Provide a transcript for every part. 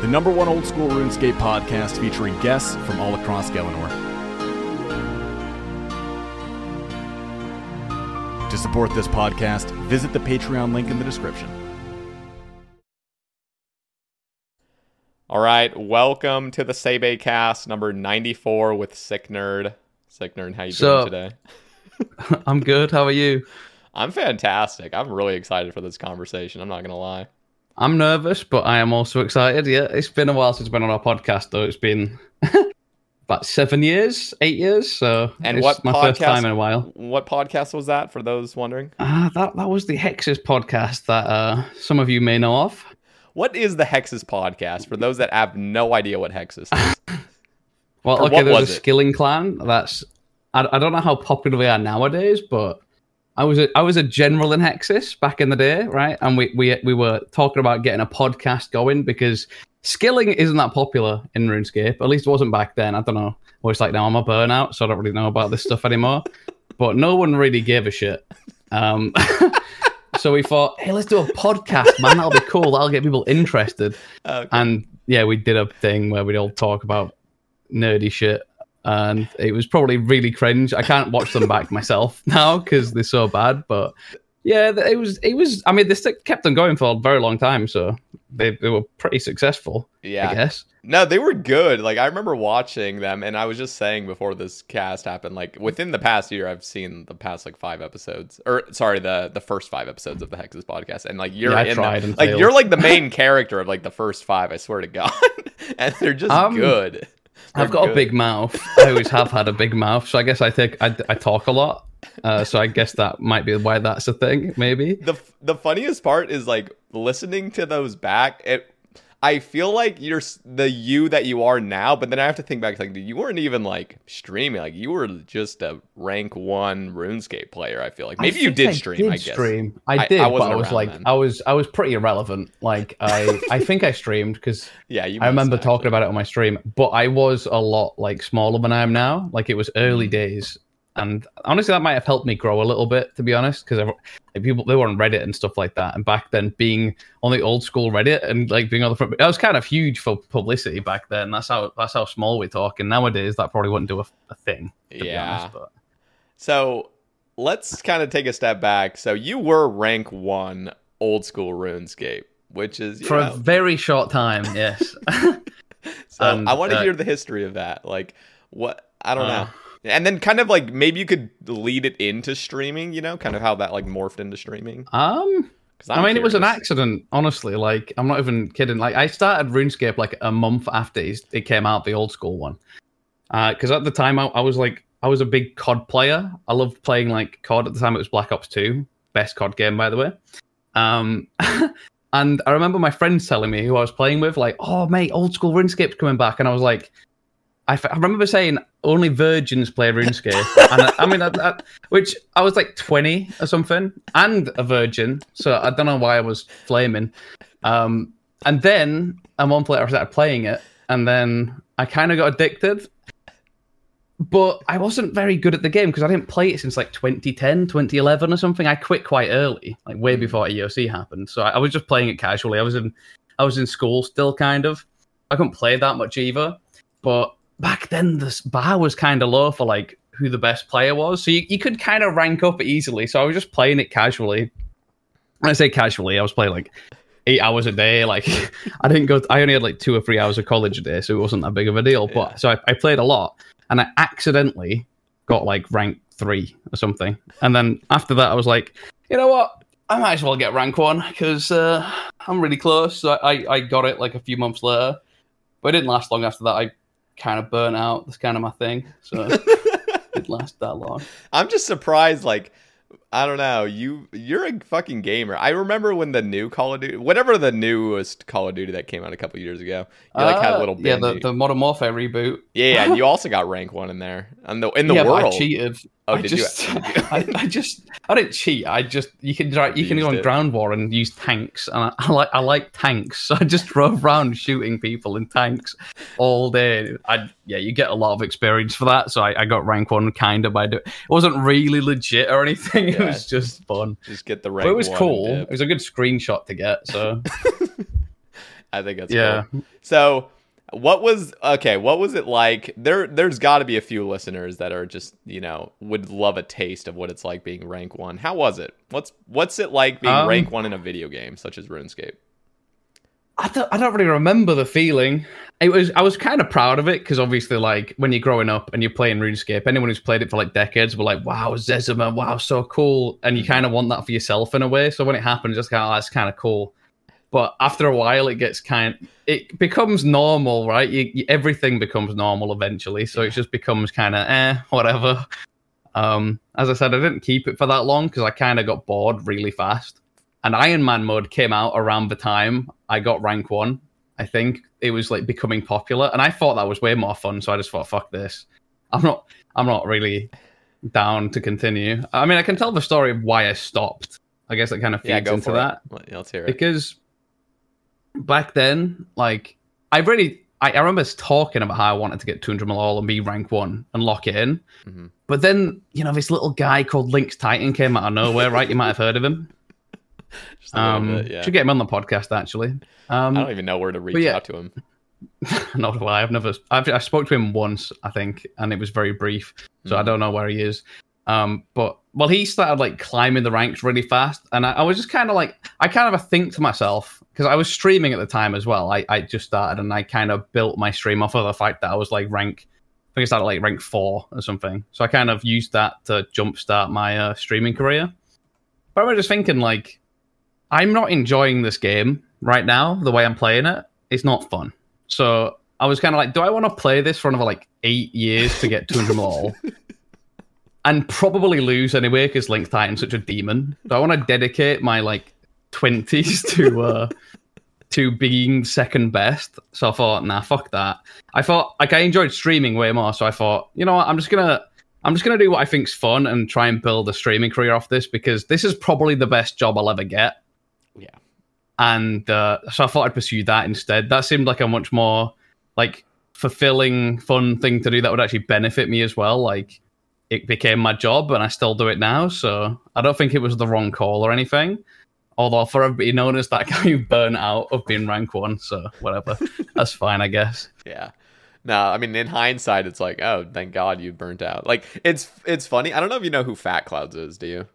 the number one old school RuneScape podcast featuring guests from all across Gielinor. To support this podcast, visit the Patreon link in the description. All right, welcome to the Sebe Cast number 94 with Sick Nerd. Sick Nerd, how you So- doing today? I'm good. How are you? I'm fantastic. I'm really excited for this conversation. I'm not gonna lie. I'm nervous, but I am also excited. Yeah, it's been a while since I've been on our podcast, though. It's been about seven years, eight years. So And it's what my podcast? first time in a while. What podcast was that? For those wondering, Ah, that that was the Hexis podcast that uh, some of you may know of. what is the Hexis podcast? For those that have no idea what Hexis is, Well, Or okay, there's a it? skilling clan. That's I, I don't know how popular they are nowadays, but I was a, I was a general in Hexis back in the day, right? And we we we were talking about getting a podcast going because skilling isn't that popular in RuneScape. At least it wasn't back then. I don't know what it's like now. I'm a burnout, so I don't really know about this stuff anymore. But no one really gave a shit. Um, so we thought, hey, let's do a podcast, man. That'll be cool. That'll get people interested. Okay. And yeah, we did a thing where we'd all talk about nerdy shit. And it was probably really cringe. I can't watch them back myself now because they're so bad. But yeah, it was. It was. I mean, they kept on going for a very long time, so they, they were pretty successful. yeah. I guess. No, they were good. Like I remember watching them, and I was just saying before this cast happened, like within the past year, I've seen the past like five episodes, or sorry, the the first five episodes of the Hexis podcast, and like you're Yeah, in them. and like failed. you're like the main character of like the first five. I swear to God, and they're just Um, good. I've got good. a big mouth. I always have had a big mouth, so I guess I think I, I talk a lot. Uh, so I guess that might be why that's a thing. Maybe. the the funniest part is like listening to those back. It I feel like you're the you that you are now, but then I have to think back like dude, you weren't even like streaming. Like you were just a rank one RuneScape player. I feel like maybe I you did I stream. did I guess stream. I I- did, I but wasn't I was like, then. I was, I was pretty irrelevant. Like, I, I think I streamed because yeah, you. I remember talking about it on my stream. But I was a lot like smaller than I am now. Like, it was early Mm. days, and honestly, that might have helped me grow a little bit, to be honest, because like, people they were on Reddit and stuff like that. And back then, being on the old school Reddit and like being on the front, that was kind of huge for publicity back then. That's how that's how small we're talking. Nowadays, that probably wouldn't do a, a thing. To be Yeah. honest, but. So let's kind of take a step back. So you were rank one old school RuneScape, which is for know, a very short time, yes. So And, I want to uh, hear the history of that. Like, what? I don't Uh. know. And then kind of like maybe you could lead it into streaming. You know, kind of how that like morphed into streaming. um, I mean, it was an accident, honestly. Like, I'm not even kidding. Like, I started RuneScape like a month after it it came out, the old school one. Because at the time, I, I was like, I was a big COD player. I loved playing like COD. At the time, it was Black Ops 2, best COD game, by the way. Um, and I remember my friends telling me who I was playing with, like, "Oh, mate, old school RuneScape's coming back," and I was like. I, f- I remember saying only virgins play RuneScape, and I, I mean, I, I, which I was like twenty or something, and a virgin, so I don't know why I was flaming. Um, and then a month later, I started playing it, and then I kind of got addicted. but I wasn't very good at the game because I didn't play it since like 2010, 2011 or something. I quit quite early, like way before EOC happened. So I, I was just playing it casually. I was in, I was in school still, kind of. I couldn't play that much either. But back then, the bar was kind of low for like who the best player was, so you, you could kind of rank up easily. So I was just playing it casually. When I say casually, I was playing like eight hours a day. Like I didn't go. I only had like two or three hours of college a day, so it wasn't that big of a deal. But Yeah. so I, I played a lot, and I accidentally got like rank three or something. And then after that, I was like, you know what? I might as well get rank one because uh, I'm really close. So I, I got it like a few months later, but it didn't last long after that. I kind of burnt out. That's kind of my thing. So it last that long. I'm just surprised. Like, I don't know. You you're a fucking gamer. I remember when the new Call of Duty, whatever the newest Call of Duty that came out a couple years ago, you like had a Uh, little yeah, the, you- the Modern Warfare reboot. yeah, yeah. You also got rank one in there, and the in the yeah, world. I cheated. Oh, I did you? just, I, I just, I didn't cheat. I just, you can, try- you can go on it. ground war and use tanks, and I, I like, I like tanks. So I just drove around shooting people in tanks all day. I, yeah, you get a lot of experience for that. So I, I got rank one kind of by doing. It wasn't really legit or anything. It was just fun. Just get the rank. But it was one cool. It was a good screenshot to get. So I think that's yeah. cool. So, what was okay? What was it like? There, there's got to be a few listeners that are just you know would love a taste of what it's like being rank one. How was it? What's what's it like being Um, rank one in a video game such as RuneScape? I don't, I don't really remember the feeling. It was I was kind of proud of it because obviously, like when you're growing up and you're playing RuneScape, anyone who's played it for like decades will like, "Wow, Zezima, wow, so cool," and you kind of want that for yourself in a way. So when it happens, it's kind of oh, that's kind of cool. But after a while, it gets kind, it becomes normal, right? You, you, everything becomes normal eventually, so it just becomes kind of eh, whatever. Um, as I said, I didn't keep it for that long because I kind of got bored really fast. And Iron Man mode came out around the time I got rank one. I think it was like becoming popular, and I thought that was way more fun. So I just thought, "Fuck this! I'm not. I'm not really down to continue." I mean, I can tell the story of why I stopped. I guess it kind of feeds Yeah, go into for that Let's hear it. because back then, like, I really, I, I remember talking about how I wanted to get 200 mil all and be rank one and lock it in. Mhm. But then, you know, this little guy called Lynx Titan came out of nowhere, right? You might have heard of him. Um, bit, yeah. Should get him on the podcast, actually. Um, I don't even know where to reach yeah. out to him. not I. I've never. I've, I spoke to him once, I think, and it was very brief, so I Mhm. don't know where he is. Um, but well, he started like climbing the ranks really fast, and I, I was just kind of like, I kind of think to myself because I was streaming at the time as well. I, I just started, and I kind of built my stream off of the fact that I was like rank. I think I started like rank four or something. So I kind of used that to jumpstart my uh, streaming career. But I was just thinking, like, I'm not enjoying this game right now. The way I'm playing it, it's not fun. So I was kind of like, do I want to play this for another like eight years to get 200 all? and probably lose anyway because Lynx Titan's such a demon. Do I want to dedicate my like 20s to uh to being second best? So I thought, nah, fuck that. I thought like I enjoyed streaming way more, so I thought, you know what, I'm just gonna I'm just gonna do what I think's fun and try and build a streaming career off this because this is probably the best job I'll ever get Yeah. and uh, so I thought I'd pursue that instead. That seemed like a much more like fulfilling, fun thing to do that would actually benefit me as well. Like it became my job, and I still do it now. So I don't think it was the wrong call or anything. Although forever be known as that guy who burnt out of being rank one. So whatever, that's fine, I guess. Yeah. No, I mean in hindsight it's like, oh, thank God you burnt out. Like it's it's funny. I don't know if you know who Fat Clouds is, do you?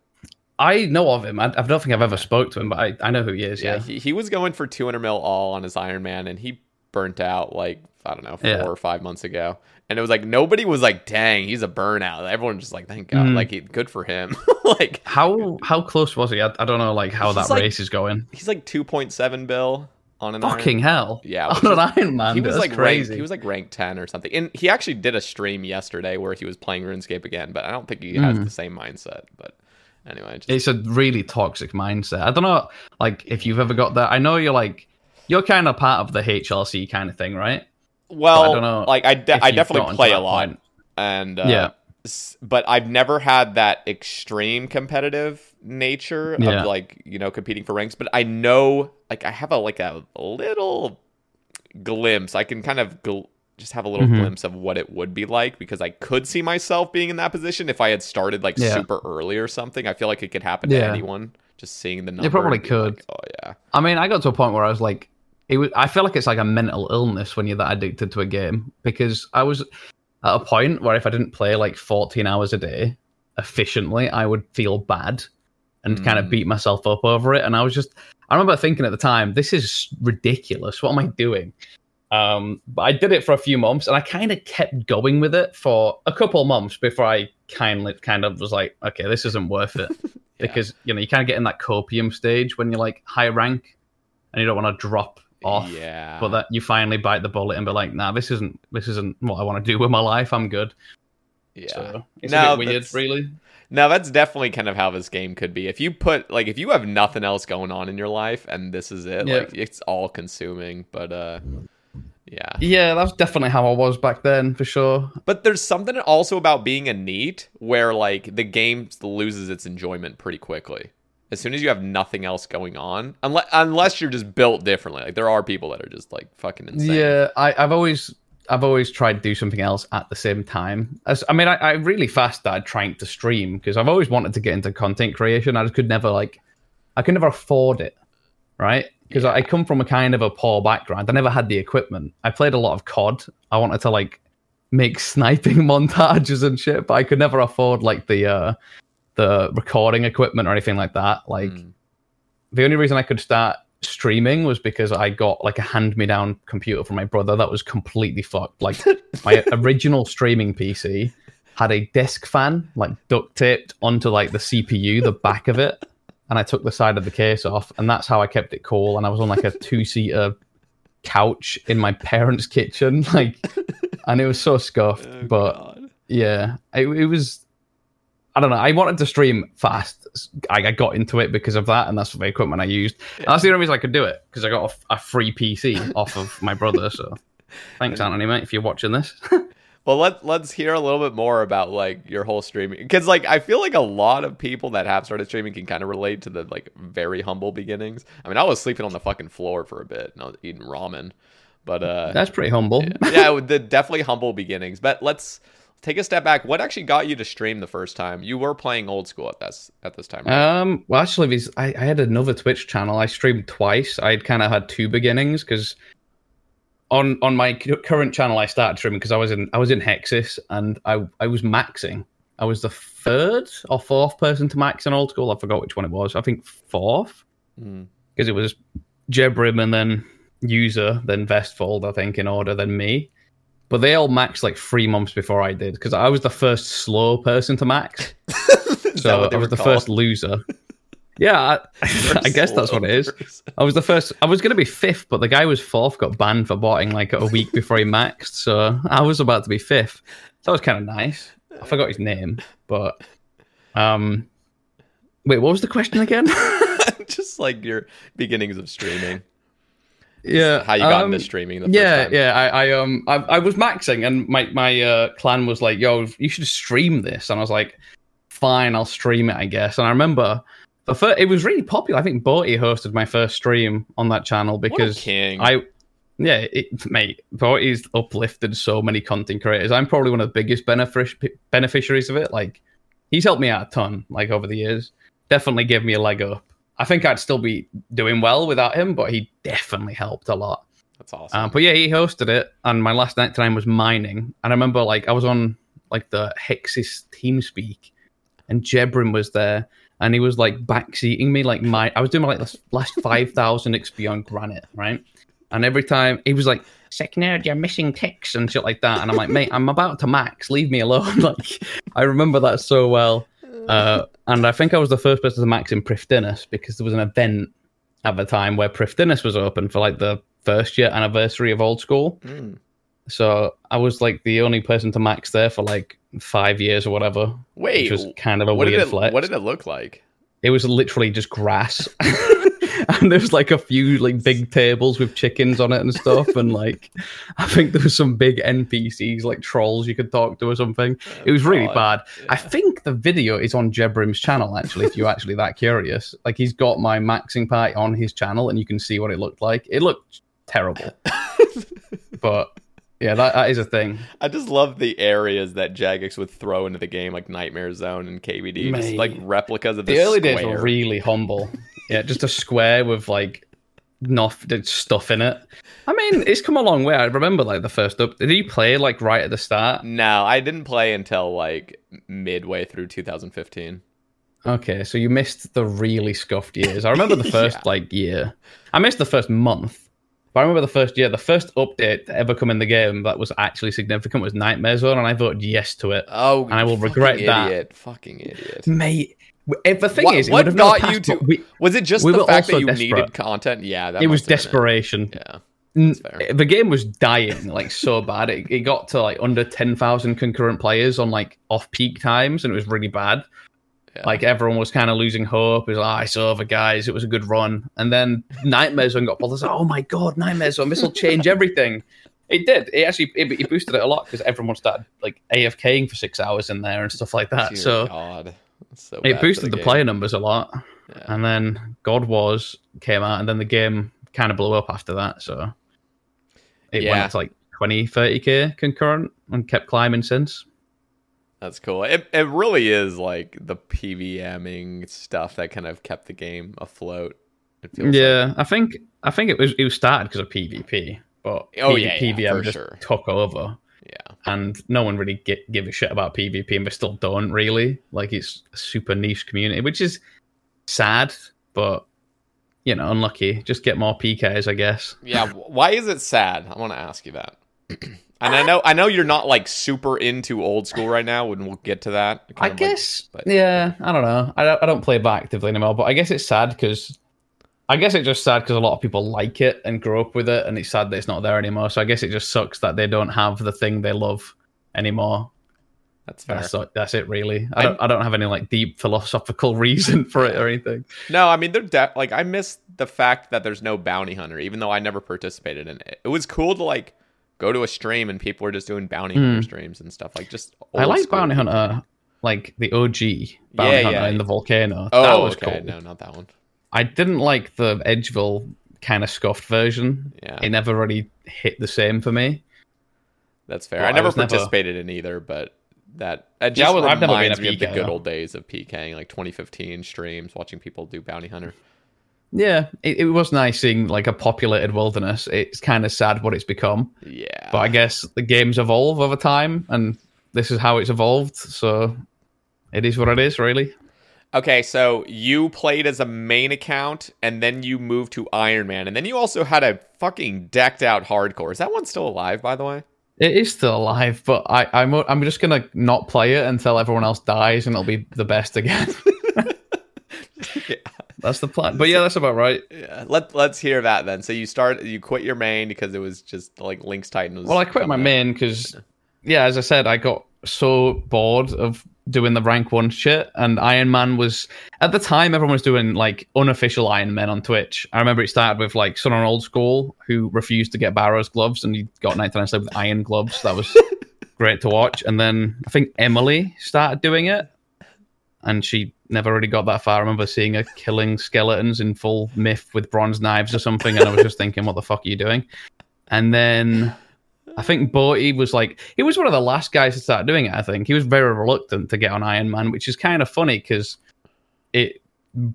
I know of him. I, I don't think I've ever spoke to him, but I, I know who he is. Yeah, Yeah. he, he was going for 200 mil all on his Iron Man, and he burnt out like I don't know four Yeah. or five months ago. And it was like nobody was like, "Dang, he's a burnout." Everyone was just like, "Thank God!" Mhm. Like, he, good for him. like, How how close was he? I, I don't know like how that like- race is going. he's like 2.7 bill on an Fucking Iron. hell! Yeah, on an is- Iron Man. He was like crazy. ranked, he was like ranked 10 or something. And he actually did a stream yesterday where he was playing RuneScape again, but I don't think he has Mm. the same mindset. But anyway, just, it's a really toxic mindset. I don't know, like if you've ever got that. I know you're like you're kind of part of the HLC kind of thing, right? well, I don't know like I, de- I definitely play a lot. point. and uh, Yeah. but I've never had that extreme competitive nature Yeah. of like you know competing for ranks. But I know like I have a like a little glimpse. I can kind of gl- just have a little Mhm. glimpse of what it would be like because I could see myself being in that position if I had started like Yeah. super early or something. I feel like it could happen to anyone. Just seeing the number. probably and being like, could. oh yeah. I mean, I got to a point where I was like, it was. I feel like it's like a mental illness when you're that addicted to a game because I was at a point where if I didn't play like 14 hours a day efficiently, I would feel bad and kind of Mm. beat myself up over it. And I was just, I remember thinking at the time, this is ridiculous. What am I doing? Um, but I did it for a few months, and I kind of kept going with it for a couple months before I kind of kind of was like, okay, this isn't worth it because you know you kind of get in that copium stage when you're like high rank, and you don't want to drop off. Yeah. But that you finally bite the bullet and be like, nah, this isn't this isn't what I want to do with my life. I'm good. yeah. So it's No, a bit weird, that's- really. Now that's definitely kind of how this game could be. If you put like if you have nothing else going on in your life and this is it, Yeah. like it's all consuming. But uh yeah. Yeah, that's definitely how I was back then, for sure. But there's something also about being a neat where like the game loses its enjoyment pretty quickly. As soon as you have nothing else going on, unless unless you're just built differently. Like there are people that are just like fucking insane. Yeah, I, I've always I've always tried to do something else at the same time. As I mean, I, I really fast started trying to stream because I've always wanted to get into content creation. I just could never like I could never afford it, right? Because I, I come from a kind of a poor background. I never had the equipment. I played a lot of COD. I wanted to like make sniping montages and shit, but I could never afford like the uh the recording equipment or anything like that. Like Mm. the only reason I could start streaming was because I got like a hand me down computer from my brother that was completely fucked. Like my original streaming PC had a desk fan like duct taped onto like the CPU, the back of it, and I took the side of the case off, and that's how I kept it cool. And I was on like a two seater couch in my parents' kitchen, like, and it was so scuffed. Oh, but God. yeah, it, it was. I don't know. I wanted to stream fast. I, I got into it because of that, and that's the equipment I used. And that's the only reason I could do it because I got a, a free PC off of my brother. So, thanks, Anthony, mate, if you're watching this. Well, let let's hear a little bit more about like your whole streaming because like I feel like a lot of people that have started streaming can kind of relate to the like very humble beginnings. I mean, I was sleeping on the fucking floor for a bit and I was eating ramen, but uh, that's pretty humble. yeah, with the definitely humble beginnings. But let's take a step back. What actually got you to stream the first time? You were playing old school at this at this time. right? Um, well, actually, I, I had another Twitch channel. I streamed twice. I'd kind of had two beginnings because on on my current channel, I started streaming because I was in I was in Hexis and I I was maxing. I was the third or fourth person to max in old school. I forgot which one it was. I think fourth Mm. because it was Jebrim and then User, then Vestfold, I think, in order, then me. But they all maxed like three months before I did because I was the first slow person to max. So I was the first loser. Yeah, I, I guess that's what it is. I was the first. I was going to be fifth, but the guy was fourth got banned for botting like a week before he maxed. So I was about to be fifth. That was kind of nice. I forgot his name, but um, wait, what was the question again? just like your beginnings of streaming. yeah, How you got um, into streaming the first yeah, time. yeah. I, I um, I, I was maxing, and my my uh, clan was like, "Yo, you should stream this," and I was like, "Fine, I'll stream it, I guess." And I remember first, it was really popular. I think Boaty hosted my first stream on that channel because. I, yeah, it, mate, Boaty's uplifted so many content creators. I'm probably one of the biggest benefic- beneficiaries of it. Like, he's helped me out a ton, like over the years. Definitely gave me a leg up. I think I'd still be doing well without him, but he definitely helped a lot. That's awesome. Um, but yeah, he hosted it, and my last night time was mining. And I remember like I was on like the Hexis TeamSpeak, and Jebrim was there, and he was like backseating me like my I was doing like this last five thousand XP on Granite, right? And every time he was like, "Sick nerd, you're missing ticks" and shit like that, and I'm like, "Mate, I'm about to max. Leave me alone." like I remember that so well. Uh, and I think I was the first person to max in Prifddinas because there was an event at the time where Prifddinas was open for like the first year anniversary of old school. Mm. So I was like the only person to max there for like five years or whatever. Wait, which was kind of a what weird did it flex. what did it look like? It was literally just grass. and there was like a few like big tables with chickens on it and stuff. And like I think there was some big NPCs like trolls you could talk to or something. Oh, it was really Oh, God. bad. I think the video is on Jebrim's channel actually, if you're actually that curious. Like he's got my maxing party on his channel and you can see what it looked like. It looked terrible. but Yeah, that, that is a thing. I just love the areas that Jagex would throw into the game, like Nightmare Zone and KVD, just like replicas of The this early days were really humble. Yeah, just a square with like nothing stuff in it. I mean, it's come a long way. I remember like the first up. Did you play like right at the start? No, I didn't play until like midway through 2015. Okay, so you missed the really scuffed years. I remember the first Yeah. like year. I missed the first month. But I remember the first year, the first update to ever come in the game that was actually significant was Nightmare Zone, and I voted yes to it. Oh, And I will regret that. idiot. Fucking idiot. Mate, the thing What, is, it what would have got you to? we- was it just we the fact that you desperate. needed content? Yeah, that it was must have been desperation. Yeah, that's fair. Eh, the game was dying like so bad. It, it got to like under ten thousand concurrent players on like off peak times, and it was really bad. Yeah. Like everyone was kind of losing hope. It was like, "Ah, it's over, guys. It was a good run. And then Nightmare Zone got pulled. I was like, oh my god, Nightmare Zone! This will change everything. It did. It actually it, it boosted it a lot because everyone started like AFKing for six hours in there and stuff like that. Dear so God, so it boosted the, game. player numbers a lot. Yeah. And then God Wars came out, and then the game kind of blew up after that. So it Yeah. went to like 20, 30k concurrent and kept climbing since. That's cool. It it really is like the PVMing stuff that kind of kept the game afloat. It feels like. Yeah, I think I think it was it was started because of PvP, but Oh, yeah, yeah, PVM just sure. took over, Yeah. and no one really gi- give a shit about PvP, and they still don't really. Like it's a super niche community, which is sad, but you know, unlucky. Just get more PKs, I guess. Yeah. Why is it sad? I want to ask you that. and I know I know you're not like super into old school right now, and we'll get to that. I of like- guess, but- yeah, I don't know. I don't, I don't play it that actively anymore, but I guess it's sad because I guess it's just sad because a lot of people like it and grow up with it, and it's sad that it's not there anymore. So I guess it just sucks that they don't have the thing they love anymore. That's fair. That's that's it, really. I don't I don't have any like deep philosophical reason for it or anything. No, I mean they're de- like I miss the fact that there's no bounty hunter, even though I never participated in it. It was cool to like go to a stream and people were just doing bounty hmm. hunter streams and stuff like just. I like school Bounty. Hunter, like the OG Bounty Yeah, Hunter yeah. in the volcano. Oh, that was okay. cool. No, not that one. I didn't like the Edgeville kind of scuffed version. Yeah. It never really hit the same for me. That's fair. Well, I I never never- participated in either, but that it Yeah, just I never been reminds me of the good old days of PKing, like 2015 streams, watching people do bounty hunter. Yeah, it, it was nice seeing like a populated wilderness. It's kind of sad what it's become, Yeah, but I guess the games evolve over time, and this is how it's evolved. So it is what it is, really. Okay, so you played as a main account, and then you moved to Iron Man, and then you also had a fucking decked out hardcore. Is that one still alive, by the way? It is still alive, but I, I'm I'm just gonna not play it until everyone else dies, and it'll be the best again. That's the plan. But yeah, that's about right. Yeah. Let Let's hear that then. So you start, you quit your main because it was just like Lynx Titan was. Well, I quit my out. main because, yeah, as I said, I got so bored of doing the rank one shit. And Iron Man was at the time everyone was doing like unofficial Iron Man on Twitch. I remember it started with like Son on Old School who refused to get Barrow's gloves, and he got 99 Slayer with iron gloves. That was great to watch. And then I think Emily started doing it, and she never really got that far. I remember seeing her killing skeletons in full myth with bronze knives or something, and I was just thinking, what the fuck are you doing? And then I think Boaty was like, he was one of the last guys to start doing it. I think he was very reluctant to get on Iron Man, which is kind of funny because it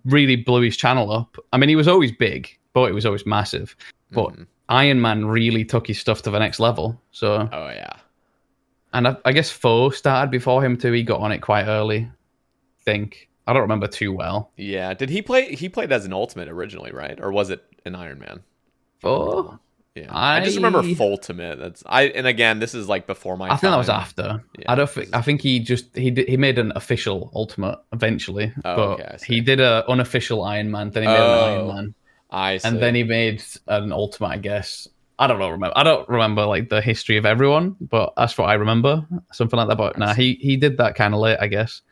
really blew his channel up. I mean, he was always big, Boaty was always massive, but Mhm. Iron Man really took his stuff to the next level. So, Oh yeah. and I, I guess Faux started before him too. He got on it quite early. I think I don't remember too well. Yeah. Did he play? He played as an Ultimate originally, right? Or was it an Iron Man? Faux. Yeah. I, just remember I- Ultimate. That's I. And again, this is like before my. I think that was after. Yeah, I don't think. I think he just he did, he made an official Ultimate eventually, Oh, but okay, he did an unofficial Iron Man. Then he made an Oh, Iron Man, I see. and then he made an Ultimate. I guess I don't know. Remember? I don't remember like the history of everyone, but that's what I remember. Something like that. But nah, he he did that kind of late, I guess.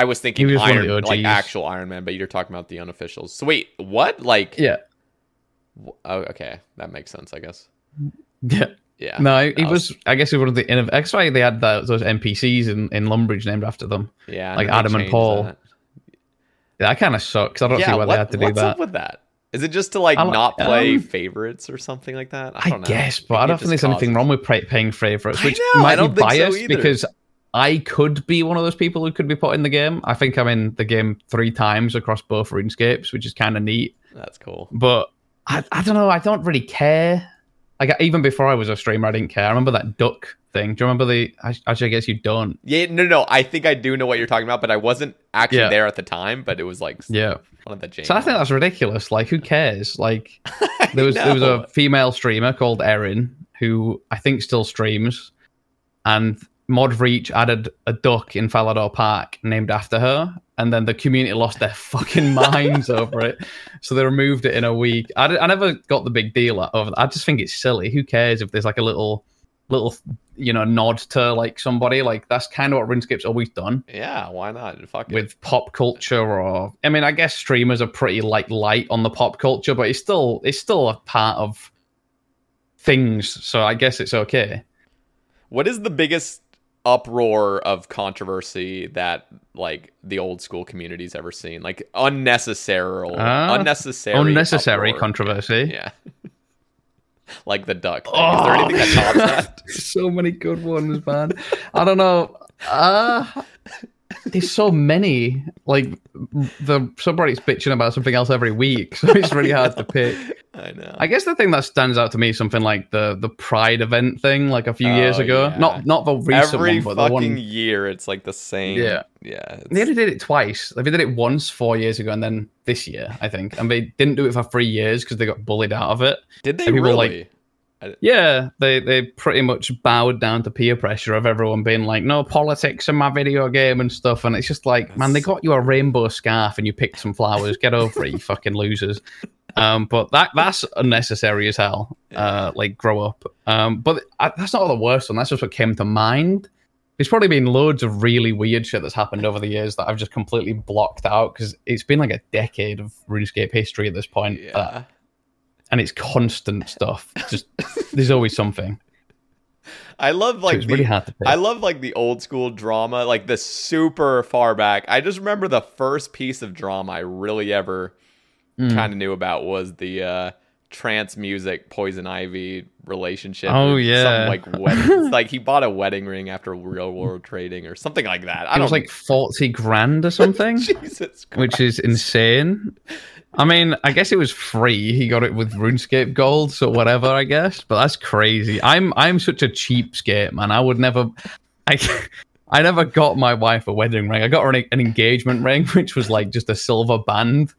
I was thinking was Iron, like actual Iron Man, but you're talking about the unofficials. So wait, what? Like, Yeah, oh, okay, that makes sense, I guess. yeah. Yeah. No, he That was. I guess he was one of the. innov- That's why they had the, those NPCs in in Lumbridge named after them. Yeah. like Adam and Paul. that. Yeah, that kind of sucks. I don't Yeah. see why what- they had to do what's that. up with that? Is it just to like I li- not play um, favorites or something like that? I I, don't know. guess, but Maybe I don't think there's anything wrong with pay- paying favorites, I which know, I might be think so biased because I could be one of those people who could be put in the game. I think I'm in the game three times across both RuneScapes, which is kind of neat. That's cool. But I, I don't know. I don't really care. Like even before I was a streamer, I didn't care. I remember that duck thing. Do you remember the? Actually, I guess you don't. Yeah, no, no. I think I do know what you're talking about, but I wasn't actually Yeah. there at the time. But it was like Yeah. one of the James. So I think that's ridiculous. Like, who cares? Like, there was there was a female streamer called Erin who I think still streams, and Mod Reach added a duck in Falador Park named after her, and then the community lost their fucking minds over it, so they removed it in a week. I, d- I never got the big deal out of it. I just think it's silly. Who cares if there's like a little little you know nod to like somebody like that's kind of what RuneScape's always done Yeah, why not? Fuck it. with pop culture or I mean I guess streamers are pretty like light on the pop culture but it's still it's still a part of things so I guess it's okay. What is the biggest uproar of controversy that like the old school community's ever seen? Like unnecessary, Uh, unnecessary, Unnecessary uproar. controversy. Yeah. like the duck thing. Is there anything that tops that? so many good ones, man. I don't know. Uh there's so many. Like the subreddit's bitching about something else every week, so it's really hard to pick. I know. I guess the thing that stands out to me is something like the the Pride event thing, like a few oh, years Oh, ago. yeah. Not not the recent Every one, but the fucking one. year, it's like the same. Yeah. yeah. it's- They only did it twice. Like, They did it once four years ago, and then this year, I think. And they didn't do it for three years because they got bullied out of it. Did they and people, like, really? Yeah, they they pretty much bowed down to peer pressure of everyone being like, "No politics in my video game" and stuff. And it's just like, man, they got you a rainbow scarf and you picked some flowers. Get over it, you fucking losers. Um, but that that's unnecessary as hell. Uh, like grow up. Um, but I, that's not the worst one. That's just what came to mind. There's probably been loads of really weird shit that's happened over the years that I've just completely blocked out because it's been like a decade of RuneScape history at this point. yeah. Uh, and it's constant stuff. Just there's always something. I love like the, really hard to pick. I love like the old school drama, like the super far back. I just remember the first piece of drama I really ever Mm. kind of knew about was the uh trance music poison ivy relationship. Oh, yeah. some like wedding. like he bought a wedding ring after real world trading or something like that. I it don't was like forty grand or something, Jesus Christ. which is insane. I mean, I guess it was free. He got it with RuneScape Gold, so whatever, I guess. But that's crazy. I'm I'm such a cheapskate, man. I would never. I. I never got my wife a wedding ring. I got her an, an engagement ring, which was like just a silver band.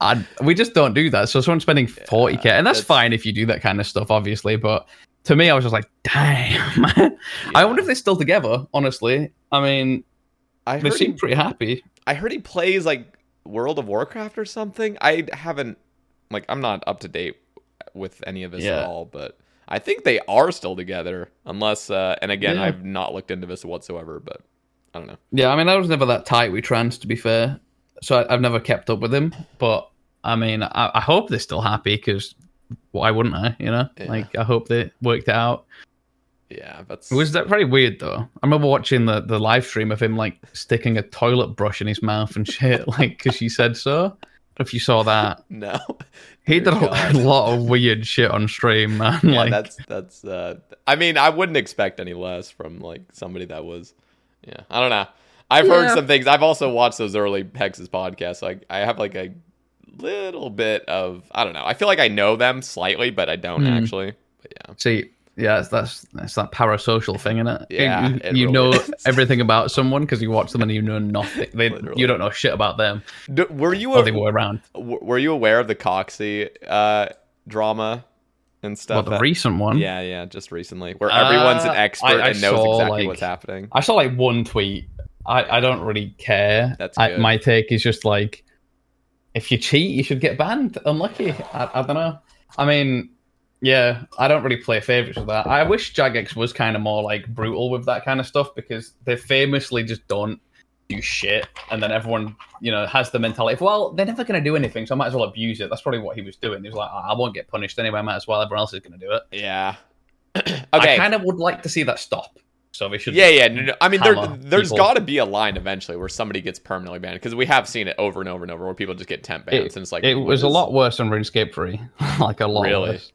I, we just don't do that. So someone spending 40k, and that's, that's- fine if you do that kind of stuff, obviously. But to me, I was just like, damn, man. I wonder if they're still together, honestly. I mean, I they seem he, pretty happy. I heard he plays like World of Warcraft or something. I haven't like I'm not up to date with any of this Yeah. at all, but I think they are still together. Unless uh and again, Yeah. I've not looked into this whatsoever, but I don't know. Yeah, I mean, I was never that tight with Trance, to be fair. So I, I've never kept up with him. But I mean, I, I hope they're still happy because why wouldn't I? You know, Yeah. like I hope they worked it out. Yeah, that's It was that very weird though. I remember watching the the live stream of him like sticking a toilet brush in his mouth and shit, like because she said so. I don't know if you saw that, no. he Dear did a, a lot of weird shit on stream, man. Yeah, like, that's that's uh I mean, I wouldn't expect any less from like somebody that was yeah, I don't know. I've heard some things. I've also watched those early Hexis podcasts. Like I have like a little bit of I don't know. I feel like I know them slightly, but I don't Hmm. actually. But yeah. See, yeah, it's, that's that's that parasocial thing, isn't it? Yeah, you, it you know is. everything about someone because you watch them and you know nothing. They, you don't know shit about them D- were you or a, they were around. were you aware of the Coxie uh drama and stuff? Well, the that- recent one. yeah, yeah, just recently, where everyone's an Uh, expert I- I and knows saw, exactly like- what's happening. I saw like one tweet. I, I don't really care. That's I, my take is just like, if you cheat, you should get banned. Unlucky. I, I don't know. I mean, yeah, I don't really play favorites with that. I wish Jagex was kind of more like brutal with that kind of stuff because they famously just don't do shit, and then everyone, you know, has the mentality of, well, they're never going to do anything, so I might as well abuse it. That's probably what he was doing. He was like, "Ah, I won't get punished anyway. I might as well. Everyone else is going to do it. Yeah. okay. I kind of would like to see that stop. so they should. Yeah, yeah. No, no. I mean, there, there's got to be a line eventually where somebody gets permanently banned because we have seen it over and over and over where people just get temp bans, It, and it's like it was a lot worse than RuneScape 3. like a lot Really? worse.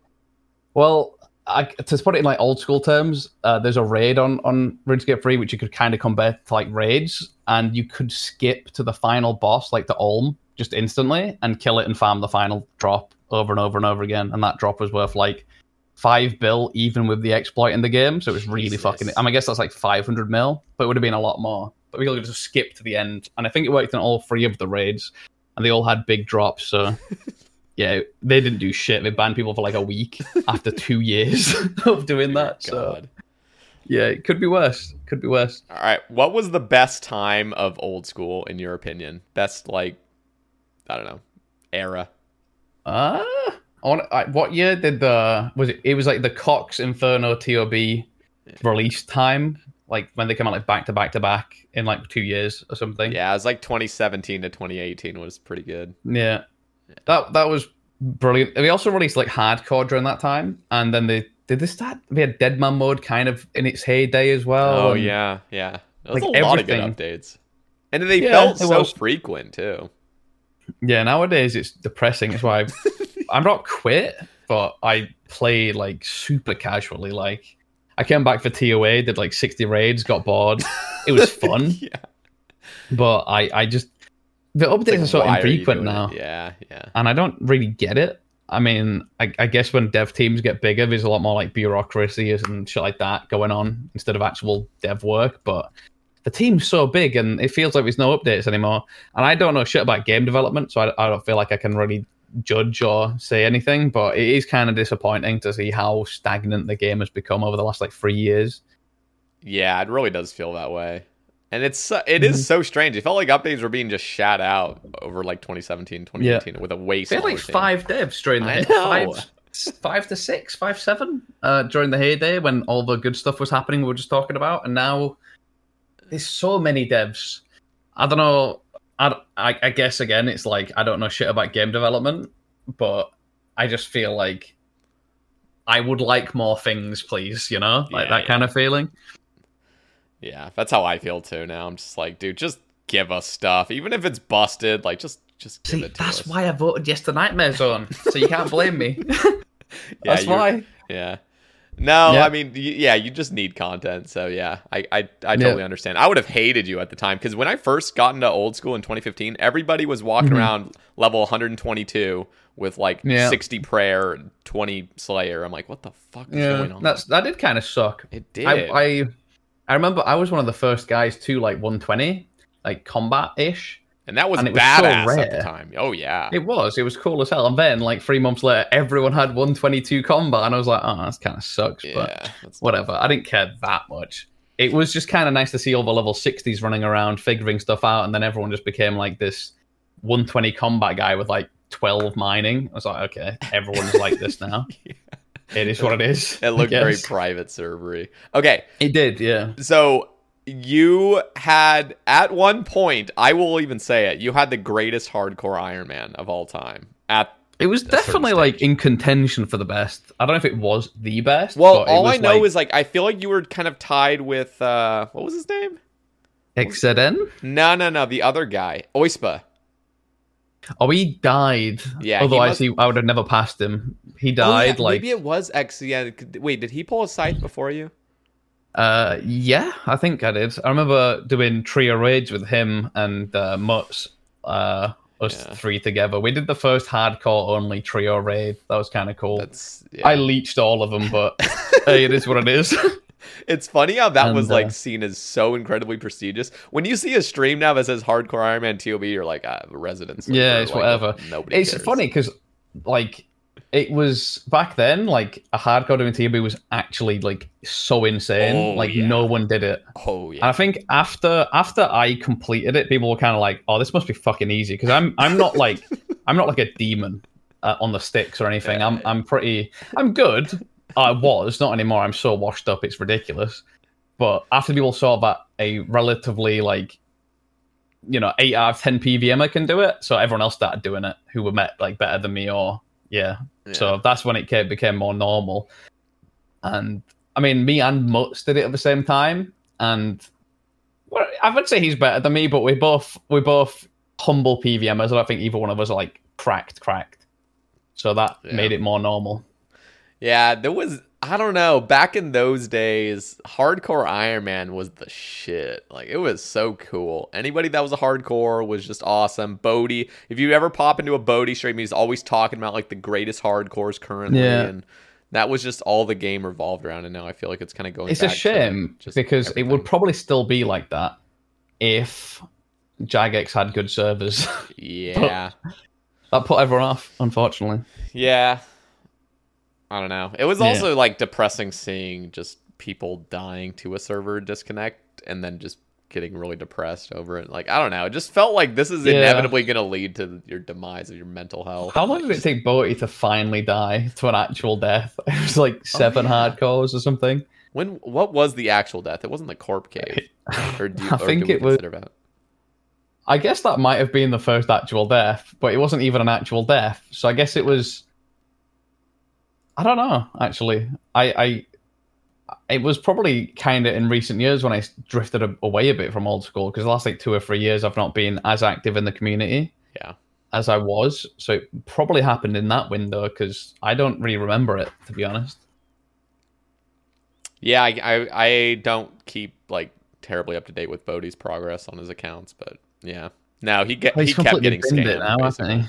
Well, I, to put it in like old school terms, uh, there's a raid on on RuneScape 3 which you could kind of compare to like raids, and you could skip to the final boss, like the Olm, just instantly and kill it and farm the final drop over and over and over again. And that drop was worth like five bill, even with the exploit in the game. So it was really Jesus. fucking. I, mean, I guess that's like 500 mil, but it would have been a lot more. But we could just skip to the end, and I think it worked in all three of the raids, and they all had big drops. So. Yeah, they didn't do shit. They banned people for like a week after two years of doing that. So yeah, it could be worse. Could be worse. All right. What was the best time of old school in your opinion? Best like, I don't know, era. Uh on I, what year did the was it? It was like the Cox Inferno TOB release time, like when they come out like back to back to back in like two years or something. Yeah, it was like 2017 to 2018 was pretty good. Yeah. That that was brilliant. They also released like hardcore during that time, and then they did they start. They had Deadman mode kind of in its heyday as well. Oh, yeah, yeah. There was like, a lot of everything. good updates, and they Yeah, felt so was. frequent too. Yeah, nowadays it's depressing. That's why I'm not quit, but I play like super casually. Like I came back for TOA, did like 60 raids, got bored. It was fun, yeah. but I I just the updates like, are so why are you infrequent doing it? now, Yeah, yeah. and I don't really get it. I mean, I, I guess when dev teams get bigger, there's a lot more like bureaucracy and shit like that going on instead of actual dev work. But the team's so big and it feels like there's no updates anymore. And I don't know shit about game development, so I, I don't feel like I can really judge or say anything. But it is kind of disappointing to see how stagnant the game has become over the last like three years. Yeah, it really does feel that way. And it's so- it Mm-hmm. is so strange. It felt like updates were being just shat out over like 2017, 2018 with a waste. They had like team. five devs during the I know. five, five to six, five seven uh, during the heyday when all the good stuff was happening. We were just talking about, and now there's so many devs. I don't know. I, I, I guess again, it's like I don't know shit about game development, but I just feel like I would like more things, please. You know, like Yeah, that kind of feeling. Yeah, that's how I feel too now. I'm just like, dude, just give us stuff. Even if it's busted, like just just give See, it to that's us. why I voted yes to Nightmare Zone. So you can't blame me. Yeah, that's why. Yeah. No, Yeah. I mean, yeah, you just need content. So yeah, I I, I totally understand. I would have hated you at the time because when I first got into old school in 2015, everybody was walking around level 122 with like Mm-hmm. Yeah. 60 prayer, and 20 slayer. I'm like, what the fuck is Yeah, going on? that's that did kind of suck. it did. I, I I remember I was one of the first guys to like 120, like combat ish. and that was and it was so badass at the time. Oh yeah. It was, it was cool as hell. And then like three months later, everyone had 122 combat, and I was like, oh, that's kind of sucks. yeah. But whatever, I didn't care that much. It was just kind of nice to see all the level 60s running around, figuring stuff out, and then everyone just became like this 120 combat guy with like 12 mining. I was like, okay, everyone's like this now. It is what it is. It looked very private servery. Okay, It did, yeah. so you had at one point, I will even say it, you had the greatest hardcore Iron Man of all time. At It was definitely like in contention for the best. I don't know if it was the best. well, all I know like, is like I feel like you were kind of tied with uh what was his name? XZN. No, no, no, the other guy, Oispa. Oh, he died. Yeah, he Otherwise, must- he, I would have never passed him. He Oh, yeah, died like maybe it was X. Yeah, wait, did he pull a scythe before you? Uh, yeah, I think I did. I remember doing trio raids with him and uh, Mutz, uh, us Yeah. three together. We did the first hardcore only trio raid. That was kind of cool. That's yeah. I leached all of them, but hey, it is what it is. It's funny how that was And, uh, like seen as so incredibly prestigious. When you see a stream now that says Hardcore Iron Man TOB, you're like, ah, residence. yeah, it's whatever. Nobody. It's cares. funny because like it was back then. Like a hardcore doing TB was actually like so insane. Oh, like yeah. no one did it. Oh And yeah. I think after after I completed it, people were kind of like, "Oh, this must be fucking easy." Because I'm I'm not like I'm not like a demon uh, on the sticks or anything. I'm I'm pretty I'm good. I was not anymore. I'm so washed up, it's ridiculous. But after people saw that a relatively like you know eight out of ten PVM I er can do it, so everyone else started doing it who were met like better than me or yeah. Yeah. So that's when it came, became more normal. And I mean, me and Mutz did it at the same time, and well, I would say he's better than me, but we both we both humble PVMers. I don't think either one of us are like cracked, cracked. So that Yeah. made it more normal. Yeah, there was I don't know, back in those days, hardcore Iron Man was the shit. Like it was so cool. Anybody that was a hardcore was just awesome. Boaty, if you ever pop into a Boaty stream, he's always talking about like the greatest hardcores currently Yeah. and that was just all the game revolved around and now I feel like it's kind of going It's a shame just because it would probably still be like that if Jagex had good servers. Yeah. that put everyone off, unfortunately. Yeah. I don't know. It was Yeah. also like depressing seeing just people dying to a server disconnect and then just getting really depressed over it. Like I don't know. It just felt like this is Yeah. inevitably going to lead to your demise of your mental health. How long did it take Boaty to finally die to an actual death? It was like oh, seven Oh, yeah. hardcores or something. When what was the actual death? It wasn't the corp cave. Or do you, I or think it was- consider that? I guess that might have been the first actual death, but it wasn't even an actual death. So I guess it was. I don't know. Actually, I, I it was probably kind of in recent years when I drifted a- away a bit from old school because the last like two or three years I've not been as active in the community Yeah. as I was. So it probably happened in that window because I don't really remember it to be honest. Yeah, I, I I don't keep like terribly up to date with Boaty's progress on his accounts, but yeah. No, he get Well, he kept getting scammed. now, hasn't he?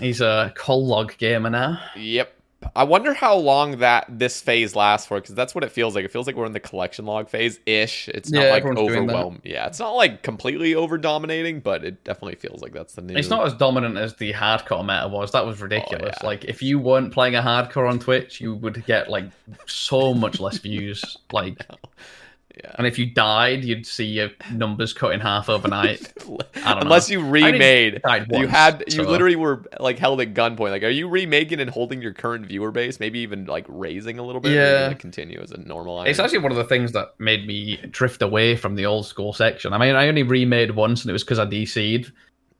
He's a clog gamer now. Yep. I wonder how long that this phase lasts for because that's what it feels like. It feels like we're in the collection log phase ish. It's not like everyone's doing that. overwhelm. Yeah, it's not like completely over dominating, but it definitely feels like that's the new. It's not as dominant as the hardcore meta was. That was oh, ridiculous. yeah. Like if you weren't playing a hardcore on Twitch, you would get like so much less views. Like, Yeah. and if you died, you'd see your numbers cut in half overnight. Unless know. you remade, died you had you so- literally were like held at gunpoint. Like, are you remaking and holding your current viewer base? Maybe even like raising a little bit. Yeah. like, continue as a normal. It's actually one of the things that made me drift away from the old school section. I mean, I only remade once, and it was because I DC'd.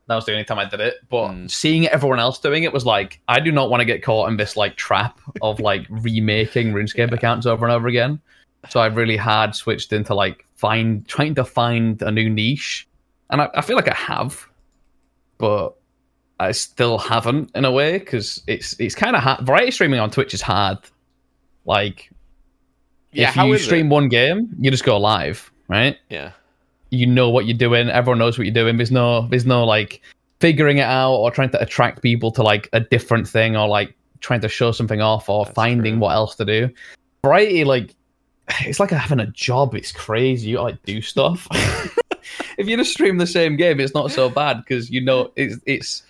That was the only time I did it. But Mm. seeing everyone else doing it was like, I do not want to get caught in this like trap of like remaking RuneScape accounts over and over again. So I really had switched into like find trying to find a new niche, and I, I feel like I have, but I still haven't in a way because it's it's kind of hard. Variety streaming on Twitch is hard. Like yeah. if you stream it? one game, you just go live, right? Yeah. You know what you're doing. Everyone knows what you're doing. There's no, there's no like figuring it out or trying to attract people to like a different thing or like trying to show something off or That's finding true. what else to do. Variety, like, it's like having a job. It's crazy. You like do stuff. if you just stream the same game, it's not so bad because you know it's it's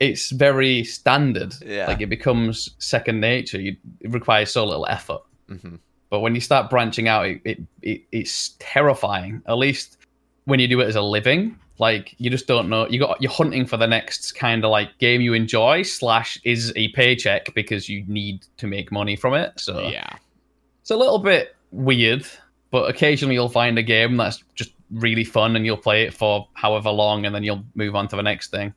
it's very standard. Yeah. Like it becomes second nature. You, it requires so little effort. hmm But when you start branching out, it, it, it it's terrifying. At least when you do it as a living, like you just don't know. You got you're hunting for the next kind of like game you enjoy slash is a paycheck because you need to make money from it. So Yeah. it's a little bit weird. But occasionally you'll find a game that's just really fun and you'll play it for however long and then you'll move on to the next thing.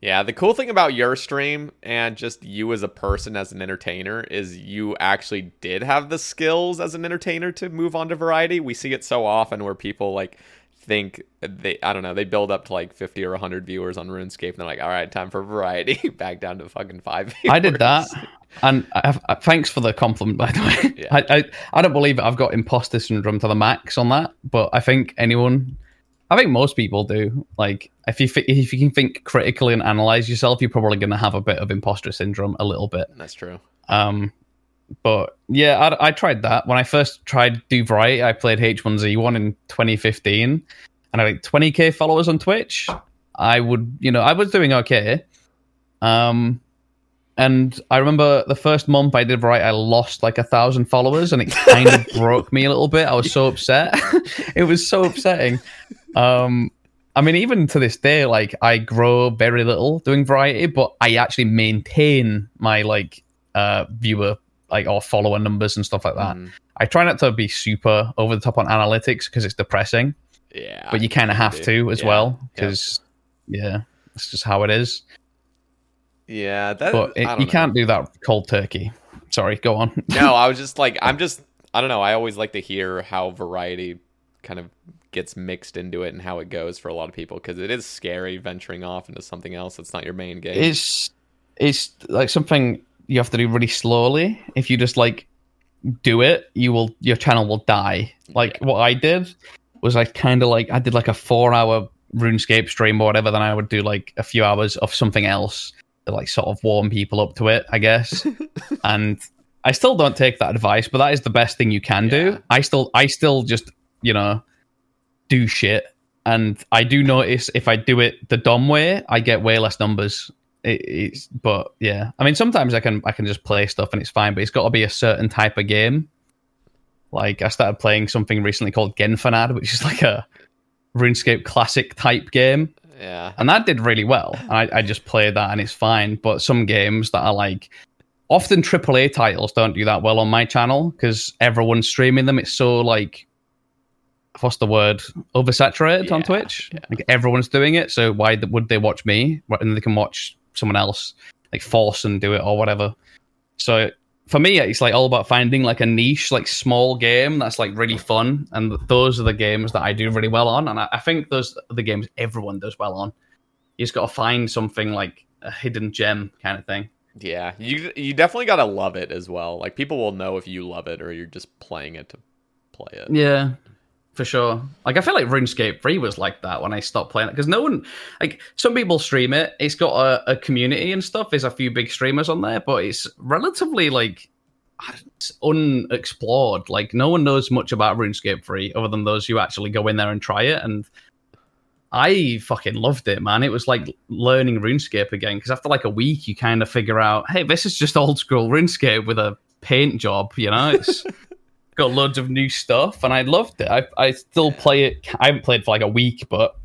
Yeah, the cool thing about your stream and just you as a person as an entertainer is you actually did have the skills as an entertainer to move on to variety. We see it so often where people like think they I don't know, they build up to like 50 or 100 viewers on RuneScape and they're like, "All right, time for variety." Back down to fucking 5 viewers. I did that, and I, I, thanks for the compliment, by the way. Yeah. I, I I don't believe it. I've got imposter syndrome to the max on that, but I think anyone, I think most people do. Like, if you if you can think critically and analyze yourself, you're probably going to have a bit of imposter syndrome, a little bit. That's true. Um, but yeah, I, I tried that when I first tried do variety. I played H1Z1 in 2015, and I had like 20k followers on Twitch. I would, you know, I was doing okay. Um, and I remember the first month I did variety, I lost like a thousand followers, and it kind of broke me a little bit. I was so upset. it was so upsetting. Um, I mean, even to this day, like I grow very little doing variety, but I actually maintain my like uh viewer like or follower numbers and stuff like that. Mhm. I try not to be super over the top on analytics because it's depressing, Yeah. but you kind of have be. to as Yeah. well because yeah, it's just how it is. Yeah, that But it, you know. can't do that cold turkey. Sorry, go on. no, I was just like, I'm just, I don't know. I always like to hear how variety kind of gets mixed into it and how it goes for a lot of people because it is scary venturing off into something else that's not your main game. It's it's like something you have to do really slowly. If you just like do it, you will your channel will die. Like what I did was I kind of like I did like a four hour RuneScape stream or whatever. Then I would do like a few hours of something else to like sort of warm people up to it, I guess. and I still don't take that advice, but that is the best thing you can Yeah. do. I still I still just you know do shit. And I do notice if I do it the dumb way, I get way less numbers. It, it's but yeah, I mean sometimes I can I can just play stuff and it's fine, but it's got to be a certain type of game. Like I started playing something recently called Genfanad, which is like a RuneScape classic type game, yeah. and that did really well. I, I just played that and it's fine. But some games that are like often AAA titles don't do that well on my channel because everyone's streaming them. It's so like what's the word oversaturated on Twitch. yeah. Like everyone's doing it, so why th- would they watch me? And they can watch someone else like Forsen do it or whatever. So for me, it's like all about finding like a niche, like small game that's like really fun, and those are the games that I do really well on. And I, I think those are the games everyone does well on. You just got to find something like a hidden gem kind of thing. Yeah, you you definitely gotta love it as well. Like people will know if you love it or you're just playing it to play it. Yeah, for sure. Like I feel like RuneScape 3 was like that when I stopped playing it because no one, like some people stream it. It's got a, a community and stuff. There's a few big streamers on there, but it's relatively like unexplored. Like no one knows much about RuneScape 3 other than those who actually go in there and try it. And I fucking loved it, man. It was like learning RuneScape again because after like a week, you kind of figure out, hey, this is just old school RuneScape with a paint job. You know, it's got loads of new stuff, and I loved it. I I still play it. I haven't played for like a week, but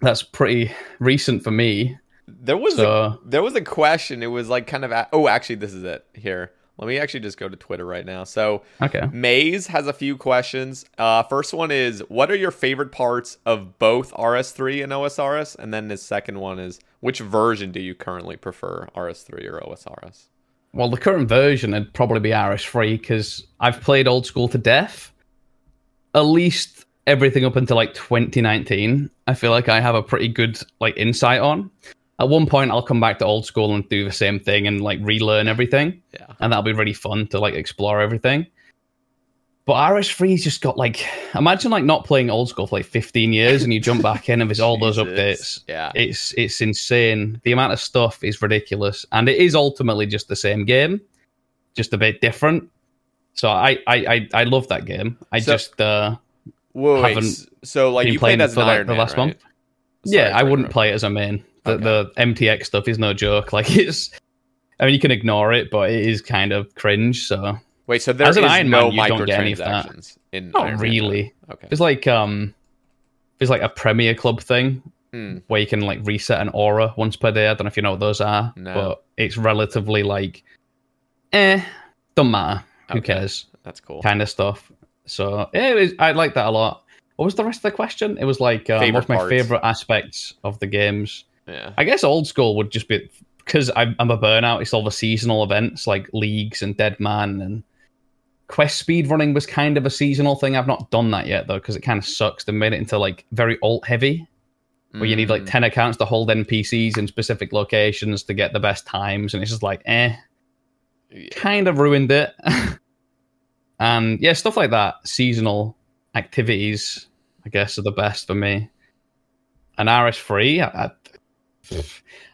that's pretty recent for me. There was So- a, there was a question. It was like kind of a, oh, actually, this is it here. Let me actually just go to Twitter right now. So Okay. Maze has a few questions. Uh, first one is, what are your favorite parts of both RS3 and OSRS? And then the second one is, which version do you currently prefer, RS3 or OSRS? Well, the current version would probably be RS3 because I've played old school to death. At least everything up until like 2019, I feel like I have a pretty good like insight on. At one point, I'll come back to old school and do the same thing and like relearn everything, Yeah. and that'll be really fun to like explore everything. But RS3's just got like imagine like not playing old school for like 15 years and you jump back in and there's all those updates. Yeah. It's it's insane. The amount of stuff is ridiculous, and it is ultimately just the same game, just a bit different. So I I I, I love that game. I So- just uh Whoa, haven't s- so like you played as for, like, Iron the Man, last right? month. Sorry, yeah, I wouldn't play it as a main. The Okay. the MTX stuff is no joke. Like it's, I mean, you can ignore it, but it is kind of cringe. So Wait, so there As is Iron no Man, you don't get any of that. microtransactions in not Iron Man, really. Okay. It's like um, it's like a Premier Club thing Hmm. where you can like reset an aura once per day. I don't know if you know what those are, No. but it's relatively like, eh, don't matter. Who cares? That's cool. Kind of stuff. So yeah, it was, I like that a lot. What was the rest of the question? It was like, um, what's my parts. favorite aspects of the games? Yeah. I guess old school would just be because I'm, I'm a burnout. It's all the seasonal events like leagues and Dead Man and quest speed running was kind of a seasonal thing. I've not done that yet though because it kind of sucks. They made it into like very alt heavy where you need like Mm, 10 accounts to hold NPCs in specific locations to get the best times. And it's just like, eh, yeah. kind of ruined it. and yeah, stuff like that, seasonal activities, I guess, are the best for me. And RS3, I, I,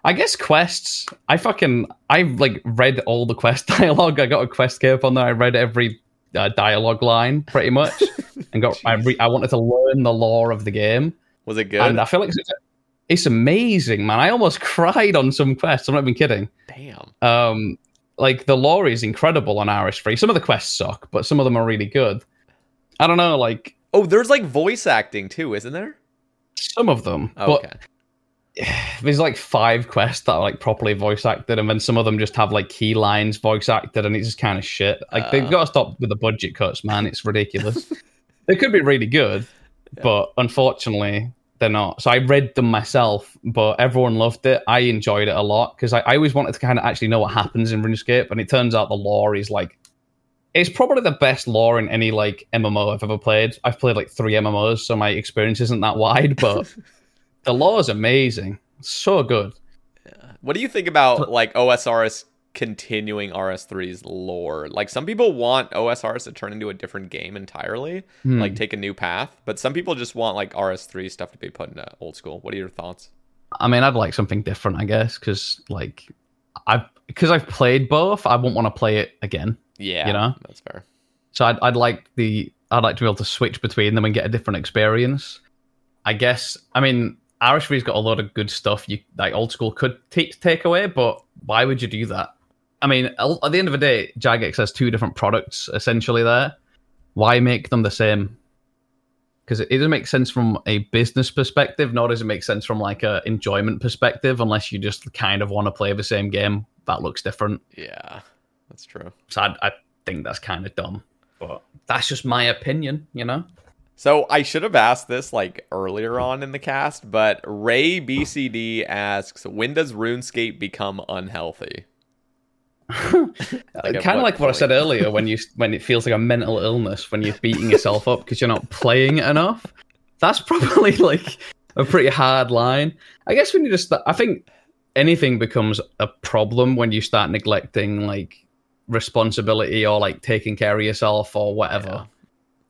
I guess quests. I fucking, I like read all the quest dialogue. I got a quest cape on there. I read every uh, dialogue line pretty much, and got. I, re- I wanted to learn the lore of the game. Was it good? And I feel like it's, it's amazing, man. I almost cried on some quests. I'm not even kidding. Damn. Um, like the lore is incredible on RS3. Some of the quests suck, but some of them are really good. I don't know, like Oh, there's like voice acting too, isn't there? some of them, Oh, okay. there's like five quests that are like properly voice acted, and then some of them just have like key lines voice acted, and it's just kind of shit. Like Uh. they've got to stop with the budget cuts, man. It's ridiculous. they could be really good, but unfortunately they're not. So I read them myself, but everyone loved it. I enjoyed it a lot because I, I always wanted to kind of actually know what happens in RuneScape, and it turns out the lore is like it's probably the best lore in any like MMO I've ever played. I've played like three MMOs, so my experience isn't that wide, but the lore is amazing. So good. What do you think about like OSRS continuing RS3's lore? Like some people want OSRS to turn into a different game entirely, Hmm. like take a new path, but some people just want like RS3 stuff to be put into old school. What are your thoughts? I mean, I'd like something different, I guess, because like I've because I've played both. I won't want to play it again. Yeah, You know? that's fair. So I'd, I'd like the I'd like to be able to switch between them and get a different experience. I guess. I mean, RS3's got a lot of good stuff you like old school could take take away, but why would you do that? I mean, at the end of the day, Jagex has two different products essentially there. Why make them the same? Because it it doesn't make sense from a business perspective, nor does it make sense from like a enjoyment perspective, unless you just kind of want to play the same game that looks different. Yeah, that's true. So I, I think that's kind of dumb, but that's just my opinion, you know. So I should have asked this like earlier on in the cast, but Ray BCD asks, when does RuneScape become unhealthy? Like, kind of like what I said earlier, when you when it feels like a mental illness when you're beating yourself up because you're not playing it enough. That's probably like a pretty hard line. I guess when you just, I think anything becomes a problem when you start neglecting like responsibility or like taking care of yourself or whatever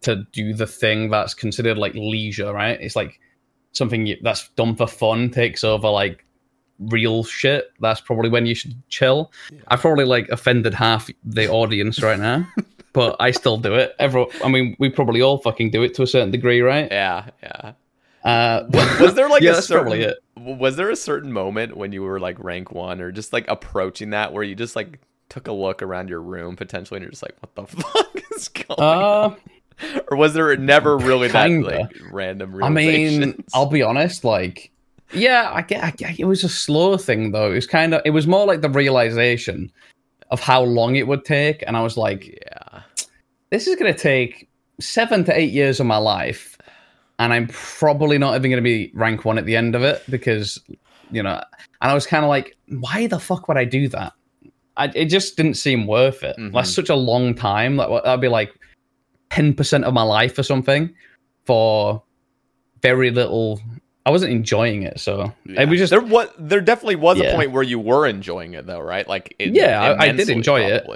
to do the thing that's considered like leisure, right? It's like something you, that's done for fun takes over like real shit. That's probably when you should chill. I've probably like offended half the audience right now, but I still do it. Everyone, I mean, we probably all fucking do it to a certain degree, right? Yeah, yeah. Uh, Was, was there like yeah, a certain. Was there a certain moment when you were like rank one or just like approaching that where you just like took a look around your room potentially and you're just like, what the fuck is going on? Or was there never really that kinda. like random I mean. I'll be honest, like, yeah, I get, I get, it was a slow thing though. It was kind of, it was more like the realization of how long it would take, and I was like, yeah. this is going to take seven to eight years of my life, and I'm probably not even going to be rank one at the end of it because, you know, and I was kind of like, why the fuck would I do that? I, it just didn't seem worth it. Mhm. That's such a long time. Like that'd be like ten percent of my life or something for very little. I wasn't enjoying it, so Yeah. it was just there. What there definitely was a point where you were enjoying it though, right? Like, it, Yeah, I- did enjoy it.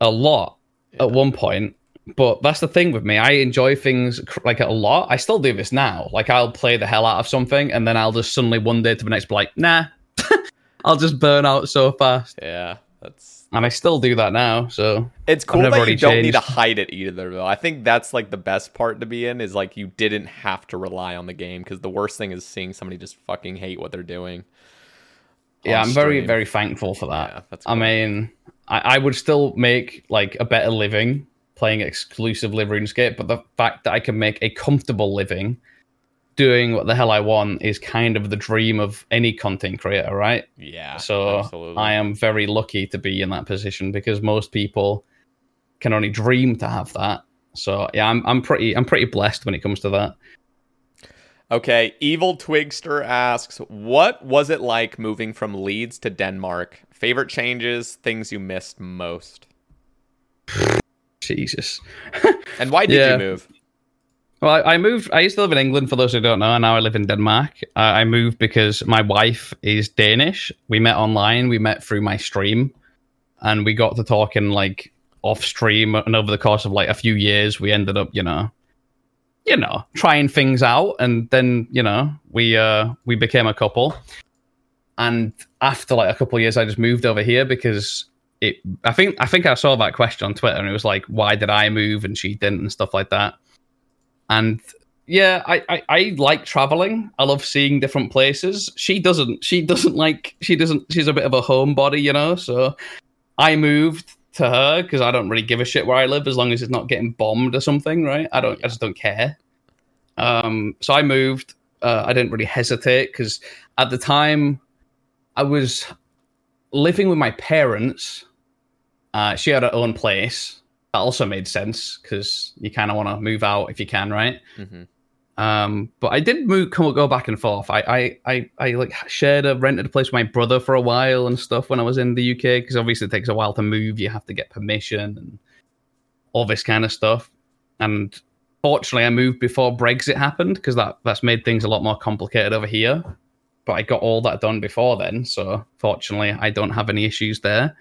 a lot at one point. But that's the thing with me. I enjoy things like a lot. I still do this now. Like I'll play the hell out of something, and then I'll just suddenly one day to the next be like, nah, I'll just burn out so fast. Yeah, that's And I still do that now. So It's cool that you don't need to hide it either, though. I think that's like the best part to be in is like you didn't have to rely on the game because the worst thing is seeing somebody just fucking hate what they're doing. yeah, I'm very stream. very thankful for that. Yeah, that's I mean, I, I would still make like a better living playing exclusively RuneScape, but the fact that I can make a comfortable living doing what the hell I want is kind of the dream of any content creator, right? Yeah. So absolutely. I am very lucky to be in that position because most people can only dream to have that. So yeah, I'm I'm pretty I'm pretty blessed when it comes to that. Okay, Evil Twigster asks, "What was it like moving from Leeds to Denmark? Favorite changes, things you missed most, Jesus. and why did Yeah. you move?" Well, I, I moved. I used to live in England, for those who don't know, and now I live in Denmark. Uh, I moved because my wife is Danish. We met online. We met through my stream, and we got to talking like off stream. And over the course of like a few years, we ended up, you know, you know, trying things out. And then, you know, we uh we became a couple. And after like a couple of years, I just moved over here because it. I think I think I saw that question on Twitter, and it was like, why did I move and she didn't, and stuff like that. And yeah, I, I, I like traveling. I love seeing different places. She doesn't. She doesn't like. She doesn't. She's a bit of a homebody, you know. So I moved to her because I don't really give a shit where I live as long as it's not getting bombed or something, right? I don't. I just don't care. Um. So I moved. Uh, I didn't really hesitate because at the time I was living with my parents. Uh, she had her own place. That also made sense because you kind of want to move out if you can, right? hmm Um, but I did move, come, go back and forth. I, I, I, I like shared a rented a place with my brother for a while and stuff when I was in the UK because obviously it takes a while to move. You have to get permission and all this kind of stuff. And fortunately, I moved before Brexit happened because that that's made things a lot more complicated over here. But I got all that done before then, so fortunately, I don't have any issues there.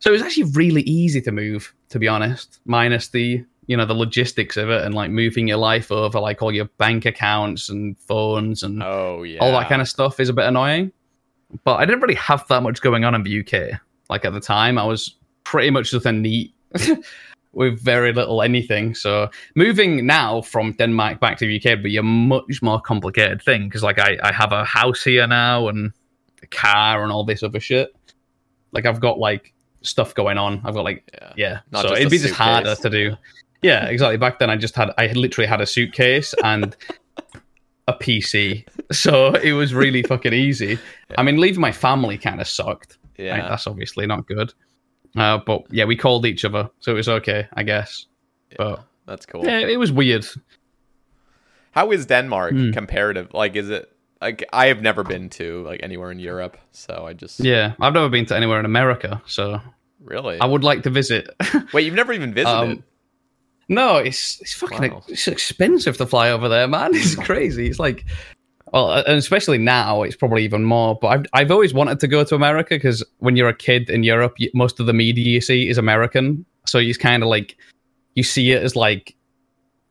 So it was actually really easy to move, to be honest, minus the you know the logistics of it and like moving your life over, like all your bank accounts and phones and Oh yeah. all that kind of stuff is a bit annoying. But I didn't really have that much going on in the UK. Like at the time, I was pretty much just a neat with very little anything. So moving now from Denmark back to the UK would be a much more complicated thing because like I, I have a house here now and a car and all this other shit. Like I've got like stuff going on. I've got like Yeah. yeah. Not so it'd be just harder to do. Yeah, exactly. Back then, I just had I literally had a suitcase and a PC, so it was really fucking easy. I mean, leaving my family kind of sucked. Yeah. Like, that's obviously not good. Uh, but yeah, we called each other, so it was okay, I guess. But That's cool. yeah, it was weird. How is Denmark Hmm. comparative? Like, is it like I have never been to like anywhere in Europe, so I just Yeah, I've never been to anywhere in America, so really. I would like to visit. Wait, you've never even visited? Um, no, it's it's fucking Wow. it's expensive to fly over there, man. It's crazy. It's like, well, and especially now, it's probably even more. But I've I've always wanted to go to America because when you're a kid in Europe, most of the media you see is American, so you kind of like you see it as like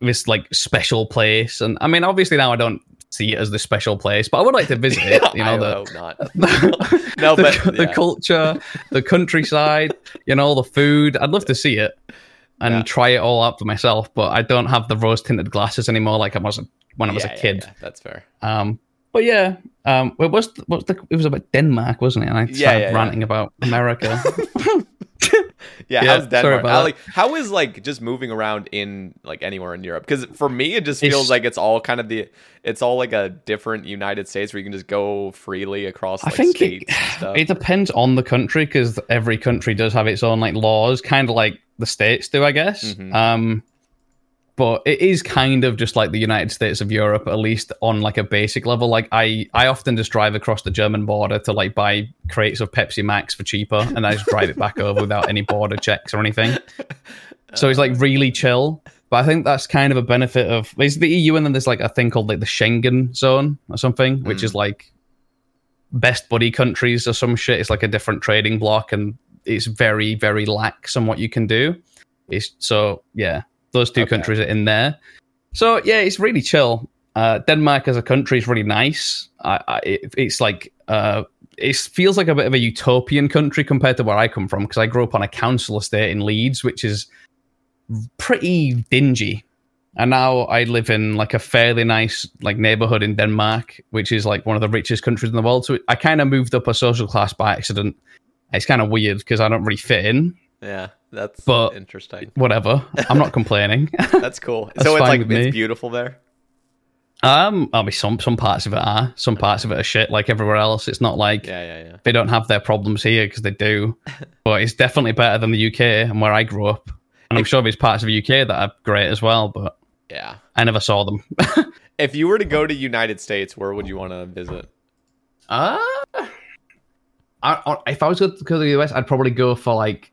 this like special place. And I mean, obviously now I don't see it as the special place, but I would like to visit it. You know, I the, hope not. No, the, but, the yeah. culture, the countryside, you know, the food. I'd love to see it and Yeah. try it all out for myself, but I don't have the rose tinted glasses anymore like I was when I was Yeah, a kid. that's fair. Um, but yeah, um, it was what was the, it was about Denmark, wasn't it? And I started ranting about America. Yeah, Yeah, how's Denmark? about I that. like how is like just moving around in like anywhere in Europe? Because for me, it just It's- feels like it's all kind of the it's all like a different United States where you can just go freely across. I think states it, and stuff. it depends on the country because every country does have its own like laws, kind of like the states do, I guess. Mhm. Um, but it is kind of just like the United States of Europe, at least on like a basic level. Like I, I often just drive across the German border to like buy crates of Pepsi Max for cheaper, and I just drive it back over without any border checks or anything. So it's like really chill. But I think that's kind of a benefit of there's the EU, and then there's like a thing called like the Schengen zone or something, which is mm. like best buddy countries or some shit. It's like a different trading block, and it's very, very lax on what you can do. It's so yeah, those two Okay. countries are in there. So yeah, it's really chill. Uh, Denmark as a country is really nice. I, I, it, it's like uh, it feels like a bit of a utopian country compared to where I come from because I grew up on a council estate in Leeds, which is pretty dingy. And now I live in like a fairly nice like neighborhood in Denmark, which is like one of the richest countries in the world. So I kind of moved up a social class by accident. It's kind of weird because I don't really fit in. Yeah, that's but- interesting. Whatever, I'm not complaining. That's cool. That's so it's like it's me. beautiful there. um, I mean, some some parts of it are, some parts of it are shit. Like everywhere else, it's not like Yeah, yeah, yeah. they don't have their problems here because they do. but it's definitely better than the UK and where I grew up. And I'm sure there's parts of the UK that are great as well, but Yeah. I never saw them. If you were to go to United States, where would you want to visit? Uh, I, I, if I was going to go to the US, I'd probably go for like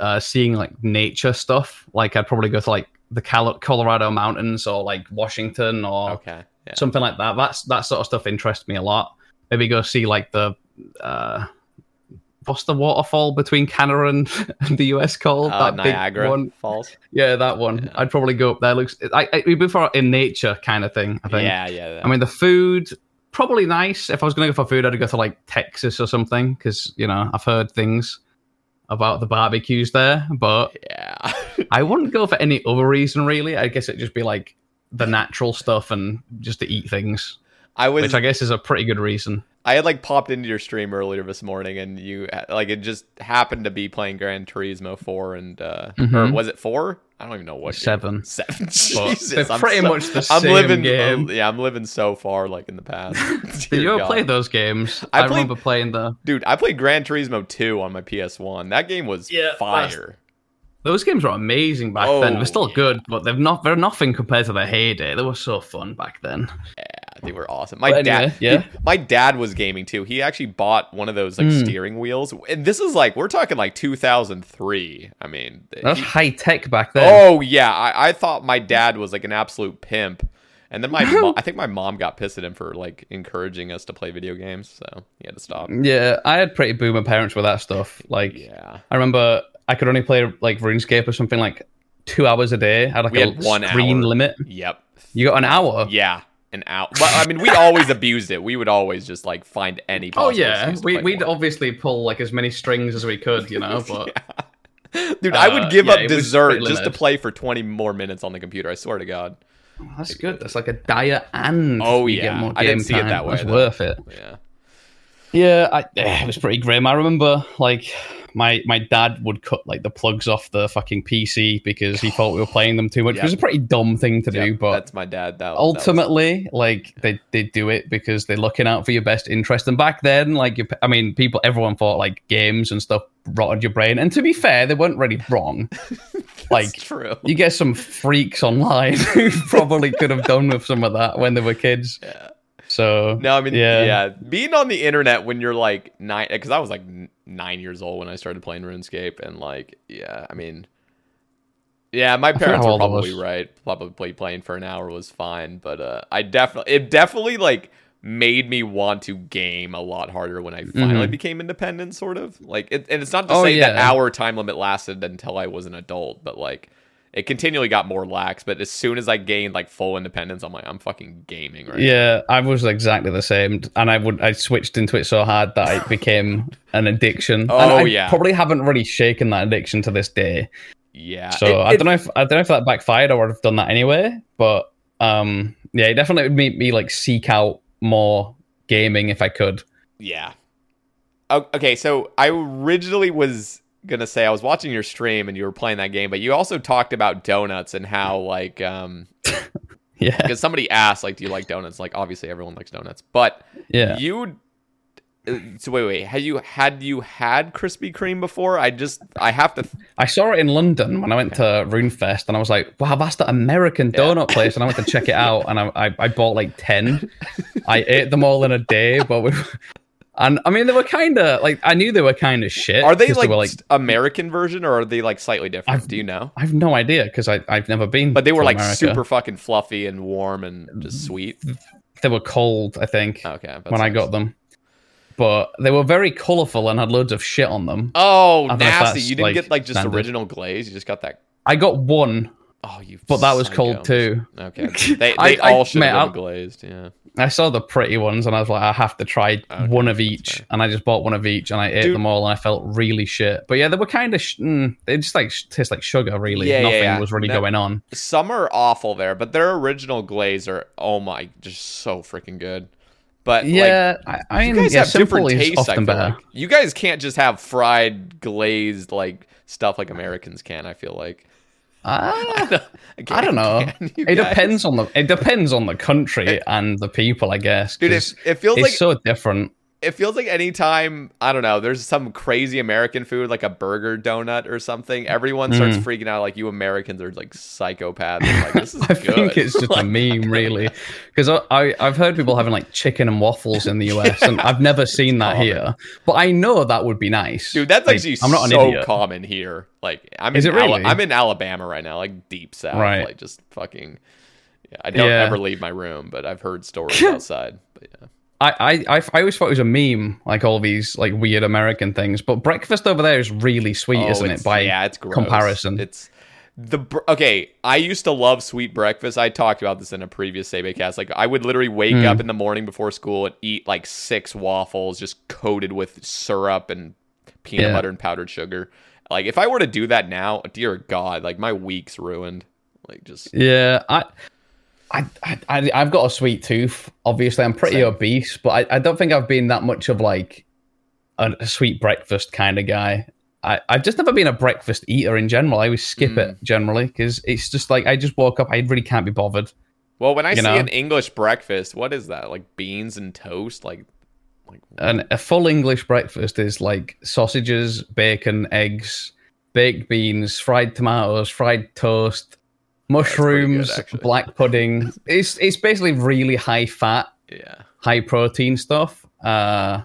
uh, seeing like nature stuff. Like I'd probably go to like the Cal- Colorado mountains or like Washington or Okay. Yeah. something like that. That's that sort of stuff interests me a lot. Maybe go see like the uh, what's the waterfall between Canada and, and the US called? Uh, that big Niagara one. Falls. Yeah, that one. Yeah. I'd probably go up there. Looks, I, I, it'd be for in nature kind of thing. I think. Yeah, yeah. yeah. I mean, the food probably nice. If I was going to go for food, I'd go to like Texas or something because you know I've heard things about the barbecues there, but yeah. I wouldn't go for any other reason really. I guess it'd just be like the natural stuff and just to eat things, I was which I guess is a pretty good reason. I had like popped into your stream earlier this morning, and you like it just happened to be playing Gran Turismo four and uh, or Mhm. was it four? I don't even know what game. Seven. Seven. But Jesus, they're I'm pretty so- much the I'm same living. game. uh, yeah, I'm living so far like in the past. Did you ever God. play those games? I I, played- remember playing the. Dude, I played Gran Turismo two on my PS one. That game was Yeah, fire. Those games were amazing back then. Oh, They're still yeah. good, but they're not. They're nothing compared to their heyday. They were so fun back then. They were awesome. My But dad, yeah. dude, my dad was gaming too. He actually bought one of those like Hmm. steering wheels, and this is like we're talking like 2003. I mean, That's he- high tech back then. oh yeah, I, I thought my dad was like an absolute pimp, and then my mom, I think my mom got pissed at him for like encouraging us to play video games, so he had to stop. Yeah, I had pretty boomer parents with that stuff. Like, Yeah, I remember I could only play like RuneScape or something like two hours a day. I had like we a had one screen hour limit. Yep. You got an hour. Yeah, an hour. But I mean, we always abused it. We would always just like find any. Oh yeah, we, we'd more. obviously pull like as many strings as we could, you know. But Dude, I Uh, would give yeah, up dessert just to play for 20 more minutes on the computer. I swear to God. that's good. That's like a diet and Oh, yeah. I didn't see it that way, though. worth it. Yeah. Yeah, I, eh, it was pretty grim. I remember like my my dad would cut like the plugs off the fucking PC because he thought we were playing them too much. Yep. It was a pretty dumb thing to do, but that's my dad. That, that was- ultimately like they, they do it because they're looking out for your best interest and back then like you i mean people everyone thought like games and stuff rotted your brain and to be fair they weren't really wrong like true. you get some freaks online who probably could have done with some of that when they were kids Yeah. So No, I mean, yeah. yeah. being on the internet when you're like nine, because I was like nine years old when I started playing RuneScape, and like, yeah, I mean, yeah, my parents were probably right. Probably playing for an hour was fine, but uh, I definitely, it definitely like made me want to game a lot harder when I finally Mhm. became independent, sort of like. It, and it's not to Oh, say that yeah. hour time limit lasted until I was an adult, but like. It continually got more lax, but as soon as I gained like full independence, I'm like, I'm fucking gaming right now. yeah i was exactly the same and i would i switched into it so hard that it became an addiction Oh, and I yeah. probably haven't really shaken that addiction to this day Yeah. So It- I it- don't know if I don't know if that backfired or would have done that anyway. But um, yeah, it definitely would make me like seek out more gaming if I could. Yeah. Okay, so I originally was gonna say I was watching your stream and you were playing that game, but you also talked about donuts and how like um Yeah, because somebody asked like, do you like donuts? Like obviously everyone likes donuts, but yeah. you. uh, So wait, wait. Had you had you had Krispy Kreme before? I just I have to. I saw it in London when I went to RuneFest, and I was like, "Wow, that's the American donut place!" And I went to check it out, and I I, I bought like ten. I ate them all in a day, but we, and I mean they were kind of like I knew they were kind of shit. Are they like, were like American version or are they like slightly different? I've- Do you know? I have no idea because I I've never been. But they were like America. super fucking fluffy and warm and just mm, sweet. They were cold, I think. Okay, when I got them. But they were very colourful and had loads of shit on them. Oh, I don't know if nasty! You didn't like, get like just standard. original glaze. You just got that. I got one, Oh, you. but that was cold too. Okay, they they I- I- all should have glazed. Yeah. I saw the pretty ones and I was like, I have to try Okay, one of each. fair. And I just bought one of each and I ate Dude. them all and I felt really shit. But yeah, they were kind of, sh- mm, they just like sh- taste like sugar, really. Yeah, yeah, Nothing yeah. was really No- going on. Some are awful there, but their original glaze are oh my, just so freaking good. But like, Yeah, I, I you mean, guys yeah, have different tastes. Often better. like you guys can't just have fried glazed like stuff like Americans can. I feel like. Ah, Again, I don't know. It guys? depends on the it depends on the country and the people, I guess. Dude, it, it feels it's like so different. It feels like anytime I don't know, there's some crazy American food like a burger donut or something, everyone starts freaking out like you Americans are like psychopaths. Like this is Mm. I good. think it's just a meme, really, because I, I I've heard people having like chicken and waffles in the US, and I've never seen that common. here. But I know that would be nice, Dude, that's Like, actually I'm not an so idiot. common here. Like I'm Is in really? I'm in Alabama right now, like deep south, Right. like just fucking. Yeah, I don't Yeah. ever leave my room, but I've heard stories outside. But yeah. I, I I always thought it was a meme, like all these like weird American things. But breakfast over there is really sweet, Oh, isn't it? By yeah, it's gross. comparison, It's the okay. I used to love sweet breakfast. I talked about this in a previous Sebe cast. Like I would literally wake Hmm. up in the morning before school and eat like six waffles, just coated with syrup and peanut Yeah. butter and powdered sugar. Like if I were to do that now, dear God, like my week's ruined. Like just Yeah, I, I, I, I- I've got a sweet tooth. Obviously, I'm pretty Same. obese, but I, I don't think I've been that much of like a, a sweet breakfast kind of guy. I, I've just never been a breakfast eater in general. I always skip Mm. it generally because it's just like I just woke up. I really can't be bothered. well, when I see know? an English breakfast, what is that? Like beans and toast? Like like And a full English breakfast is like sausages, bacon, eggs, baked beans, fried tomatoes, fried toast, mushrooms, actually. black pudding. It's it's basically really high fat, Yeah. high protein stuff. Uh,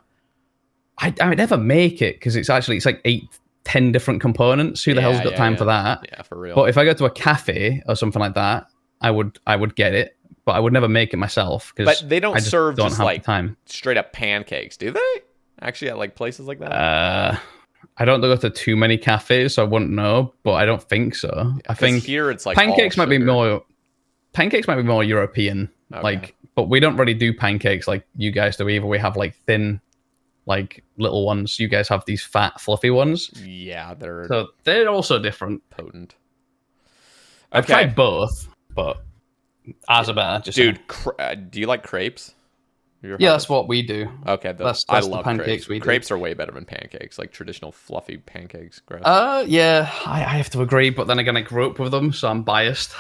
I I would never make it because it's actually it's like eight, ten different components. Who the hell's got yeah, time yeah. for that? Yeah, for real. But if I go to a cafe or something like that, I would I would get it, but I would never make it myself because But they don't just serve don't just like time. straight up pancakes, do they? Actually, at like places like that. Uh, I don't go to too many cafes, so I wouldn't know, but I don't think so. I think here it's like pancakes might be more pancakes might be more European, Okay. like, but we don't really do pancakes like you guys do either. We have like thin, like little ones. You guys have these fat, fluffy ones, Yeah, they're so they're also different. potent. I've Okay. tried both, but ours are better. Just. Dude, cra- uh, do you like crepes? You ever yeah, that's what we do. Okay, the, That's- I that's the love pancakes crepes. we do. Crepes are way better than pancakes, like traditional fluffy pancakes. Gross. Uh, yeah, I, I have to agree, but then again, I grew up with them, so I'm biased.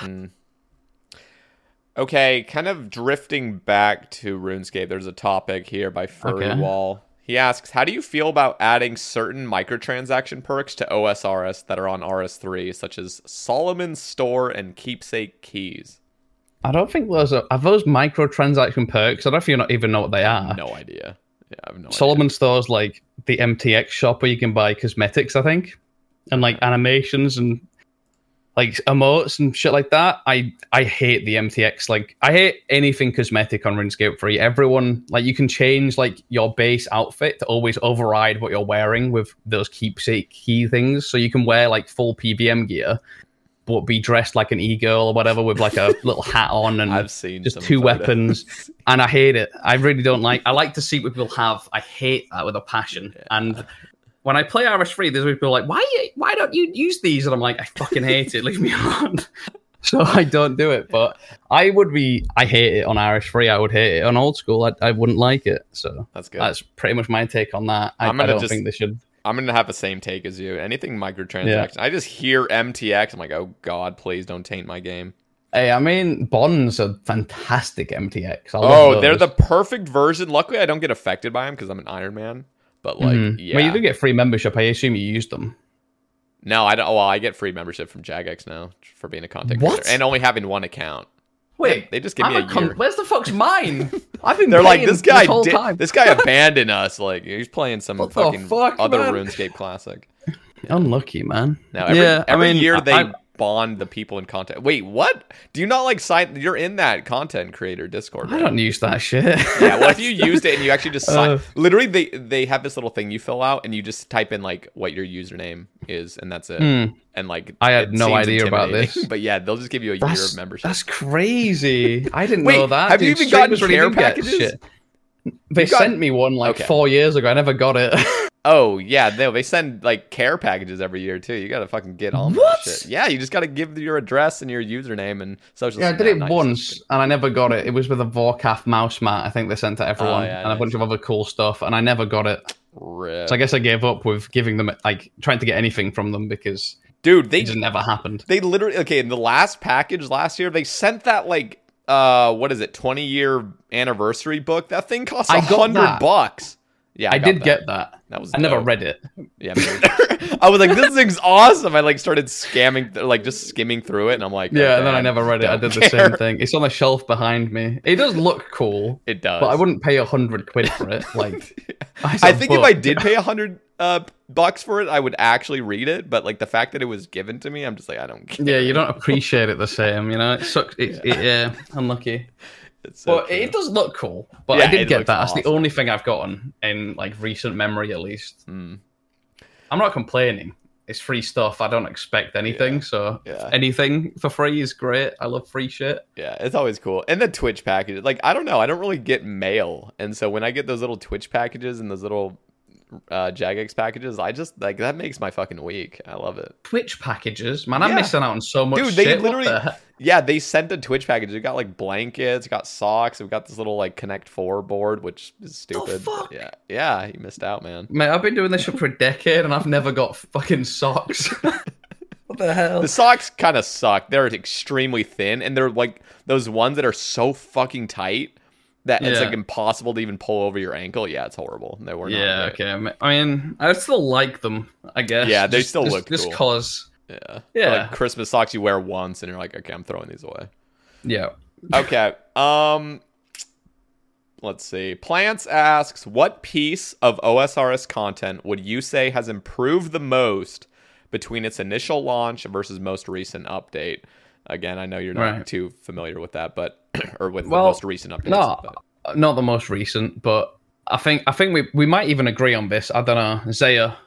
okay, kind of drifting back to RuneScape. There's a topic here by Furry Okay. Wall. He asks, "How do you feel about adding certain microtransaction perks to OSRS that are on RS3, such as Solomon's Store and Keepsake Keys?" I don't think those are, are those microtransaction perks. I don't know if you not even know what they are. No idea. Yeah, I have no idea. Solomon Store's like the MTX shop where you can buy cosmetics, I think, and like animations and like emotes and shit like that. I I hate the MTX. Like I hate anything cosmetic on RuneScape 3. Everyone like you can change like your base outfit to always override what you're wearing with those keepsake key things. So you can wear like full PVM gear. But be dressed like an e-girl or whatever with like a little hat on and I've seen just two photos. weapons and I hate it. I really don't like. I like to see what people have. I hate that with a passion. And when I play RS3, there's people like, why why don't you use these? And I'm like, I fucking hate it. Leave me alone. so I don't do it. But I would be. I hate it on RS3. I would hate it on old school. I, I wouldn't like it. So That's good. that's pretty much my take on that. I, I'm gonna I don't just- think they should. I'm gonna have the same take as you. Anything microtransaction, I just hear MTX. I'm like, oh god, please don't taint my game. Hey, I mean, Bonds are fantastic MTX. I Oh, they're the perfect version. Luckily, I don't get affected by them because I'm an Iron Man. But like, Mhm. yeah, Well, you do get free membership. I assume you used them. no, I don't. Well, I get free membership from Jagex now for being a content What? creator and only having one account. Wait, They just give me I'm a con- year. Where's the fuck's mine? I've been. They're like, this guy whole did. time. This guy abandoned us. Like he's playing some What fucking fuck, other man? RuneScape classic. Unlucky, man. Now every, yeah, every I mean, year they I- bond the people in content. Wait, what? Do you not like sign? You're in that content creator Discord. I don't use that shit. Yeah, well, if you used it and you actually just sign, Uh. literally they they have this little thing you fill out and you just type in like what your username is and that's it. And like. I had no idea about this. but yeah, they'll just give you a year of membership. that's crazy. I didn't Wait, know that. have you even gotten care packages? shit. They got- sent me one like Okay. four years ago. I never got it. Oh yeah, they they send like care packages every year too. You gotta fucking get on What? that shit. Yeah, you just gotta give your address and your username and social. yeah, I did it nice. once and I never got it. It was with a Vorkath mouse mat. I think they sent to oh, everyone Oh, yeah, and a bunch of other cool stuff, and I never got it. Rip. So I guess I gave up with giving them like trying to get anything from them because Dude, they it just never happened. they literally okay in the last package last year they sent that like uh what is it 20 year anniversary book that thing cost a I hundred bucks yeah I, got did that. get that. That was I never read it. yeah i was like this thing's awesome i like started scamming like just skimming through it and i'm like Yeah, and then I never read it. I did the care. same thing. It's on the shelf behind me. It does look cool, it does but I wouldn't pay a hundred quid for it. Like, i I think if I did pay a hundred uh, bucks for it, I would actually read it. But like the fact that it was given to me, I'm just like, I don't care. yeah, you don't appreciate it the same. You know, it sucks. It, it, yeah, unlucky. It's so But true. it does look cool. But Yeah, I did get that. That's the only thing I've gotten in like recent memory, at least. Mm. I'm not complaining. It's free stuff. I don't expect anything. So yeah. anything for free is great. I love free shit. Yeah, it's always cool. And the Twitch package, like I don't know, I don't really get mail, and so when I get those little Twitch packages and those little uh, Jagex packages, I just like that makes my fucking week. I love it. Twitch packages, man. I'm Yeah. missing out on so much Dude, they shit. Literally, the yeah, they sent a Twitch package. We got like blankets, it got socks, we got this little like Connect Four board, which is stupid. fuck? Yeah, yeah, you missed out, man. Mate, I've been doing this shit for a decade and I've never got fucking socks. what the hell? The socks kind of suck. They're extremely thin, and they're like those ones that are so fucking tight that it's like impossible to even pull over your ankle. Yeah, it's horrible. They were not yeah, great. okay. I mean, I still like them, I guess. Yeah, they Just- still just, look just cool. cause Yeah. Yeah. Like Christmas socks you wear once and you're like, okay, I'm throwing these away. Yeah. Okay. Um let's see. Plants asks, what piece of OSRS content would you say has improved the most between its initial launch versus most recent update? Again, I know you're not Right. too familiar with that, but or with Well, the most recent updates. No, but- uh, not the most recent, but I think I think we we might even agree on this. I don't know, Zeah.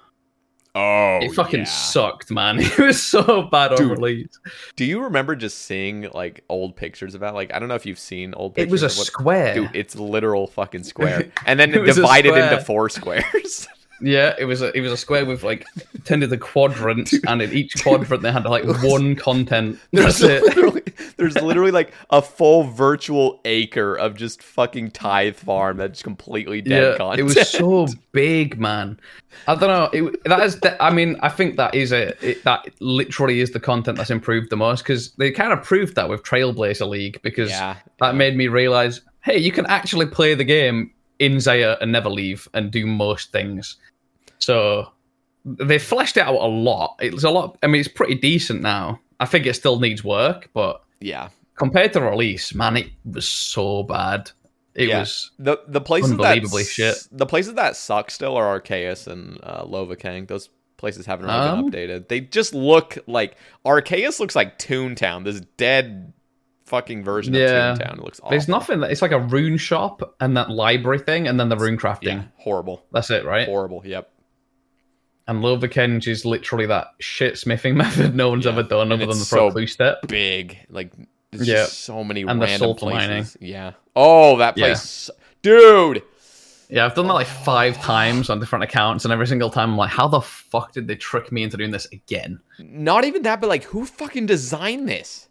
Oh, it fucking yeah. sucked, man. It was so bad on release. Do you remember just seeing like old pictures of that? Like, I don't know if you've seen old pictures. It was a what- square. Dude, it's literal fucking square, and then It divided into four squares. Yeah, it was a it was a square with like ten tended the quadrants, and in each quadrant they had like one content. There's That's it. literally, there's literally like a full virtual acre of just fucking tithe farm that's completely dead Yeah, content. it was so big, man. I don't know. It, that is, I mean, I think that is a it, that literally is the content that's improved the most because they kind of proved that with Trailblazer League because Yeah, that made me realize, hey, you can actually play the game in Zeah and never leave and do most things. So they fleshed it out a lot. It's a lot. I mean, it's pretty decent now. I think it still needs work, but yeah. compared to release, man, it was so bad. It Yeah. was The the places Unbelievably that shit. The places that suck still are Arceuus and uh, Lovakengj. Those places haven't really Um, been updated. They just look like Arceuus looks like Toontown. This dead fucking version Yeah. of Toontown. It looks awful. There's nothing. It's like a rune shop and that library thing, and then the rune crafting. Yeah, horrible, That's it, right? horrible. Yep. And Lovakengj is literally that shit smithing method no one's Yeah, ever done other than the so clue step. Big like. There's Yeah. just so many And the random sulfur places. mining. Yeah. Oh, that Yeah. place, dude. Yeah, I've done that like oh. five times on different accounts, and every single time I'm like, how the fuck did they trick me into doing this again? Not even that, but like, who fucking designed this?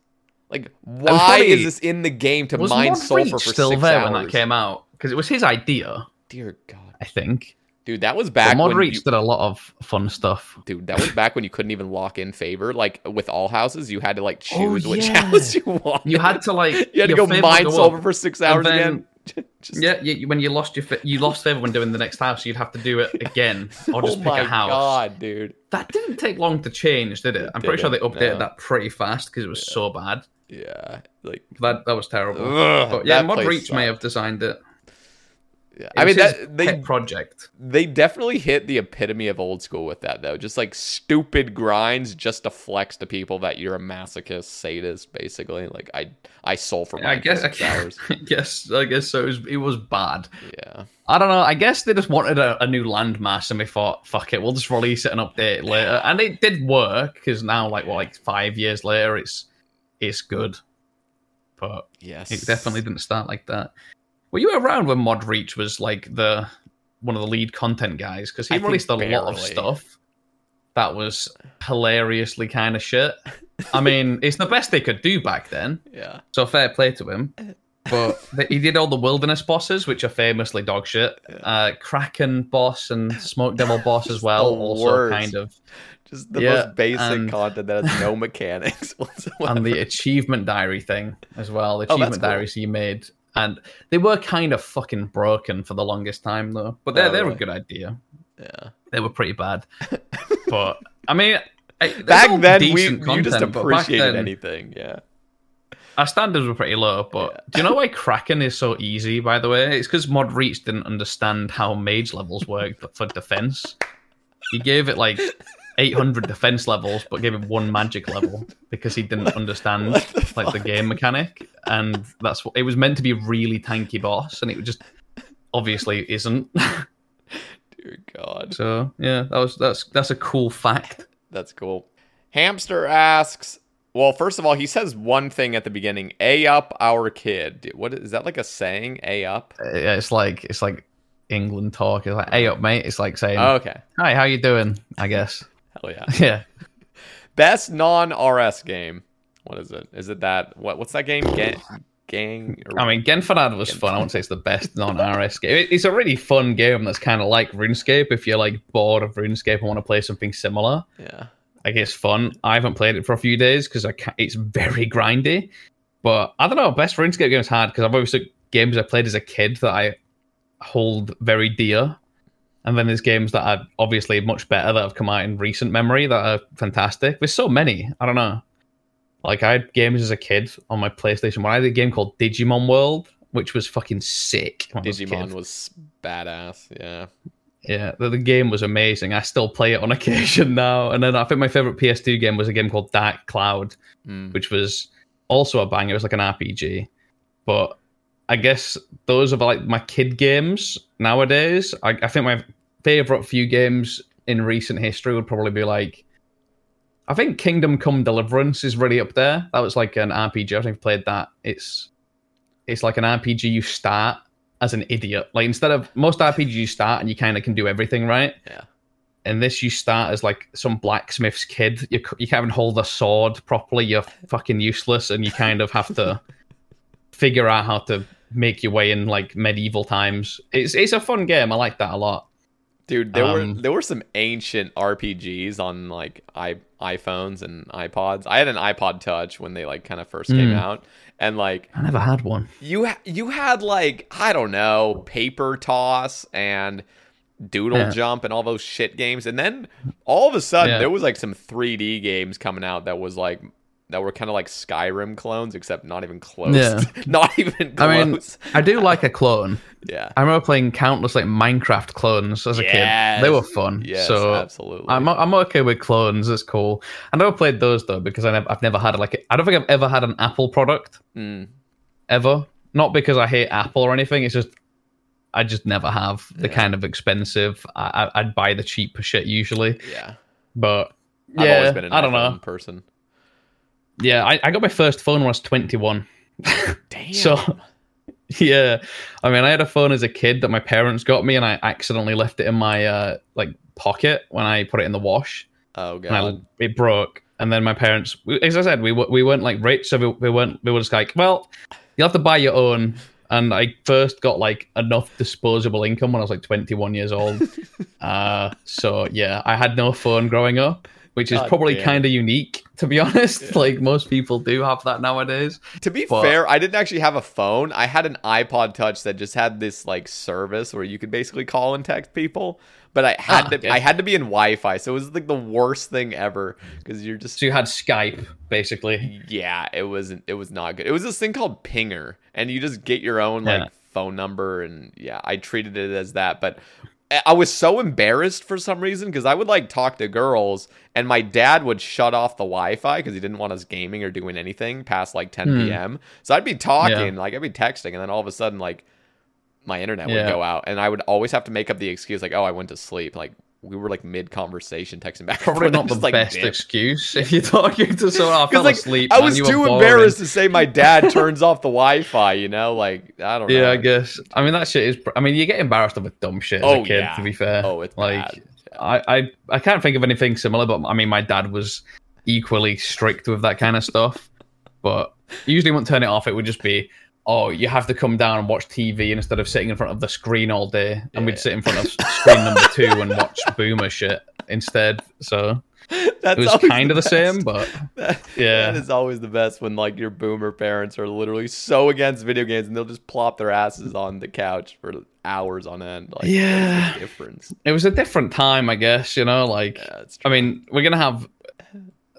Like, why funny- is this in the game to mine Mod sulfur for still six there hours? when that came out? Because it was his idea, Dear God, I think. dude, that was But back Mod when Reach you, did a lot of fun stuff. dude, that was back when you couldn't even lock in favor. Like with all houses, you had to like Oh, choose which yeah. house you wanted. You had to like you had to go mine would go sulfur up, for six hours then- again. Just, Yeah, you, when you lost your you lost favor when doing the next house, you'd have to do it again or just oh pick my a house. god, dude. That didn't take long to change, did it? I'm pretty sure they updated no. that pretty fast because it was so bad. Yeah, like That that was terrible. ugh, but yeah, Mod Reach may have designed it. Yeah. I mean that they project. they definitely hit the epitome of old school with that though. Just like stupid grinds just to flex to people that you're a masochist sadist, basically. Like I I sulfur I mine guess for I six hours. guess I guess so. It was, it was bad. Yeah. I don't know. I guess they just wanted a, a new landmass, and we thought, fuck it, we'll just release it and update it later. And it did work because now, like, what, like five years later, it's it's good. But Yes. it definitely didn't start like that. Were you around when Mod Reach was like the one of the lead content guys? Because he I released a lot of stuff that was hilariously kind of shit. I mean, it's the best they could do back then. Yeah. So fair play to him. But he did all the wilderness bosses, which are famously dog shit. Uh, Kraken boss and Smoke Devil boss as well. Also, worst. kind of. Just the Yeah, most basic and- content that has no mechanics whatsoever. And the achievement diary thing as well. The Oh, achievement cool. diaries you made. And they were kind of fucking broken for the longest time, though. But they're, Oh, they're a good idea. yeah. They were pretty bad. but, I mean, I- Back then we decent you just content, appreciated then- anything, yeah. Our standards were pretty low, but do you know why Kraken is so easy, by the way? It's because Mod Reach didn't understand how mage levels worked for defense. He gave it like 800 defense levels, but gave him one magic level because he didn't understand like the game mechanic. And that's what it was meant to be a really tanky boss, and it just obviously isn't. Dear God. so yeah, that was that's that's a cool fact. That's cool. Hamster asks, well, first of all, he says one thing at the beginning, A up our kid. What is that like a saying? A up? Uh, It's like it's like England talk. It's like, "Hey up, mate." It's like saying, Oh, okay. "Hi, how you doing?" I guess. Hell yeah. Yeah. Best non RS game. What is it? Is it that what what's that game? Gang I mean, Genfanad was fun. I wouldn't say it's the best non-RS game. It- It's a really fun game that's kind of like RuneScape. If you're like bored of RuneScape and want to play something similar, yeah. like it's fun. I haven't played it for a few days because it's very grindy. But I don't know. Best RuneScape game is hard because I've always took games I played as a kid that I hold very dear. And then there's games that are obviously much better that have come out in recent memory that are fantastic. There's so many. I don't know. Like I had games as a kid on my PlayStation. One I had a game called Digimon World, which was fucking sick. when I was a Digimon kid. was badass. Yeah. Yeah, the, the game was amazing. I still play it on occasion now. And then I think my favorite PS2 game was a game called Dark Cloud, Mm. which was also a bang. It was like an RPG. But I guess those are like my kid games nowadays. I, I think my favorite few games in recent history would probably be like. I think Kingdom Come Deliverance is really up there. That was like an RPG. I if you've played that. It's it's like an RPG you start as an idiot. Like instead of most RPGs you start and you kind of can do everything right. Yeah. And this you start as like some blacksmith's kid. You you can't even hold a sword properly. You're fucking useless, and you kind of have to figure out how to make your way in like medieval times. It's it's a fun game. I like that a lot. Dude, there were Um, there were some ancient RPGs on like i iPhones and iPods. I had an iPod Touch when they like kind of first came Mm. out, and like I never had one. you ha- you had like I don't know paper toss and doodle Yeah. jump and all those shit games, and then all of a sudden Yeah. there was like some 3D games coming out that was like that were kind of like Skyrim clones, except not even close. Yeah. not even close. I mean, I do like a clone. yeah. I remember playing countless like Minecraft clones as a kid. They were fun. Yes, so absolutely. I'm I'm okay with clones. It's cool. I never played those though because I never, I've never had like I don't think I've ever had an Apple product Mm. ever. Not because I hate Apple or anything. It's just I just never have the Yeah. kind of expensive. I, I- I'd buy the cheap shit usually, Yeah. but I've yeah, always been an I don't know. person. Yeah, I, I got my first phone when I was 21. Damn. So yeah, I mean, I had a phone as a kid that my parents got me, and I accidentally left it in my uh, like pocket when I put it in the wash, oh and I, god. it broke. And then my parents, as I said, we we weren't like rich, so we, we weren't. We were just like, well, you'll have to buy your own. And I first got like enough disposable income when I was like 21 years old. uh, so yeah, I had no phone growing up, which is God probably kind of unique, to be honest. Like most people do have that nowadays. To be but- fair, I didn't actually have a phone. I had an iPod Touch that just had this like service where you could basically call and text people. But I had Ah, to okay. I had to be in Wi-Fi, so it was like the worst thing ever because you're just So you had Skype, basically. yeah, it wasn't it was not good. It was this thing called Pinger, and you just get your own like Yeah. phone number, and yeah, I treated it as that. But I- was so embarrassed for some reason because I would like talk to girls, and my dad would shut off the Wi-Fi because he didn't want us gaming or doing anything past like 10 Hmm. p.m. So I'd be talking, Yeah. like I'd be texting, and then all of a sudden like my internet would Yeah. go out, and I would always have to make up the excuse like, oh, I went to sleep, like. We were like mid conversation texting back. Probably not the like, best dip. excuse if you're talking to someone. I fell like asleep. I was too embarrassed to say my dad turns off the Wi-Fi. You know, like I don't know. Yeah, I guess. I mean, that shit is. I mean, you get embarrassed of a dumb shit as Oh, a kid. yeah. To be fair, Oh, it's like bad. I, I, I can't think of anything similar. But I mean, my dad was equally strict with that kind of stuff. But usually, wouldn't turn it off. It would just be, oh, you have to come down and watch TV instead of sitting in front of the screen all day. And we'd Yeah. sit in front of screen number two and watch boomer shit instead. So That's it was kind of the same, but That- Yeah. that is always the best when like your boomer parents are literally so against video games and they'll just plop their asses on the couch for hours on end. Like, Yeah. difference. it was a different time, I guess. You know, like Yeah, I mean, we're gonna have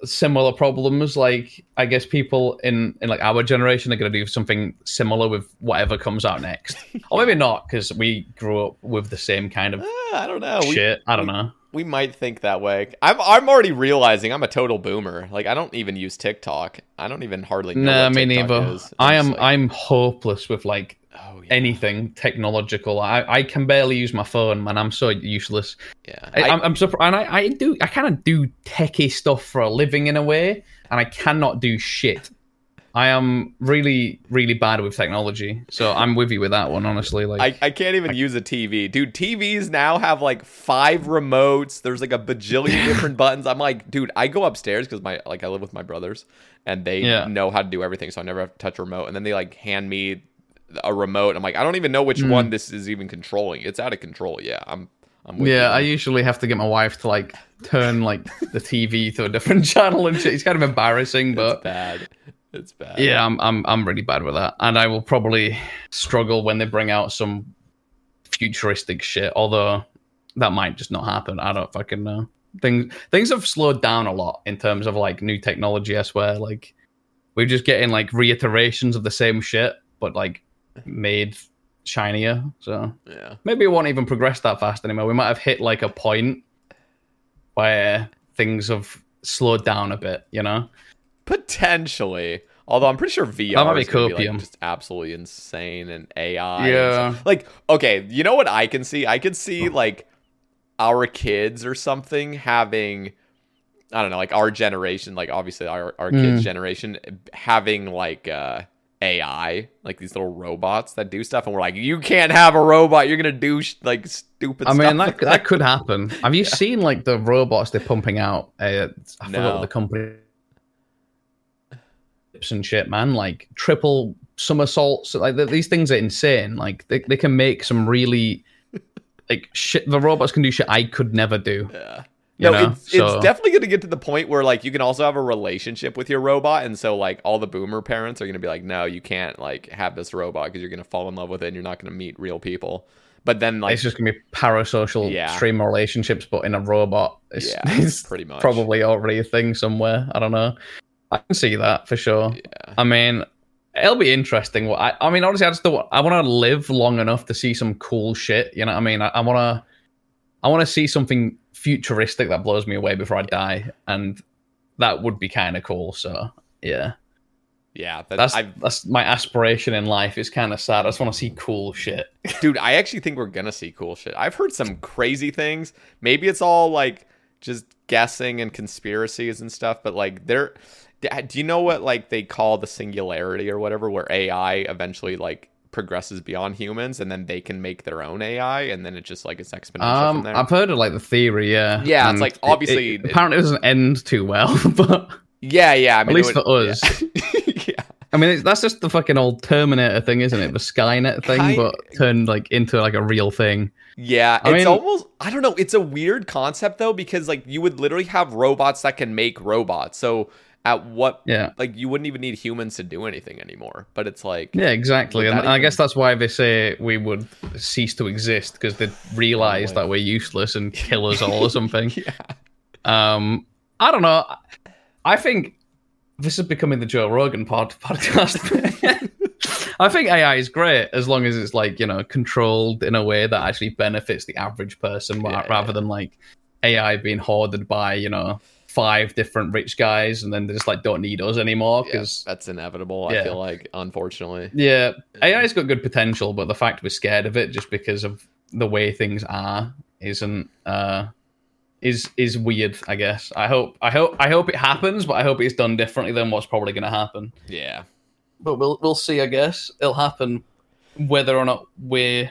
similar problems. Like, I guess people in in like our generation are gonna do something similar with whatever comes out next, or maybe not because we grew up with the same kind of Ah, I don't know. We- shit. I don't we- know. We might think that way. I'm I'm already realizing I'm a total boomer. Like I don't even use TikTok. I don't even hardly know. No, what me TikTok neither. Is. I am like, I'm hopeless with like oh, yeah. anything technological. I I can barely use my phone, man. I'm so useless. Yeah. I, I- I'm, I'm surprised. And I, I do. I kind of do techie stuff for a living in a way, and I cannot do shit. I am really, really bad with technology. So I'm with you with that one, honestly. Like, I, I can't even use a TV. Dude, TVs now have like five remotes. There's like a bajillion different buttons. I'm like, dude, I go upstairs because my like I live with my brothers and they Yeah. know how to do everything, so I never have to touch a remote. And then they like hand me a remote. I'm like, I don't even know which Hmm. one this is even controlling. It's out of control. Yeah, I'm I'm yeah, I usually have to get my wife to like turn like the TV to a different channel and shit. It's kind of embarrassing, it's but bad. It's bad. yeah, I'm I'm I'm really bad with that, and I will probably struggle when they bring out some futuristic shit. Although that might just not happen. I don't fucking know. Things things have slowed down a lot in terms of like new technology. I swear, like we're just getting like reiterations of the same shit, but like made shinier. So Yeah. maybe it won't even progress that fast anymore. We might have hit like a point where things have slowed down a bit. You know? Potentially. Although I'm pretty sure VR That might be is be copium. like just absolutely insane and AI. Yeah. stuff. Like, okay, you know what I can see? I can see like our kids or something having I don't know, like our generation, like obviously our, our kids' Mm. generation having like uh AI, like these little robots that do stuff, and we're like, you can't have a robot. You're gonna do sh- like stupid. I mean, that that could happen. Have you seen like the robots they're pumping out? Uh, I forgot No. what the company and shit, man. Like triple somersaults. Like th- these things are insane. Like they they can make some really like shit. The robots can do shit I could never do. Yeah. You no, know? it's, So- it's definitely going to get to the point where like you can also have a relationship with your robot, and so like all the boomer parents are going to be like, no, you can't like have this robot because you're going to fall in love with it, and you're not going to meet real people. But then like it's just gonna be parasocial Yeah. stream relationships, but in a robot. It's, Yeah, it's pretty much. probably already a thing somewhere. I don't know. I can see that for sure. yeah, I mean, it'll be interesting. I, I mean, honestly, I just don't, I want to live long enough to see some cool shit. You know what I mean? I, I want to, I want to see something futuristic that blows me away before I die, and that would be kind of cool. So yeah, yeah. That, that's I, that's my aspiration in life. It's kind of sad. I just want to see cool shit. dude, I actually think we're gonna see cool shit. I've heard some crazy things. Maybe it's all like just guessing and conspiracies and stuff, but like there. Do you know what like they call the singularity or whatever, where AI eventually like progresses beyond humans and then they can make their own AI and then it just like it's exponential from Um, there. I've heard of like the theory. Yeah, Yeah, it's And like, it- obviously- it- apparently it doesn't end too well, but yeah, yeah. I mean, at least would- for us. yeah. I mean, it's, that's just the fucking old Terminator thing, isn't it? The Skynet thing, Kind- but turned like into like a real thing. Yeah, I it's mean- almost I don't know, it's a weird concept though because like you would literally have robots that can make robots. So at what Yeah. like you wouldn't even need humans to do anything anymore. But it's like Yeah, exactly. And that I guess that's why they say we would cease to exist because they realize Probably. that we're useless and kill us all or something. yeah. Um, I don't know. I think this is becoming the Joe Rogan pod podcast. I think AI is great as long as it's like you know controlled in a way that actually benefits the average person, Yeah, rather yeah. than like AI being hoarded by you know five different rich guys and then they just like don't need us anymore Yeah, because that's inevitable, I feel like, unfortunately. yeah, AI's got good potential, but the fact we're scared of it just because of the way things are isn't uh is is weird, I guess. I hope I hope I hope it happens, but I hope it's done differently than what's probably gonna happen. Yeah. But we'll we'll see, I guess. It'll happen whether or not we're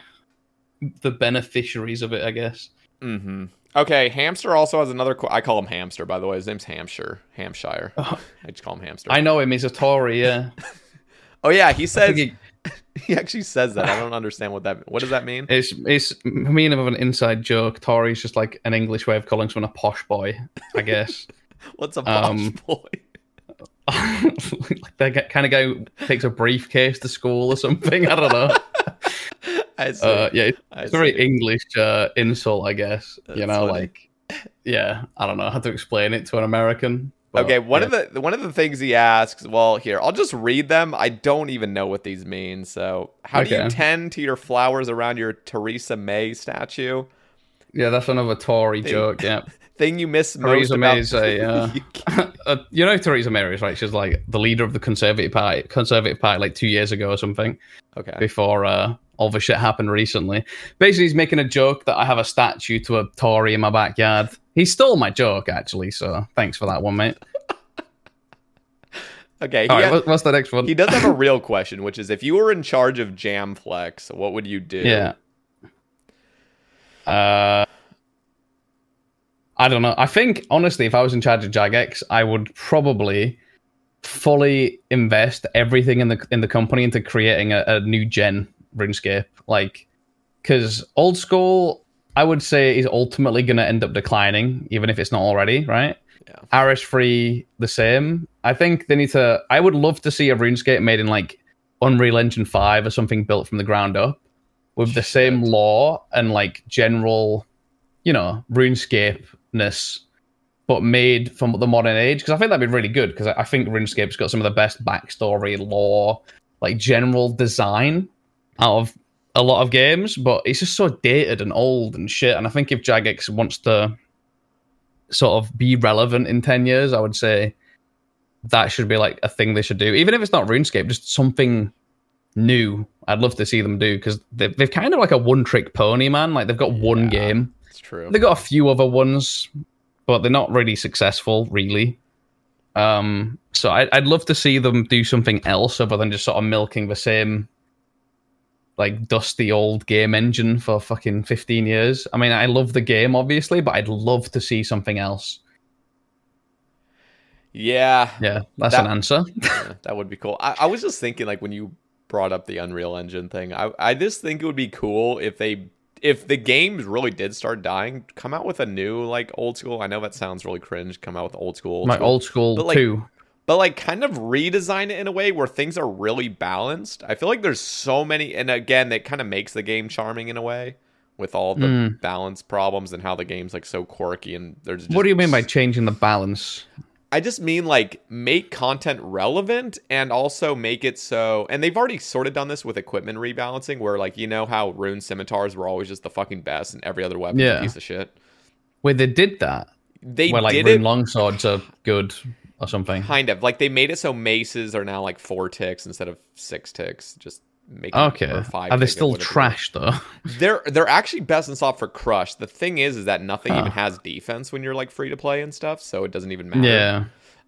the beneficiaries of it, I guess. Mm-hmm. Okay, Hamster also has another. Qu- I call him Hamster, by the way. His name's Hampshire. Hampshire. I just call him Hamster. I know him, he's a Tory, yeah. oh yeah, he says he- he actually says that. I don't understand what that. What does that mean? It's it's meaning of an inside joke. Tory's just like an English way of calling someone a posh boy, I guess. What's a posh Um, boy? like that kind of guy who takes a briefcase to school or something. I don't know. Uh, yeah, it's a very. English uh, insult, I guess. you know, funny. like yeah, I don't know how to explain it to an American. but, Okay, one yeah. of the one of the things he asks. Well, here I'll just read them. I don't even know what these mean. So, how do you tend to your flowers around your Theresa May statue? yeah, that's another Tory Thing- joke. Yeah, Thing you miss most Theresa May is a. Uh, You uh, you know Theresa May is right? She's like the leader of the Conservative Party, Conservative Party, like two years ago or something. okay. before uh, all the shit happened recently. Basically, he's making a joke that I have a statue to a Tory in my backyard. He stole my joke, actually, so thanks for that one, mate. Okay. All right, ha- what's the next one? he does have a real question, which is if you were in charge of Jagex, what would you do? Yeah. Uh, I don't know. I think, honestly, if I was in charge of Jagex, I would probably fully invest everything in the in the company into creating a, a new gen RuneScape. Like, because old school, I would say, is ultimately going to end up declining, even if it's not already, right? Yeah. RS3, the same. I think they need to. I would love to see a RuneScape made in like Unreal Engine 5 or something built from the ground up with the same lore and like general you know, RuneScape ness, but made from the modern age. Because I think that'd be really good. Because I think RuneScape's got some of the best backstory, lore, like general design out of a lot of games. But it's just so dated and old and shit. And I think if Jagex wants to sort of be relevant in ten years, I would say that should be like a thing they should do. Even if it's not RuneScape, just something new. I'd love to see them do because they've, they've kind of like a one trick pony, man. Like they've got one Yeah. game. It's true. They've got a few other ones, but they're not really successful, really. Um, so I, I'd love to see them do something else other than just sort of milking the same, like dusty old game engine for fucking fifteen years. I mean, I love the game obviously, but I'd love to see something else. Yeah, Yeah, that's That- an answer. yeah, that would be cool. I, I was just thinking, like when you brought up the Unreal Engine thing, I I just think it would be cool if they if the games really did start dying, come out with a new like old school. I know that sounds really cringe. Come out with old school, old My school, old school But, like, too. But like kind of redesign it in a way where things are really balanced. I feel like there's so many, and again, that kind of makes the game charming in a way with all the Mm. balance problems and how the game's like so quirky and there's. Just, What do you mean by changing the balance? I just mean like make content relevant and also make it so. And they've already sort of done this with equipment rebalancing, where like you know how rune scimitars were always just the fucking best, and every other weapon Yeah. a piece of shit. Where they did that, They where like did rune it longswords are good or something. kind of like they made it so maces are now like four ticks instead of six ticks. Just make Okay, five are they still trash though? They're they're actually best in slot for crush. The thing is, is that nothing Huh. even has defense when you're like free to play and stuff, so it doesn't even matter. yeah,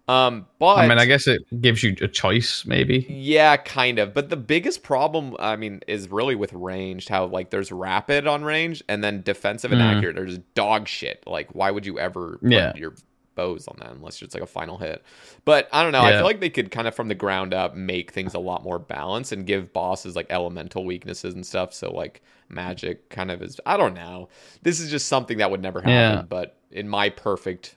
Um, but I mean, I guess it gives you a choice, maybe. Yeah, kind of. But the biggest problem, I mean, is really with ranged. How like there's rapid on range, and then defensive and Mm. accurate are just dog shit. Like, why would you ever Yeah. your bows on that unless it's like a final hit? But I don't know. I feel like they could kind of from the ground up make things a lot more balanced and give bosses like elemental weaknesses and stuff. So like magic kind of is. I don't know. This is just something that would never happen. Yeah. But in my perfect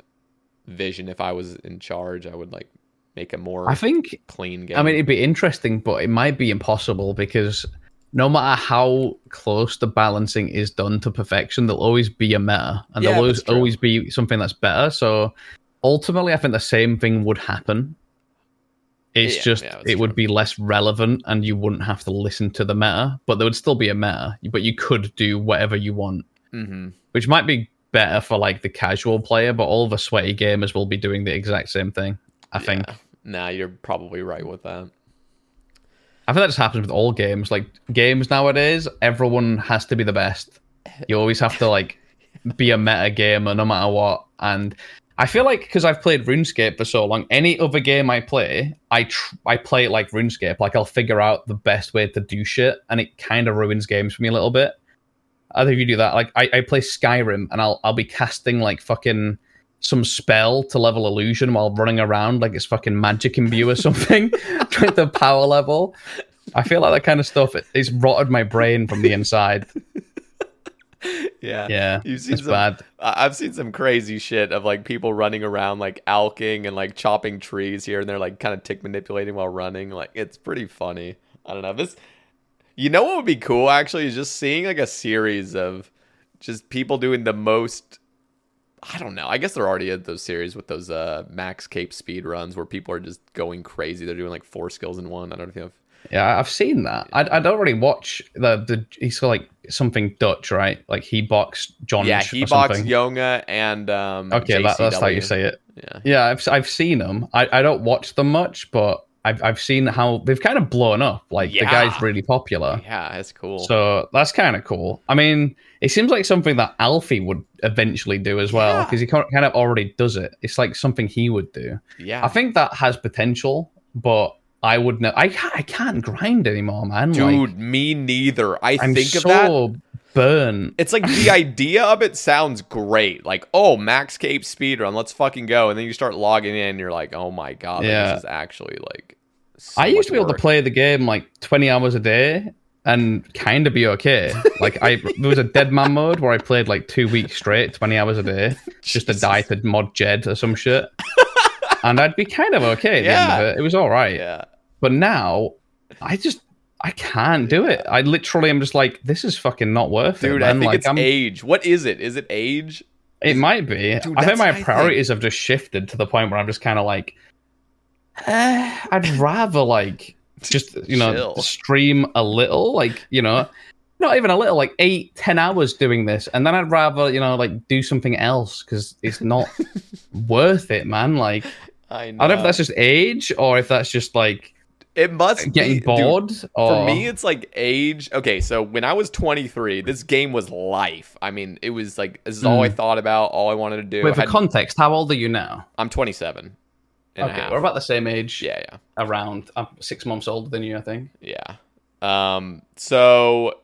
vision, if I was in charge, I would like make a more I think clean game. I mean, it'd be interesting, but it might be impossible because no matter how close the balancing is done to perfection, there'll always be a meta, and Yeah, there'll always, always be something that's better. So ultimately, I think the same thing would happen. It's Yeah, just yeah, it would be less relevant, and you wouldn't have to listen to the meta, but there would still be a meta. But you could do whatever you want, hmm which might be better for like the casual player. But all the sweaty gamers will be doing the exact same thing. I think. Nah, you're probably right with that. I think that just happens with all games. Like games nowadays, everyone has to be the best. You always have to like be a meta gamer no matter what. And I feel like because I've played RuneScape for so long, any other game I play, I tr- I play it like RuneScape. Like I'll figure out the best way to do shit, and it kind of ruins games for me a little bit. I think you do that. Like I, I play Skyrim, and I'll I'll be casting like fucking some spell to level illusion while running around like it's fucking magic imbue or something with the power level. I feel like that kind of stuff it, it's rotted my brain from the inside. Yeah. Yeah, You've seen it's some, bad. I've seen some crazy shit of like people running around like alching and like chopping trees here and they're like kind of tick manipulating while running. Like it's pretty funny. I don't know. This you know what would be cool actually is just seeing like a series of just people doing the most I don't know. I guess they're already at those series with those uh max cape speed runs where people are just going crazy. They're doing like four skills in one. I don't know if you have Yeah, I've seen that. I, I don't really watch the the. He's like something Dutch, right? Like he boxed John. Yeah, he boxed. Yonga and um Okay, that, that's how you say it. Yeah. Yeah, I've I've seen them. I, I don't watch them much, but I've I've seen how they've kind of blown up. Like the guy's really popular. Yeah, that's cool. So that's kind of cool. I mean, it seems like something that Alfie would eventually do as well Yeah. because he kind of already does it. It's like something he would do. yeah. I think that has potential, but I would know. I can't, I can't grind anymore, man. Dude, like, me neither. I I'm think so of that. Burnt. It's like the idea of it sounds great. Like, oh, max cape speedrun, let's fucking go. And then you start logging in, and you're like, oh my god, like, Yeah. this is actually like. so I used to be able to play the game like 20 hours a day and kind of be okay. Like I, there was a dead man mode where I played like two weeks straight, 20 hours a day, just to die to mod Jed or some shit. and I'd be kind of okay at the end Yeah. of it. It was all right. Yeah. But now, I just I can't do it. I literally am just like, this is fucking not worth Dude, it. I man. think like, it's I'm- age. What is it? Is it age? It might be. Dude, I think my I think- priorities have just shifted to the point where I'm just kind of like, eh, I'd rather like just you know Chill. stream a little, like you know, not even a little, like eight, ten hours doing this, and then I'd rather you know like do something else because it's not worth it, man. Like I know. I don't know if that's just age or if that's just like it must getting be, dude, bored. or For me, it's like age. Okay, so when I was 23, this game was life. I mean, it was like this is all I thought about, all I wanted to do. Wait, for Had- context, how old are you now? I'm 27. and a okay, we're about the same age. Yeah, yeah. around. I'm six months older than you, I think. Yeah. Um. So,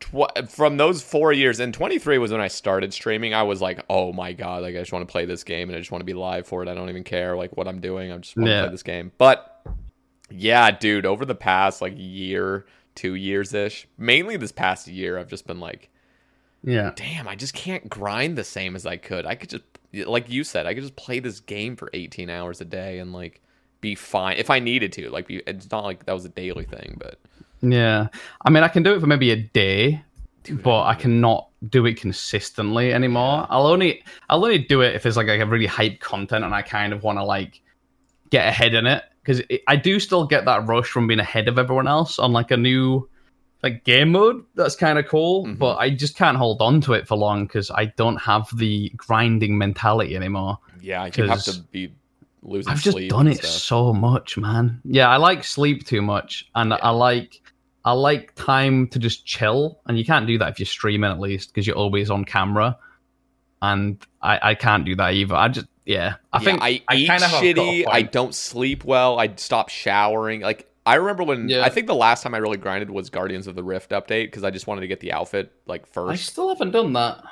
tw- from those four years, and 23 was when I started streaming. I was like, oh my god, like I just want to play this game, and I just want to be live for it. I don't even care like what I'm doing. I just want to Yeah. play this game. But yeah, dude, over the past like year, two years ish, mainly this past year, I've just been like, Yeah. damn, I just can't grind the same as I could. I could just, like you said, I could just play this game for 18 hours a day and like be fine if I needed to. Like, be, it's not like that was a daily thing, but Yeah. I mean, I can do it for maybe a day, but I cannot do it consistently anymore. I'll only I'll only do it if there's like, like a really hype content and I kind of want to like get ahead in it because I do still get that rush from being ahead of everyone else on like a new like game mode. That's kind of cool, Mhm. but I just can't hold on to it for long because I don't have the grinding mentality anymore. yeah, you have to be losing I've just done it stuff. so much, man. Yeah, I like sleep too much, and I like I like time to just chill. And you can't do that if you're streaming, at least, because you're always on camera. And I, I can't do that either. I just yeah, I Yeah, think I, eat kind of have got a shitty. I don't sleep well. I stop showering. Like I remember when Yeah. I think the last time I really grinded was Guardians of the Rift update because I just wanted to get the outfit like first. I still haven't done that.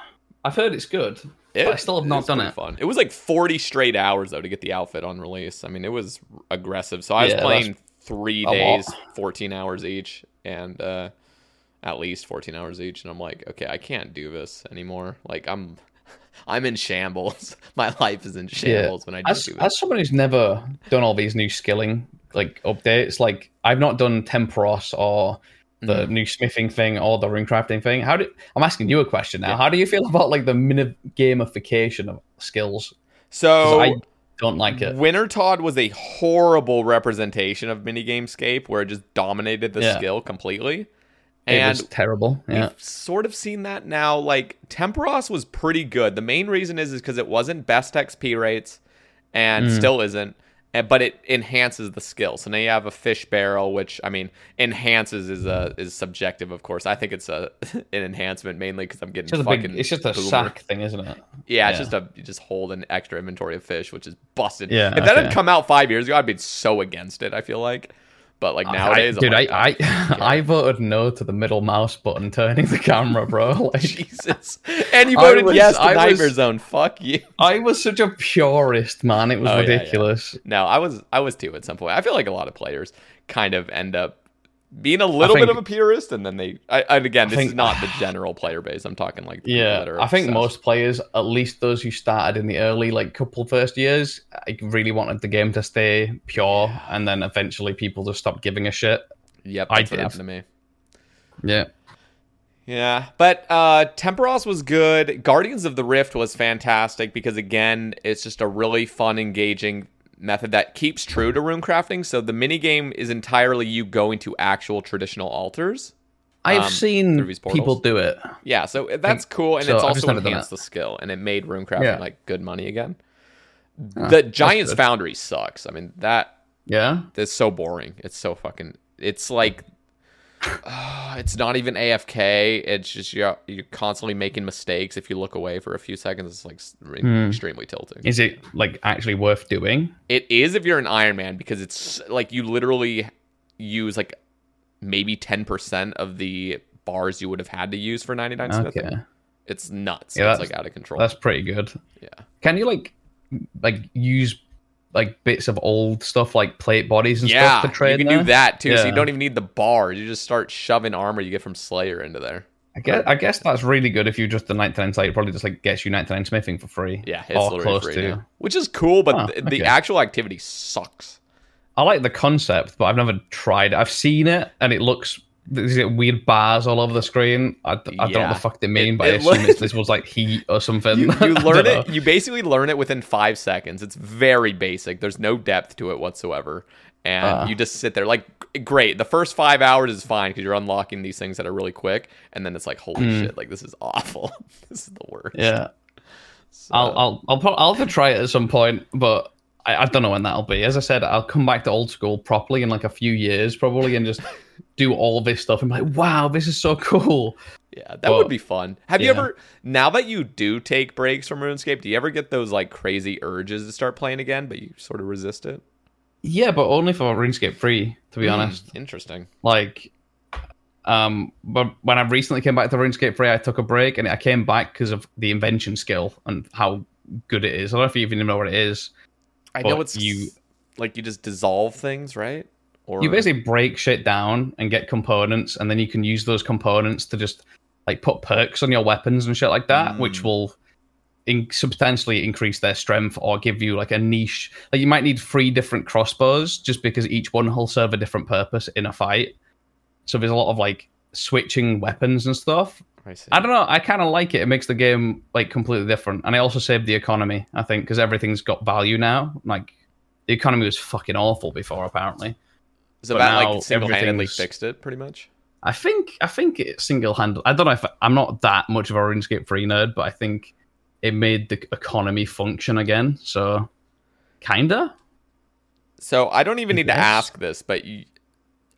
I've heard it's good. It- but I still have not it's done pretty it. Fun. It was like 40 straight hours though to get the outfit on release. I mean, it was aggressive. So I was Yeah, that's playing three days, lot. 14 hours each, and uh, at least 14 hours each. And I'm like, okay, I can't do this anymore. Like I'm, I'm in shambles. My life is in shambles when I do as, do as someone who's never done all these new skilling like updates, like I've not done Tempoross or the Mm-hmm. new smithing thing or the rune crafting thing. How do I'm asking you a question now? How do you feel about like the mini gamification of skills? So I don't like it. Wintertodt was a horrible representation of minigamescape where it just dominated the Yeah. skill completely. It was terrible. Yeah. We've sort of seen that now. Like Tempoross was pretty good. The main reason is is because it wasn't best XP rates, and Mm. still isn't. Eh, but it enhances the skill. So now you have a fish barrel, which I mean, enhances is a is subjective, of course. I think it's a an enhancement mainly because I'm getting It's just a big. It's just a boomer. sack thing, isn't it? Yeah, it's just a you just hold an extra inventory of fish, which is busted. Yeah, if that had come out five years ago, I'd be so against it. I feel like, but like nowadays, I, dude, I'm I, like, I, I voted no to the middle mouse button turning the camera, bro. Like, Jesus, and you voted was- yes to I was- Nightmare Zone. Fuck you. I was such a purist, man. It was Oh, yeah, yeah. ridiculous. No, I was I was too at some point. I feel like a lot of players kind of end up being a little bit of a purist, and then they. I, and again, this is not the general player base. I'm talking like Yeah, I think obsessed. most players, at least those who started in the early like couple first years, I really wanted the game to stay pure, and then eventually people just stopped giving a shit. Yep, I that's what did. happened to me. Yeah, Yeah, but uh Tempoross was good. Guardians of the Rift was fantastic because again, it's just a really fun, engaging method that keeps true to rune crafting. So the mini game is entirely you going to actual traditional altars. I've Um, seen people do it. Yeah, so that's cool, and so it's also enhanced the skill, and it made rune crafting Yeah. like good money again. Ah, the Giants. Foundry sucks. I mean that Yeah, it's so boring. It's so fucking. It's like. Uh, it's not even AFK. It's just you're, you're constantly making mistakes. If you look away for a few seconds, it's like Hmm. extremely tilting. is it like actually worth doing? It is if you're an Iron Man because it's like you literally use like maybe 10% of the bars you would have had to use for 99 smithing. Okay, It's nuts. Yeah, it's like out of control. that's pretty good. yeah. Can you like like use like bits of old stuff like plate bodies and Yeah, stuff to trade? you can there? do that too. So you don't even need the bars. You just start shoving armor you get from Slayer into there. I guess I guess that's really good if you're just the 99 site. It probably just like gets you 99 smithing for free. Yeah, it's or close free to. now. which is cool, but Oh, the, the actual activity sucks. I like the concept, but I've never tried it. I've seen it, and it looks there's weird bars all over the screen. I, I don't know what the fuck they mean, It- but I assume looks- it's, this was like heat or something. You, you learn know. it. You basically learn it within five seconds. It's very basic. There's no depth to it whatsoever, and Ah. you just sit there. Like, great. The first five hours is fine because you're unlocking these things that are really quick, and then it's like, holy shit! Like this is awful. this is the worst. Yeah, So- I'll I'll I'll, pro- I'll have to try it at some point, but I, I don't know when that'll be. As I said, I'll come back to old school properly in like a few years, probably, and just do all this stuff. and be like, wow, this is so cool. Yeah, that Well, would be fun. Have you ever now that you do take breaks from RuneScape, do you ever get those like crazy urges to start playing again, but you sort of resist it? Yeah, but only for RuneScape 3, to be Hmm, honest. Interesting. Like, um, but when I recently came back to RuneScape 3, I took a break and I came back because of the invention skill and how good it is. I don't know if you even know what it is. I know it's you- like you just dissolve things, right? Or You basically break shit down and get components, and then you can use those components to just like put perks on your weapons and shit like that, which hmm. will in- substantially increase their strength or give you like a niche. Like you might need three different crossbows just because each one will serve a different purpose in a fight. So there's a lot of like switching weapons and stuff. I. I don't know. I kind of like it. It makes the game like completely different, and I also saved the economy. I think because everything's got value now. Like the economy was fucking awful before, apparently. So but that now like single-handedly fixed it, pretty much. I think I think it single handed. I don't know if I'm not that much of a RuneScape 3 nerd, but I think it made the economy function again. So, kinda. So I don't even need to ask this, but you,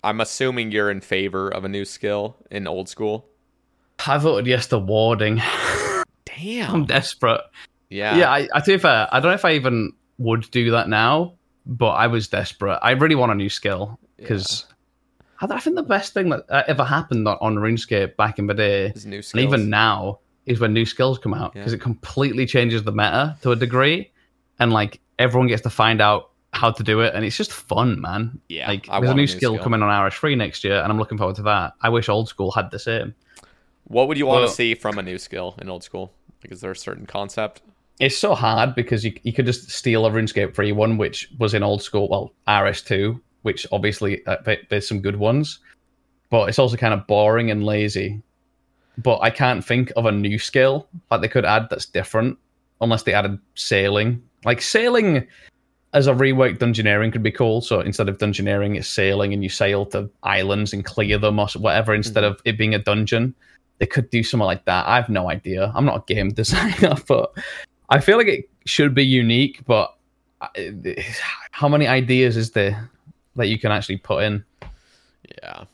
I'm assuming you're in favor of a new skill in old school. I voted yes to warding. Damn, I'm desperate. Yeah. Yeah, I, I to be fair, I don't know if I even would do that now, but I was desperate. I really want a new skill because I, I think the best thing that uh, ever happened on, on RuneScape back in the day, new and even now, is when new skills come out because Yeah. it completely changes the meta to a degree, and like everyone gets to find out how to do it, and it's just fun, man. Yeah, like I there's a new, a new skill, skill. coming on RS3 next year, and I'm looking forward to that. I wish old school had the same. What would you want Well- to see from a new skill in old school? Like, is there a certain concept? it's so hard because you you could just steal a RuneScape 3 one, which was in old school, well RS2, which obviously uh, there's some good ones, but it's also kind of boring and lazy. But I can't think of a new skill that they could add that's different, unless they added sailing. Like sailing as a reworked dungeoneering could be cool. So instead of dungeoneering, it's sailing and you sail to islands and clear them or whatever. Instead of it being a dungeon, they could do something like that. I have no idea. I'm not a game designer, but I feel like it should be unique. But I- how many ideas is there that you can actually put in? Yeah.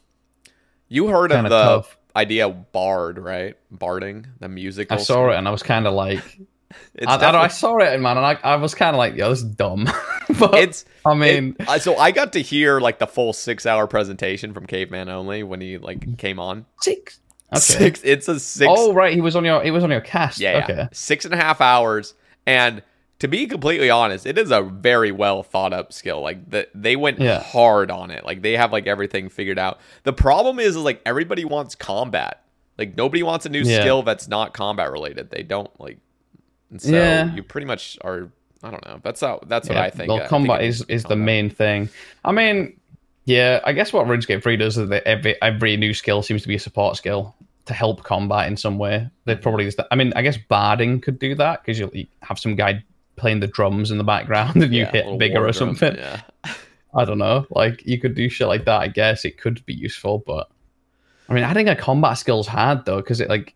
You heard of Kinda the tough. idea of bard, right? Barding, the musical. I saw it and I was kind of like, I, I, I saw it, man, and I, I was kind of like, yo, this is dumb. but it's I mean, it- so I got to hear like the full six hour presentation from Caveman only when he like came on. six. Okay. Six. It's a six. Oh right, he was on your he was on your cast. yeah, yeah. Okay. Six and a half hours. And to be completely honest, it is a very well thought up skill. Like the, they went Yeah. hard on it. Like they have like everything figured out. The problem is, is like everybody wants combat. Like nobody wants a new Yeah. skill that's not combat related. They don't like. And so Yeah. you pretty much are. I don't know. That's how. That's what I think. Well, think combat it is needs to be is the main thing. I mean, yeah, I guess what RuneScape 3 does is that every every new skill seems to be a support skill to help combat in some way. They mm. probably just, I mean, I guess barding could do that because you have some guy playing the drums in the background and you Yeah, hit bigger or drum, something. Yeah. I don't know. Like you could do shit like that. I guess it could be useful, but I mean, adding a combat skill's hard though because it like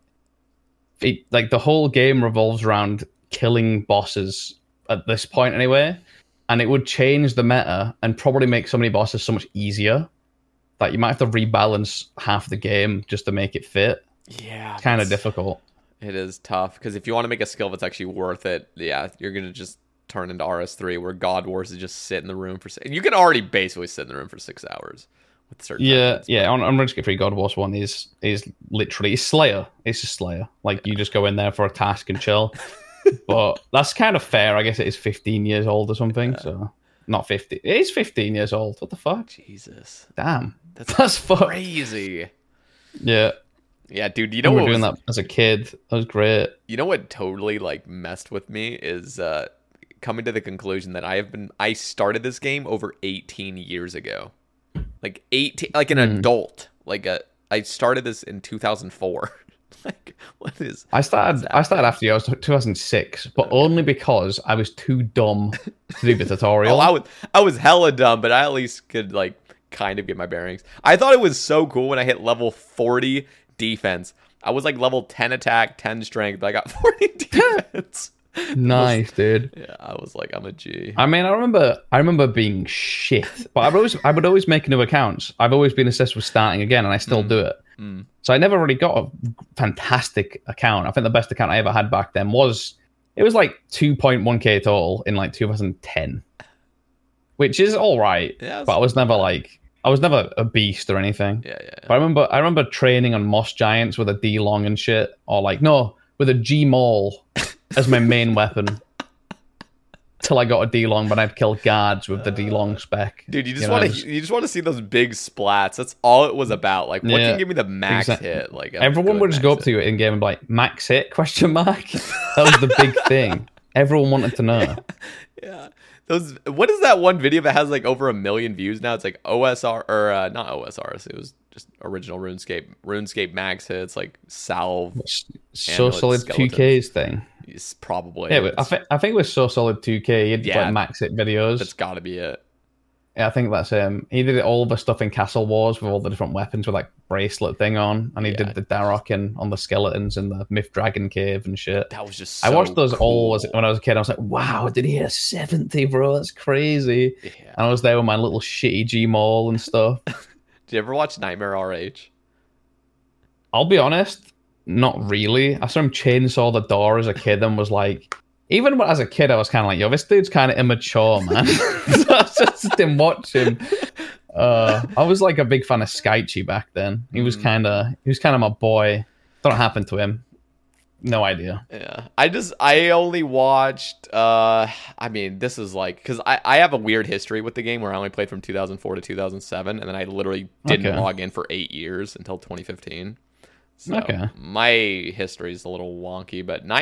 it like the whole game revolves around killing bosses at this point anyway, and it would change the meta and probably make so many bosses so much easier that you might have to rebalance half the game just to make it fit. Yeah. Kind of difficult. It is tough because if you want to make a skill that's actually worth it, yeah, you're gonna just turn into RS3 where God Wars is just sit in the room for. si- You can already basically sit in the room for six hours with certain. Yeah, yeah. On, on RuneScape 3, God Wars one is is literally it's Slayer. It's just Slayer. Like you just go in there for a task and chill. but that's kind of fair. I guess it is 15 years old or something. So not 50. It is 15 years old. What the fuck? Jesus, Damn. that's, That's fucked. crazy. Yeah. Yeah, dude. You know we what doing was, that as a kid. That was great. You know what totally like messed with me is uh coming to the conclusion that I have been I started this game over 18 years ago. Like 18 like an adult. Like a I started this in 2004. like what is I started. I started after you. I was 2006, but only because I was too dumb to do the tutorial. Oh, I was I was hella dumb, but I at least could like kind of get my bearings. I thought it was so cool when I hit level 40 defense. I was like level 10 attack, 10 strength, but I got 40 defense. nice, dude. yeah, I was like, I'm a G. I mean, I remember, I remember being shit, but I've always, I would always make new accounts. I've always been obsessed with starting again, and I still mm. do it. Mm. So I never really got a fantastic account. I think the best account I ever had back then was, it was like 2.1k total in like 2010, which is all right. Yeah, but I was never like, I was never a beast or anything. Yeah, yeah. But I remember, I remember training on Moss Giants with a D long and shit, or like no, with a G Maul as my main weapon. Till I got a D long, but I'd kill guards with the uh, D long spec. Dude, you just know, want to you just want to see those big splats. That's all it was about. Like, what Yeah. can give me the max Exact- hit? Like, Everyone would just go up to you in game and be like, "Max hit?" Question mark. That was the big thing. Everyone wanted to know. hit. Yeah. Those. What is that one video that has like over a million views now? It's like OSR or uh, not OSRs. It was just original RuneScape. RuneScape max hits like salve. So it's solid Two Ks thing. Is probably. Yeah, I it's- think I think with so solid two K, had Yeah. like max hit videos. that's got to be it. Yeah, I think that's um he did all the stuff in Castle Wars with all the different weapons with like bracelet thing on, and he Yeah. did the Dharok in on the skeletons in the Myth Dragon Cave and shit. That was just. I watched those all as, when I was a kid. I was like, "Wow, did he hit a 70, bro? That's crazy!" Yeah. And I was there with my little shitty G Maul and stuff. Did you ever watch Nightmare RH? I'll be honest, not really. I saw him chainsaw the door as a kid and was like, even when- as a kid, I was kind of like, yo, this dude's kind of immature, man. so I just didn't watch him. Uh, I was like a big fan of Skychi back then. He was kind of, he was kind of my boy. Don't know what happened to him. No idea. Yeah. I just I only watched uh I mean this is like cuz I I have a weird history with the game where I only played from 2004 to 2007 and then I literally didn't Okay. log in for 8 years until 2015. So Okay. my history is a little wonky but nine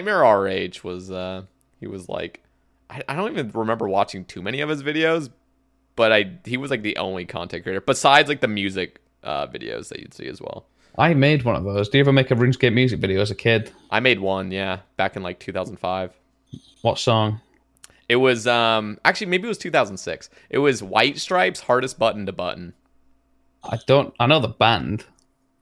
Nightmare RH was uh he was like I, I don't even remember watching too many of his videos but I he was like the only content creator besides like the music uh videos that you'd see as well. I made one of those. Do you ever make a RuneScape music video as a kid? I made one, yeah, back in like 2005. What song? It was um actually maybe it was 2006. It was White Stripes hardest button to button. I don't. I know the band.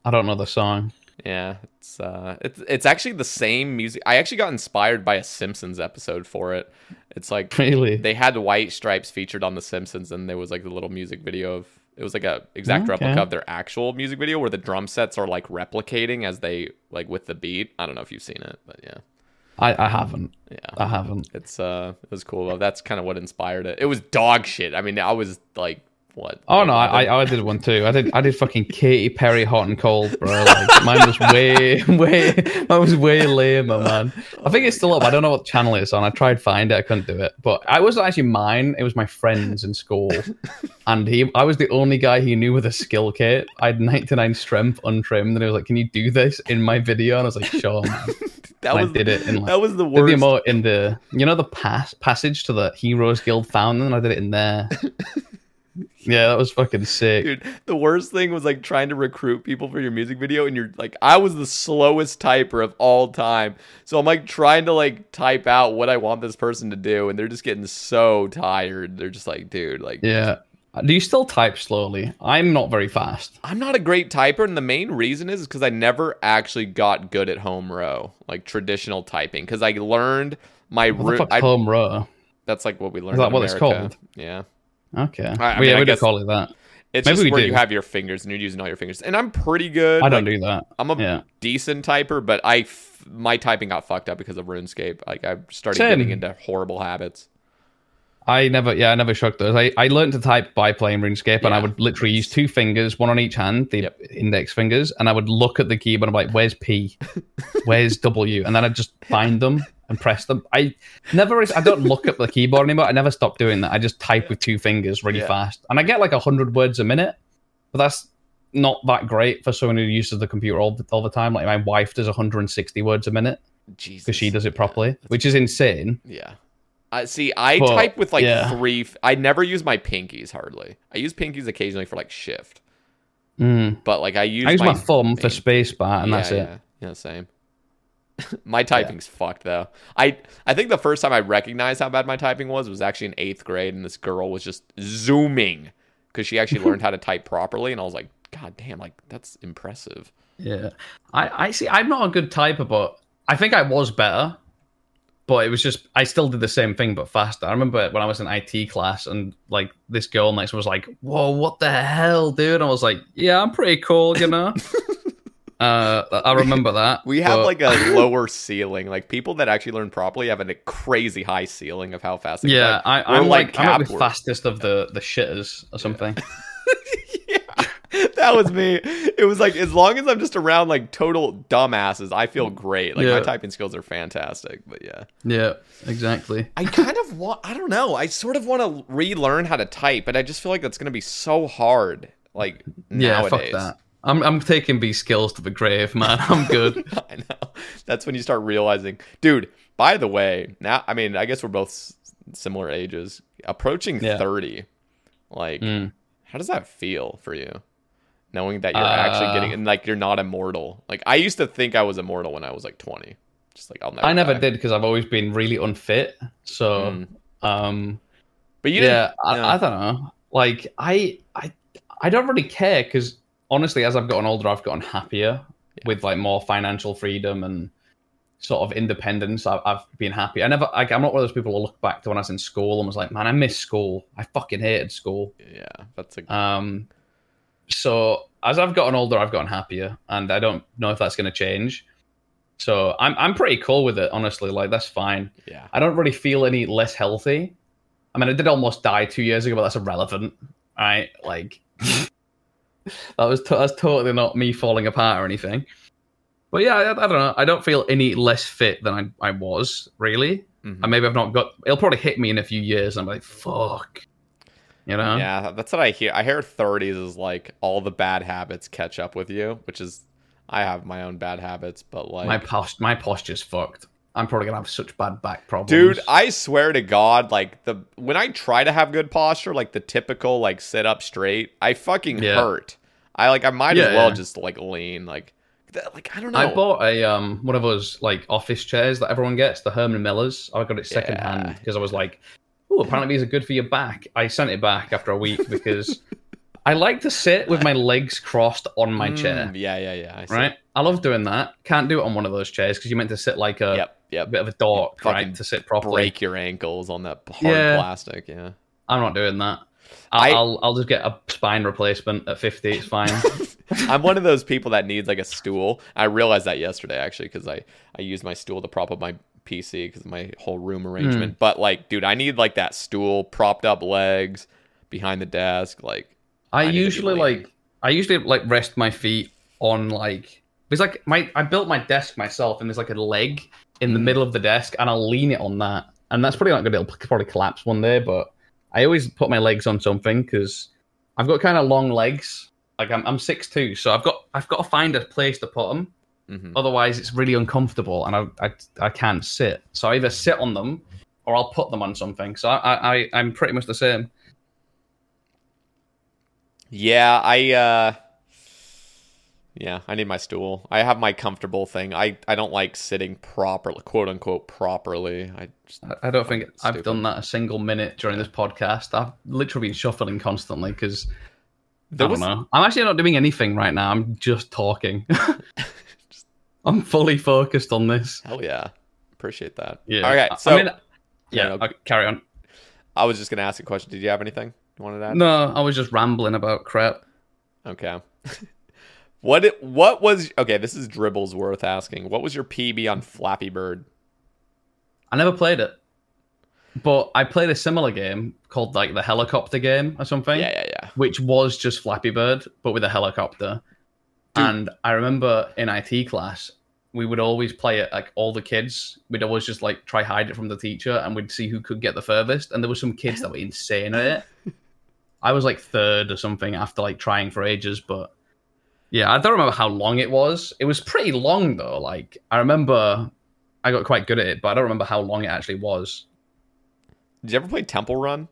I don't know the song. Yeah, it's uh it's it's actually the same music. I actually got inspired by a Simpsons episode for it. It's like Really? they had White Stripes featured on the Simpsons and there was like the little music video of it was like a exact Okay. replica of their actual music video where the drum sets are like replicating as they like with the beat. I don't know if you've seen it, but yeah. I, I haven't. Yeah. I haven't. It's uh it was cool. though. That's kind of what inspired it. It was dog shit. I mean, I was like what? Oh no, I, I I did one too. I did I did fucking Katy Perry hot and cold, bro. Like mine was way way mine was way lamer, man. I think it's still up. I don't know what channel it's on. I tried find it, I couldn't do it. But I wasn't actually mine. It was my friends in school, and he I was the only guy he knew with a skill cape. I had 99 strength untrimmed, and he was like, "Can you do this in my video?" And I was like, "Sure." Man. that and I was did it in, like, that was the worst. Did the emote in the you know the pass passage to the Heroes Guild fountain. And I did it in there. Yeah, that was fucking sick. Dude, the worst thing was like trying to recruit people for your music video, and you're like, I was the slowest typer of all time. So I'm like trying to like type out what I want this person to do, and they're just getting so tired. They're just like, dude, like, Yeah. Do you still type slowly? I'm not very fast. I'm not a great typer, and the main reason is because I never actually got good at home row, like traditional typing, because I learned my What the root. fuck, I- home row? That's like what we learned. Is that what it's called? Yeah. Okay. I well, mean, yeah, I we call it that. It's Maybe just we where do. you have your fingers and you're using all your fingers. And I'm pretty good. I don't like, do that. I'm a Yeah. decent typer, but I f- my typing got fucked up because of RuneScape. Like I started Same. getting into horrible habits. I never, yeah, I never shrugged those. I, I learned to type by playing RuneScape, and I would literally use two fingers, one on each hand, the Yep. index fingers, and I would look at the keyboard and I'm like, "Where's P? Where's W?" And then I'd just find them and press them. I never, I don't look at the keyboard anymore. I never stopped doing that. I just type with two fingers really Yeah. fast, and I get like hundred words a minute, but that's not that great for someone who uses the computer all the, all the time. Like my wife does 160 words a minute because she does it properly, that's- which is insane. Yeah. I see. I type with like yeah. three. f- I never use my pinkies hardly. I use pinkies occasionally for like shift, Mm. but like I use. I use my, my thumb for space bar, and yeah, that's it. yeah. Yeah, same. my typing's fucked though. I I think the first time I recognized how bad my typing was was actually in eighth grade, and this girl was just zooming because she actually learned how to type properly, and I was like, God damn, like that's impressive. Yeah, I, I see. I'm not a good typer, but I think I was better. But it was just I still did the same thing, but faster. I remember when I was in IT class, and like this girl next was like, "Whoa, what the hell, dude?" I was like, "Yeah, I'm pretty cool, you know." uh, I remember that. We have but- like a lower ceiling. Like people that actually learn properly have a crazy high ceiling of how fast. They yeah. I, I'm like, I'm like the fastest of the the shitters or something. yeah, that was me. It was like as long as I'm just around like total dumbasses, I feel great. Like my typing skills are fantastic. But yeah, yeah, exactly. I kind of want. I don't know. I sort of want to relearn how to type, but I just feel like that's going to be so hard. Like Yeah, nowadays. fuck that. I'm I'm taking these skills to the grave, man. I'm good. I know. That's when you start realizing, dude. By the way, now I mean, I guess we're both s- similar ages, approaching Yeah. thirty. Like, Mm. how does that feel for you? Knowing that you're actually Uh, getting and like you're not immortal. Like I used to think I was immortal when I was like twenty. Just like I'll never. I never die. did because I've always been really unfit. So, Mm. um, But you yeah, didn't. I, yeah. I don't know. Like, I, I, I don't really care because honestly, as I've gotten older, I've gotten happier with like more financial freedom and sort of independence. I've, I've been happy. I never, like, I'm not one of those people who look back to when I was in school and was like, man, I miss school. I fucking hated school. yeah, that's a. Um, so as I've gotten older, I've gotten happier, and I don't know if that's going to change. So I'm I'm pretty cool with it, honestly. Like that's fine. yeah. I don't really feel any less healthy. I mean, I did almost die two years ago, but that's irrelevant, right? Like that was to- that's totally not me falling apart or anything. But yeah, I, I don't know. I don't feel any less fit than I, I was really. Mhm. And maybe I've not got. It'll probably hit me in a few years. And I'm like, fuck. You know? Yeah, that's what I hear. I hear 30s is like all the bad habits catch up with you, which is I have my own bad habits, but like my post my posture's fucked. I'm probably gonna have such bad back problems. Dude, I swear to God, like the when I try to have good posture, like the typical like sit up straight, I fucking Yeah. hurt. I like I might Yeah, as well yeah. just like lean, like like I don't know. I bought a um one of those like office chairs that everyone gets, the Herman Millers. I got it second hand because I was like, oh, apparently these are good for your back. I sent it back after a week because I like to sit with my legs crossed on my Mm, chair. Yeah, yeah, yeah. I see. Right? I love doing that. Can't do it on one of those chairs because you're meant to sit like a, Yep, yep. bit of a dork, Fucking right? To sit properly. Break your ankles on that hard Yeah. plastic. Yeah. I'm not doing that. I- I'll, I'll I'll just get a spine replacement at 50. It's fine. I'm one of those people that needs like a stool. I realized that yesterday actually because I I used my stool to prop up my PC because of my whole room arrangement. Hmm. But like, dude, I need like that stool, propped up legs behind the desk. Like, I, I need to be usually like I usually like rest my feet on like there's like my I built my desk myself and there's like a leg in Mm. the middle of the desk and I'll lean it on that and that's probably not good. It'll probably collapse one day, but I always put my legs on something because I've got kind of long legs. Like I'm I'm six two, so I've got I've got to find a place to put them. Mhm. Otherwise, it's really uncomfortable and I I, I can't sit. So I either sit on them or I'll put them on something. So I I I'm pretty much the same. Yeah, I uh yeah, I need my stool. I have my comfortable thing. I I don't like sitting properly, quote unquote properly. I just, I- I don't think I've stupid. done that a single minute during this podcast. I've literally been shuffling constantly because I don't was know. I'm actually not doing anything right now. I'm just talking. I'm fully focused on this. hell yeah. Appreciate that. Yeah. Okay, so I mean, yeah. no, okay, carry on. I was just gonna ask a question. Did you have anything you wanted to add? No, I was just rambling about crap. Okay. what it, what was okay, this is dribbles worth asking. What was your PB on Flappy Bird? I never played it, but I played a similar game called like the helicopter game or something. Yeah, yeah, yeah. which was just Flappy Bird, but with a helicopter. And I remember in IT class, we would always play it like all the kids. We'd always just like try hide it from the teacher, and we'd see who could get the furthest. And there were some kids that were insane at it. I was like third or something after like trying for ages, but yeah, I don't remember how long it was. It was pretty long though. Like I remember I got quite good at it, but I don't remember how long it actually was. Did you ever play Temple Run?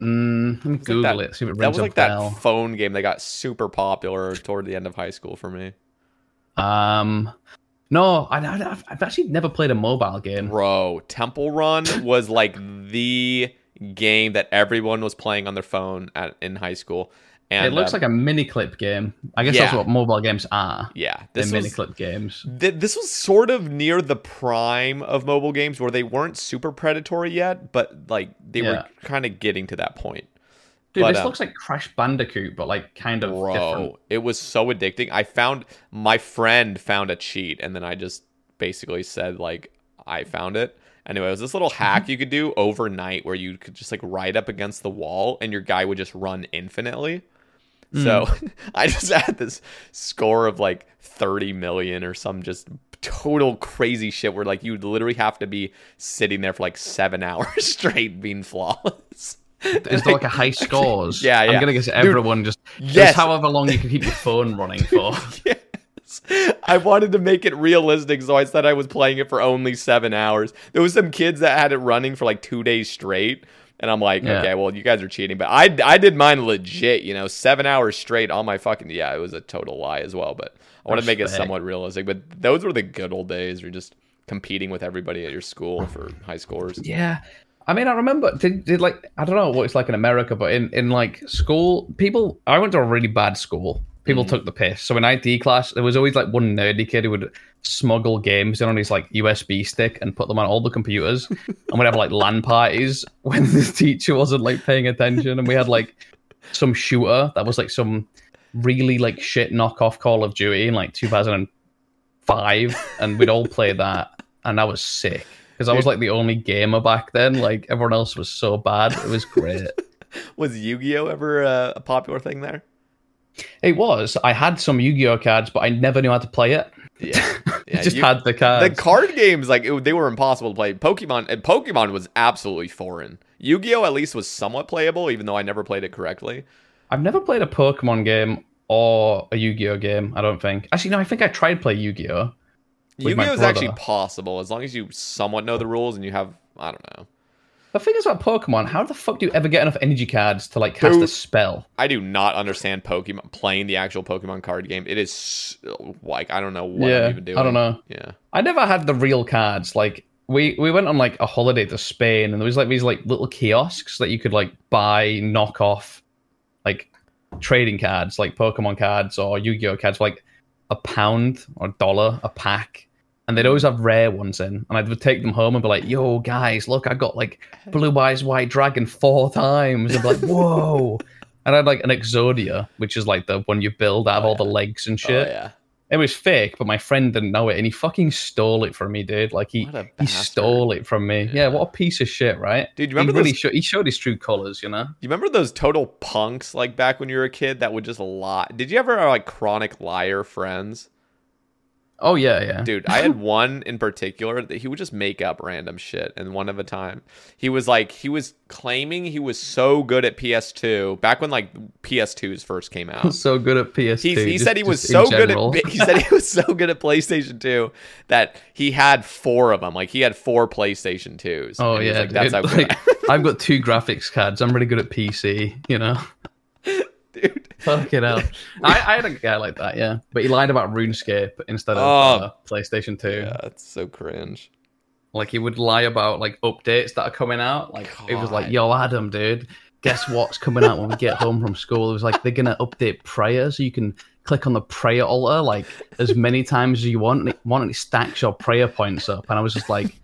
Mm, let me was like Google that- it. See if it rings That was like bell. that phone game that got super popular toward the end of high school for me. Um, no, I, I've actually never played a mobile game. Bro, Temple Run was like the game that everyone was playing on their phone at in high school. And it looks uh, like a Miniclip game. I guess that's what mobile games are. yeah, They're this Miniclip games. th- this was sort of near the prime of mobile games where they weren't super predatory yet, but like they were kind of getting to that point. Dude, But, this uh, looks like Crash Bandicoot, but like kind of Bro, different. it was so addicting. I found my friend found a cheat, and then I just basically said like I found it. Anyway, it was this little Mm-hmm. hack you could do overnight where you could just like ride up against the wall, and your guy would just run infinitely. So Mm. I just had this score of like 30 million or some just total crazy shit where like you'd literally have to be sitting there for like seven hours straight being flawless. Is there like a high scores? Yeah, yeah. I'm gonna guess everyone just yes. just however long you can keep your phone running for. yes. I wanted to make it realistic, so I said I was playing it for only seven hours. There was some kids that had it running for like two days straight, and I'm like, Yeah. okay, well, you guys are cheating, but I I did mine legit, you know, seven hours straight on my fucking yeah, it was a total lie as well, but I want to make it somewhat realistic. But those were the good old days. You're just competing with everybody at your school for high scores. Yeah. I mean, I remember did, did like I don't know what it's like in America, but in in like school, people. I went to a really bad school. People Mm-hmm. took the piss. So in IT class, there was always like one nerdy kid who would smuggle games in on his like USB stick and put them on all the computers, and we'd have like LAN parties when the teacher wasn't like paying attention, and we had like some shooter that was like some really like shit knockoff Call of Duty in like 2005, and we'd all play that, and that was sick because I was like the only gamer back then. Like everyone else was so bad. It was great. Was Yu-Gi-Oh ever uh, a popular thing there? It was. I had some Yu-Gi-Oh cards, but I never knew how to play it. Yeah, I just you- had the cards. The card games, like it, they were impossible to play. Pokemon and Pokemon was absolutely foreign. Yu-Gi-Oh at least was somewhat playable, even though I never played it correctly. I've never played a Pokemon game or a Yu-Gi-Oh game. I don't think. Actually, no. I think I tried to play Yu-Gi-Oh. Yu-Gi-Oh is actually possible as long as you somewhat know the rules and you have I don't know. The thing is about Pokemon, how the fuck do you ever get enough energy cards to like cast a spell? I do not understand Pokemon playing the actual Pokemon card game. It is like I don't know what Yeah, I'm even doing. I don't know. Yeah. I never had the real cards. Like we we went on like a holiday to Spain, and there was like these like little kiosks that you could like buy knock off like trading cards, like Pokemon cards or Yu-Gi-Oh cards, for like a pound or a dollar a pack. And they'd always have rare ones in, and I would take them home and be like, "Yo, guys, look, I got like Blue Eyes White Dragon four times." And be like, "Whoa!" And I had like an Exodia, which is like the one you build out of oh, all the legs and Oh shit. yeah. It was fake, but my friend didn't know it, and he fucking stole it from me, dude. Like he he stole it from me. Yeah. what a piece of shit, right? Dude, you remember he really those- sho- he showed his true colors, you know. You remember those total punks like back when you were a kid that would just lie? Did you ever have like chronic liar friends? Oh yeah, yeah. Dude, I had one in particular that he would just make up random shit and one of a time. He was like he was claiming he was so good at PS2 back when like PS2s first came out. so good at PS2. He, he just- said he was so good general. at he said he was so good at PlayStation 2 that he had four of them. Like he had four PlayStation 2s. Oh And he was yeah, like, that's how good. Like, I've got two graphics cards. I'm really good at PC. You know. Dude. Fucking hell. I, I had a guy like that, yeah. But he lied about RuneScape instead of Oh. uh, PlayStation 2. Yeah, it's so cringe. Like he would lie about like updates that are coming out. Like it was like, "Yo, Adam, dude, guess what's coming out when we get home from school?" It was like they're gonna update prayer, so you can click on the prayer altar like as many times as you want, and it, want, and it stacks your prayer points up. And I was just like,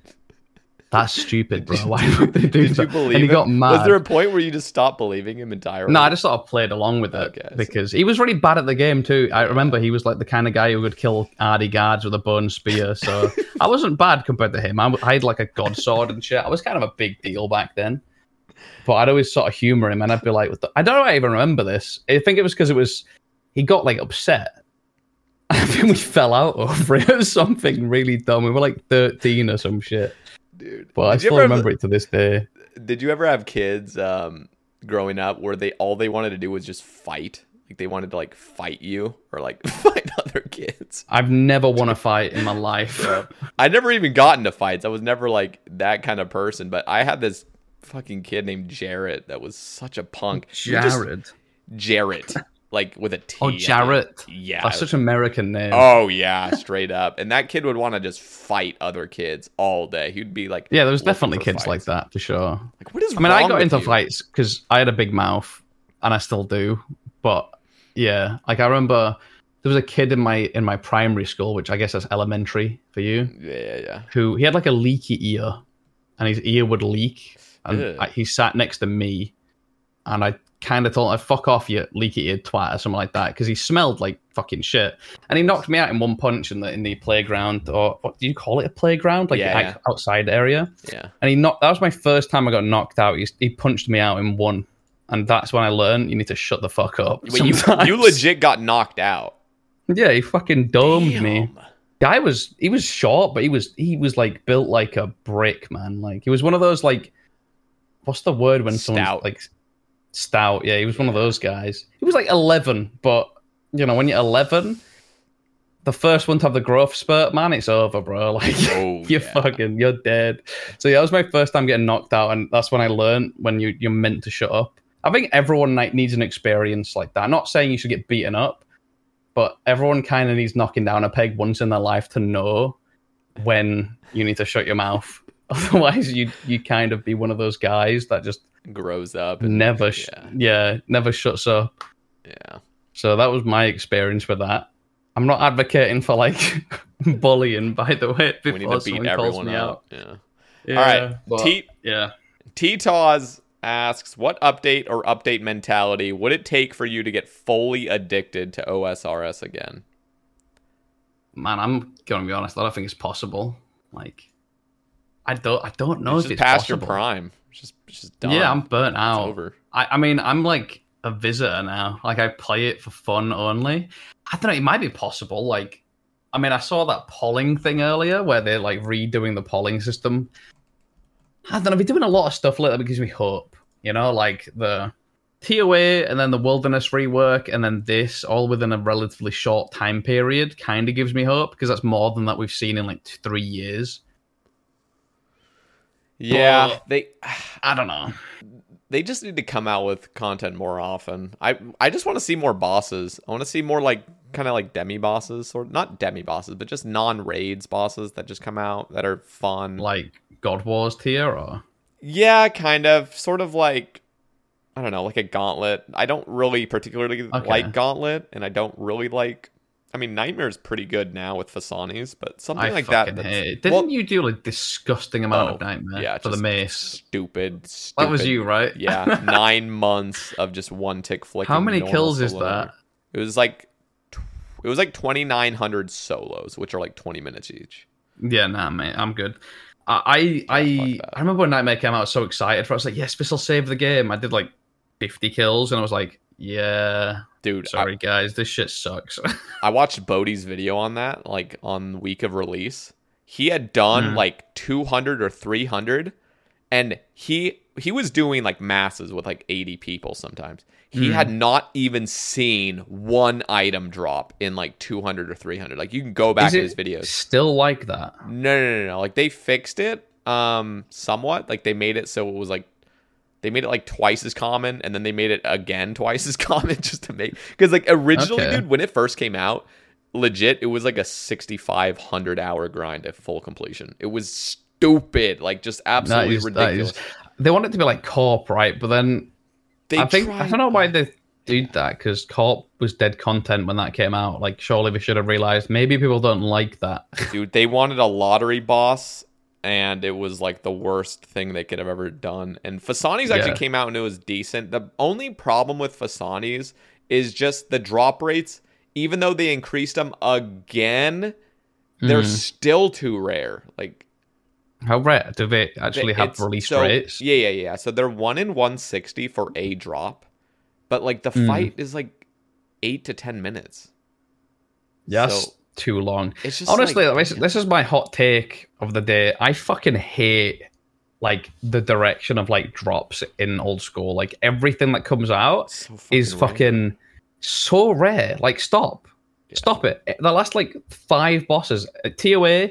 "That's stupid, bro. Why would they do Did that?" you believe and he him? got mad. Was there a point where you just stopped believing him entirely? No, I just sort of played along with it Okay, because he was really bad at the game too. I remember he was like the kind of guy who would kill Ardy guards with a bone spear. So I wasn't bad compared to him. I, I had like a god sword and shit. I was kind of a big deal back then. But I'd always sort of humor him, and I'd be like, the- I don't know. If I even remember this. I think it was because it was he got like upset. I think we fell out over it or something really dumb. We were like thirteen or some shit. Dude. But I still ever have- remember it to this day. Did you ever have kids um, growing up where they all they wanted to do was just fight? Like they wanted to like fight you or like fight other kids. I've never won a fight in my life. I never even got into fights. I was never like that kind of person. But I had this fucking kid named Jarrett that was such a punk. Jared. just- Jared. Jarrett, like with a T. Oh, at the end. Jarrett. Yeah. That's such an American name. Oh yeah, straight up. And that kid would want to just fight other kids all day. He'd be like, yeah, there was definitely kids like that for sure. Like, what is I mean, I got into you? fights because I had a big mouth, and I still do. But yeah, like I remember there was a kid in my in my primary school, which I guess that's elementary for you, Yeah, yeah, yeah. who he had like a leaky ear, and his ear would leak, and I, he sat next to me, and I kind of told him, "Fuck off, you leaky eared twat," or something like that, because he smelled like fucking shit, and he knocked me out in one punch in the in the playground, or what do you call it, a playground, like Yeah, yeah. outside area. Yeah. And he knocked. That was my first time I got knocked out. He, he punched me out in one, and that's when I learned you need to shut the fuck up. You, you legit got knocked out. Yeah, he fucking domed me. Guy was he was short, but he was he was like built like a brick, man. Like he was one of those like, what's the word when someone's like stout? Yeah, he was one of those guys. He was like eleven, but you know when you're eleven. The first one to have the growth spurt, man, it's over, bro. Like Oh, you're yeah. fucking, you're dead. So yeah, that was my first time getting knocked out, and that's when I learned when you you're meant to shut up. I think everyone like needs an experience like that. I'm not saying you should get beaten up, but everyone kind of needs knocking down a peg once in their life to know when you need to shut your mouth. Otherwise, you you kind of be one of those guys that just Grows up. and- never, sh- yeah. yeah, never shuts up. Yeah. So that was my experience with that. I'm not advocating for like bullying, by the way. We need to beat everyone out. Yeah. Yeah, All right. but- T yeah. T Taz asks, what update or update mentality would it take for you to get fully addicted to OSRS again? man, I'm gonna be honest. I don't think it's possible. Like, I don't, I don't know it's if just it's past possible. your prime. It's just, it's just done. Yeah, I'm burnt It's out. over. I, I mean, I'm like a visitor now. Like, I play it for fun only. I don't know. It might be possible. Like, I mean, I saw that polling thing earlier where they're like redoing the polling system. I don't know. They're doing a lot of stuff like that gives me hope. You know, like the TOA and then the wilderness rework and then this all within a relatively short time period kind of gives me hope because that's more than that we've seen in like three years. Yeah, But- they I don't know. they just need to come out with content more often. I I just want to see more bosses. I want to see more like kind of like demi bosses or not demi bosses, but just non raids bosses that just come out that are fun. Like God Wars tier or Yeah, kind of. Sort of like I don't know, like a gauntlet. I don't really particularly Okay. like gauntlet, and I don't really like. I mean, Nightmare's pretty good now with Phosani's, but something I like that. fucking that's- hate it. Didn't well, you do a disgusting amount oh, of nightmare yeah, for the mace? Stupid, stupid. That was you, right? Yeah, nine months of just one tick flick. How many no kills is that? It was like, it was like twenty nine hundred solos, which are like twenty minutes each. Yeah, nah, mate, I'm good. I I Yeah, I. I remember when Nightmare came out, I was so excited for. it. I was like, yes, this will save the game. I did like 50 kills, and I was like, yeah, Dude, sorry guys, this shit sucks. I watched Boaty's video on that, like on the week of release. He had done Mhm. like 200 or 300, and he he was doing like masses with like 80 people sometimes. He Mhm. had not even seen one item drop in like 200 or 300. Like you can go back Is to his videos. Still like that? No, no, no, no. Like they fixed it um somewhat. Like they made it so it was like They made it like twice as common, and then they made it again twice as common just to make because like originally, Okay. dude, when it first came out, legit, it was like a sixty-five hundred hour grind at full completion. It was stupid, like just absolutely is- ridiculous. is- they want it to be like Corp, right? But then They I think I don't know why they did that because Corp was dead content when that came out. Like, surely they should have realized maybe people don't like that. dude they wanted a lottery boss and it was like the worst thing they could have ever done and Phosani's actually Yeah. came out and it was decent the only problem with Phosani's is just the drop rates even though they increased them again they're Hmm. still too rare like How rare do they actually have it's- release so- rates? yeah yeah yeah so they're 1 in 160 for a drop but like the Hmm. fight is like 8 to 10 minutes Yes, So- that's too long. It's just honestly, like- this, this is my hot take of the day. I fucking hate like the direction of like drops in old school. Like everything that comes out So is rare. fucking so rare. Like stop, stop it. The last like five bosses, uh, TOA,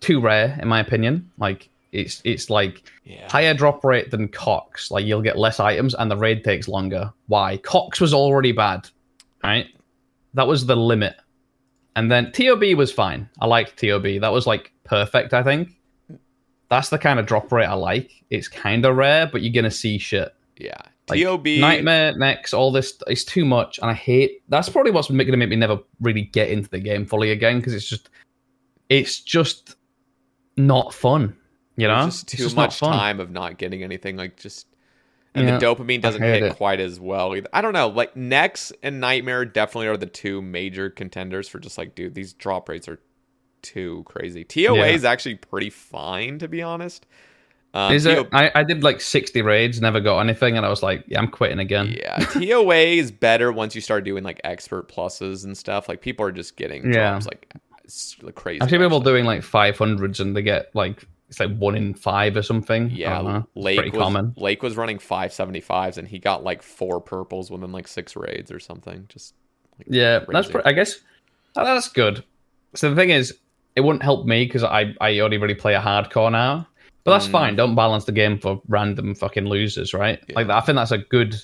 too rare in my opinion. Like it's it's like Yeah. higher drop rate than Cox. Like you'll get less items and the raid takes longer. Why? Cox was already bad, right? That was the limit. And then TOB was fine. I liked TOB. That was like perfect, I think. That's the kind of drop rate I like. It's kind of rare, but you're going to see shit. yeah Like, TOB Nightmare, Nex, all this. It's too much. And I hate. That's probably what's going to make me never really get into the game fully again because it's just. It's just not fun. You know? There's just It's too just not much time of not getting anything. Like just and Yeah, the dopamine doesn't hit it. quite as well either. I don't know. Like Nex and Nightmare definitely are the two major contenders for just like, dude, these drop rates are too crazy. TOA Yeah. is actually pretty fine to be honest. Um, Is it? I, I did like 60 raids, never got anything, and I was like, yeah, I'm quitting again. yeah, TOA is better once you start doing like expert pluses and stuff. Like people are just getting Yeah. drops like s- crazy. I see people doing like 500s and they get like, it's like one in five or something. Yeah, don't know. It's Lake pretty was, common. Lake was running 575s and he got like four purples within like six raids or something. Just like, Yeah, that's crazy. I guess that's good. So the thing is, it wouldn't help me because I I already really play a hardcore now. But that's Mm. fine. Don't balance the game for random fucking losers, right? Like I think that's a good.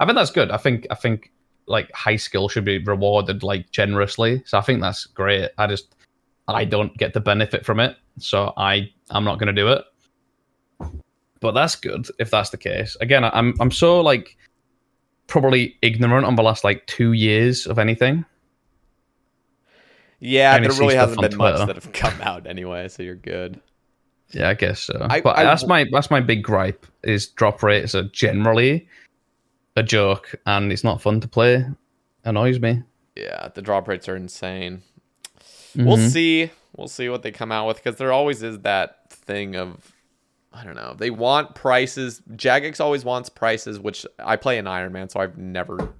I think that's good. I think I think like high skill should be rewarded like generously. So I think that's great. I just I don't get the benefit from it, so I I'm not going to do it. But that's good if that's the case. Again, I- I'm I'm so like probably ignorant on the last like two years of anything. Yeah, Kinda there really hasn't been much that have come out anyway, so you're good. Yeah, I guess so. I- but I that's my that's my big gripe is drop rates are generally a joke and it's not fun to play. Annoys me. Yeah, the drop rates are insane. We'll Mhm. see. We'll see what they come out with because there always is that thing of I don't know. They want prices. Jagex always wants prices, which I play in Iron Man, so I've never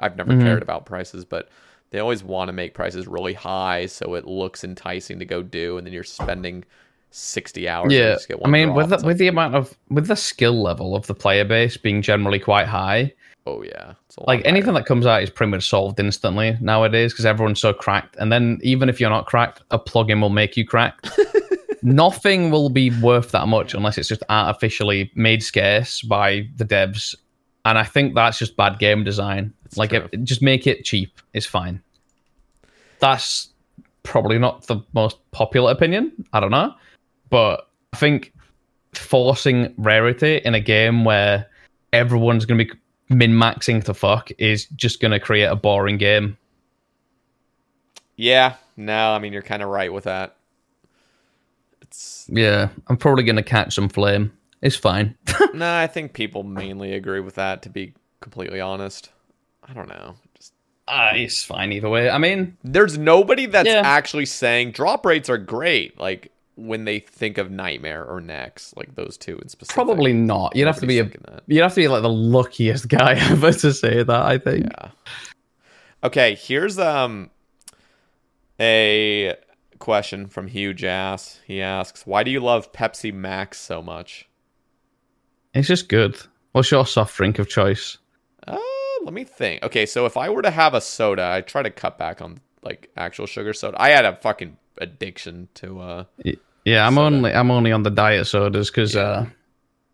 I've never Mhm. cared about prices, but they always want to make prices really high so it looks enticing to go do, and then you're spending sixty hours. and you Yeah, I mean, with the, with the amount of with the skill level of the player base being generally quite high, oh yeah, it's a lot like anything higher. that comes out is pretty much solved instantly nowadays because everyone's so cracked. And then even if you're not cracked, a plugin will make you cracked. Nothing will be worth that much unless it's just artificially made scarce by the devs. And I think that's just bad game design. It's like, it, just make it cheap. It's fine. That's probably not the most popular opinion. I don't know, but I think forcing rarity in a game where everyone's going to be min maxing to fuck is just going to create a boring game. Yeah, no, I mean you're kind of right with that. It's Yeah, I'm probably going to catch some flame. It's fine. no, I think people mainly agree with that. To be completely honest, I don't know. Just Ah, it's fine either way. I mean, there's nobody that's Yeah. actually saying drop rates are great. Like when they think of Nightmare or Nex, like those two in specific. probably not. You'd have to be a, you'd have to be like the luckiest guy ever to say that. I think. Yeah. Okay, here's um a question from Hugh Jass. He asks, "Why do you love Pepsi Max so much?" It's just good. What's your soft drink of choice? Uh, let me think. Okay, so if I were to have a soda, I try to cut back on like actual sugar soda. I had a fucking addiction to uh Yeah, I'm only I'm only on the diet sodas because uh,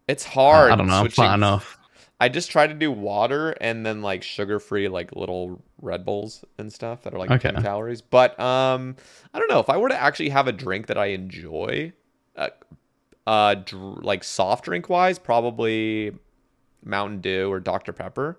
It's hard. I don't know. switching- Flat enough. I just try to do water and then like sugar free like little Red Bulls and stuff that are like Okay. 10 calories. But um I don't know if I were to actually have a drink that I enjoy uh, uh dr- like soft drink wise probably Mountain Dew or Dr Pepper.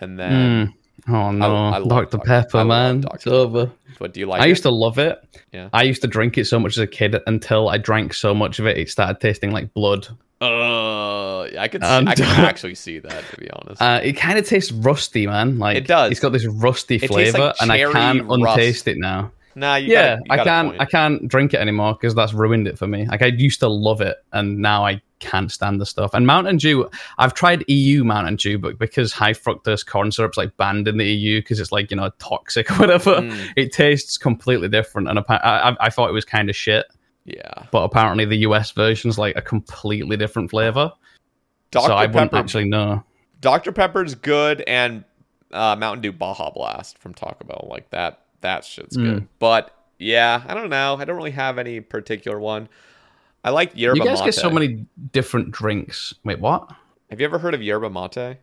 And then Mm. Oh no, I love Dr. Dr. Pepper, I man, Dr. it's over. what do you like? I it? used to love it. Yeah. I used to drink it so much as a kid until I drank so much of it, it started tasting like blood. uh I could see, I can actually see that to be honest. Uh, it kind of tastes rusty, man. Like It does. It's got this rusty flavor, like and I can't rust. untaste it now. nah, you yeah, got I can't. I can't drink it anymore because that's ruined it for me. Like I used to love it, and now I can't stand the stuff. And Mountain Dew, I've tried EU Mountain Dew, but because high fructose corn syrup's like banned in the EU because it's like you know toxic or whatever, Mm. it tastes completely different. And appa- I, I, thought it was kind of shit, Yeah. but apparently the US version's like a completely different flavor. Dr. so I wouldn't Pepper actually know. Dr. Pepper's good, and uh, Mountain Dew Baja Blast from Taco Bell, like that. That shit's Mm. good. But yeah, I don't know. I don't really have any particular one. I like yerba mate. You guys mate. get so many different drinks. Wait, what? Have you ever heard of yerba mate?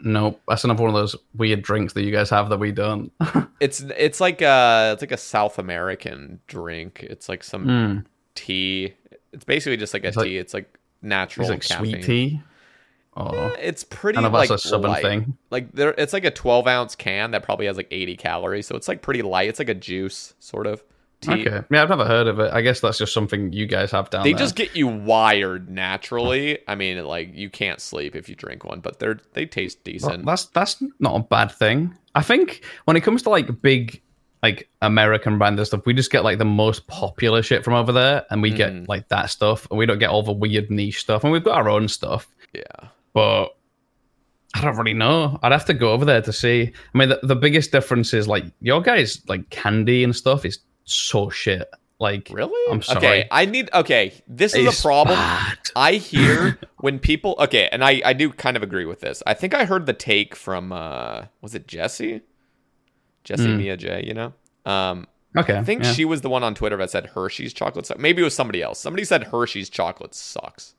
Nope, that's another one of those weird drinks that you guys have that we don't. It's it's like a it's like a South American drink. It's like some Mm. tea. It's basically just like a It's like- tea. it's like natural It's like caffeine. sweet tea. Oh, It's pretty I don't know if like a southern light. thing. Like there, it's like a 12 ounce can that probably has like 80 calories, so it's like pretty light. It's like a juice sort of okay. Yeah, I've never heard of it. I guess that's just something you guys have down there. They there. just get you wired naturally. I mean, like you can't sleep if you drink one, but they're they taste Well, decent. that's that's not a bad thing. I think when it comes to like big like American brand and stuff, we just get like the most popular shit from over there, and we Mm. get like that stuff, and we don't get all the weird niche stuff. And we've got our own stuff, yeah. but I don't really know. I'd have to go over there to see. I mean, the, the biggest difference is like your guys like candy and stuff is so shit. Like Really? I'm sorry. Okay, I need. Okay, this is It's a problem. bad. I hear when people. Okay, and I I do kind of agree with this. I think I heard the take from uh was it Jesse? Jesse Mm. Mia J. You know. Um, Okay, I think yeah. she was the one on Twitter that said Hershey's chocolate sucks. Maybe it was somebody else. Somebody said Hershey's chocolate sucks.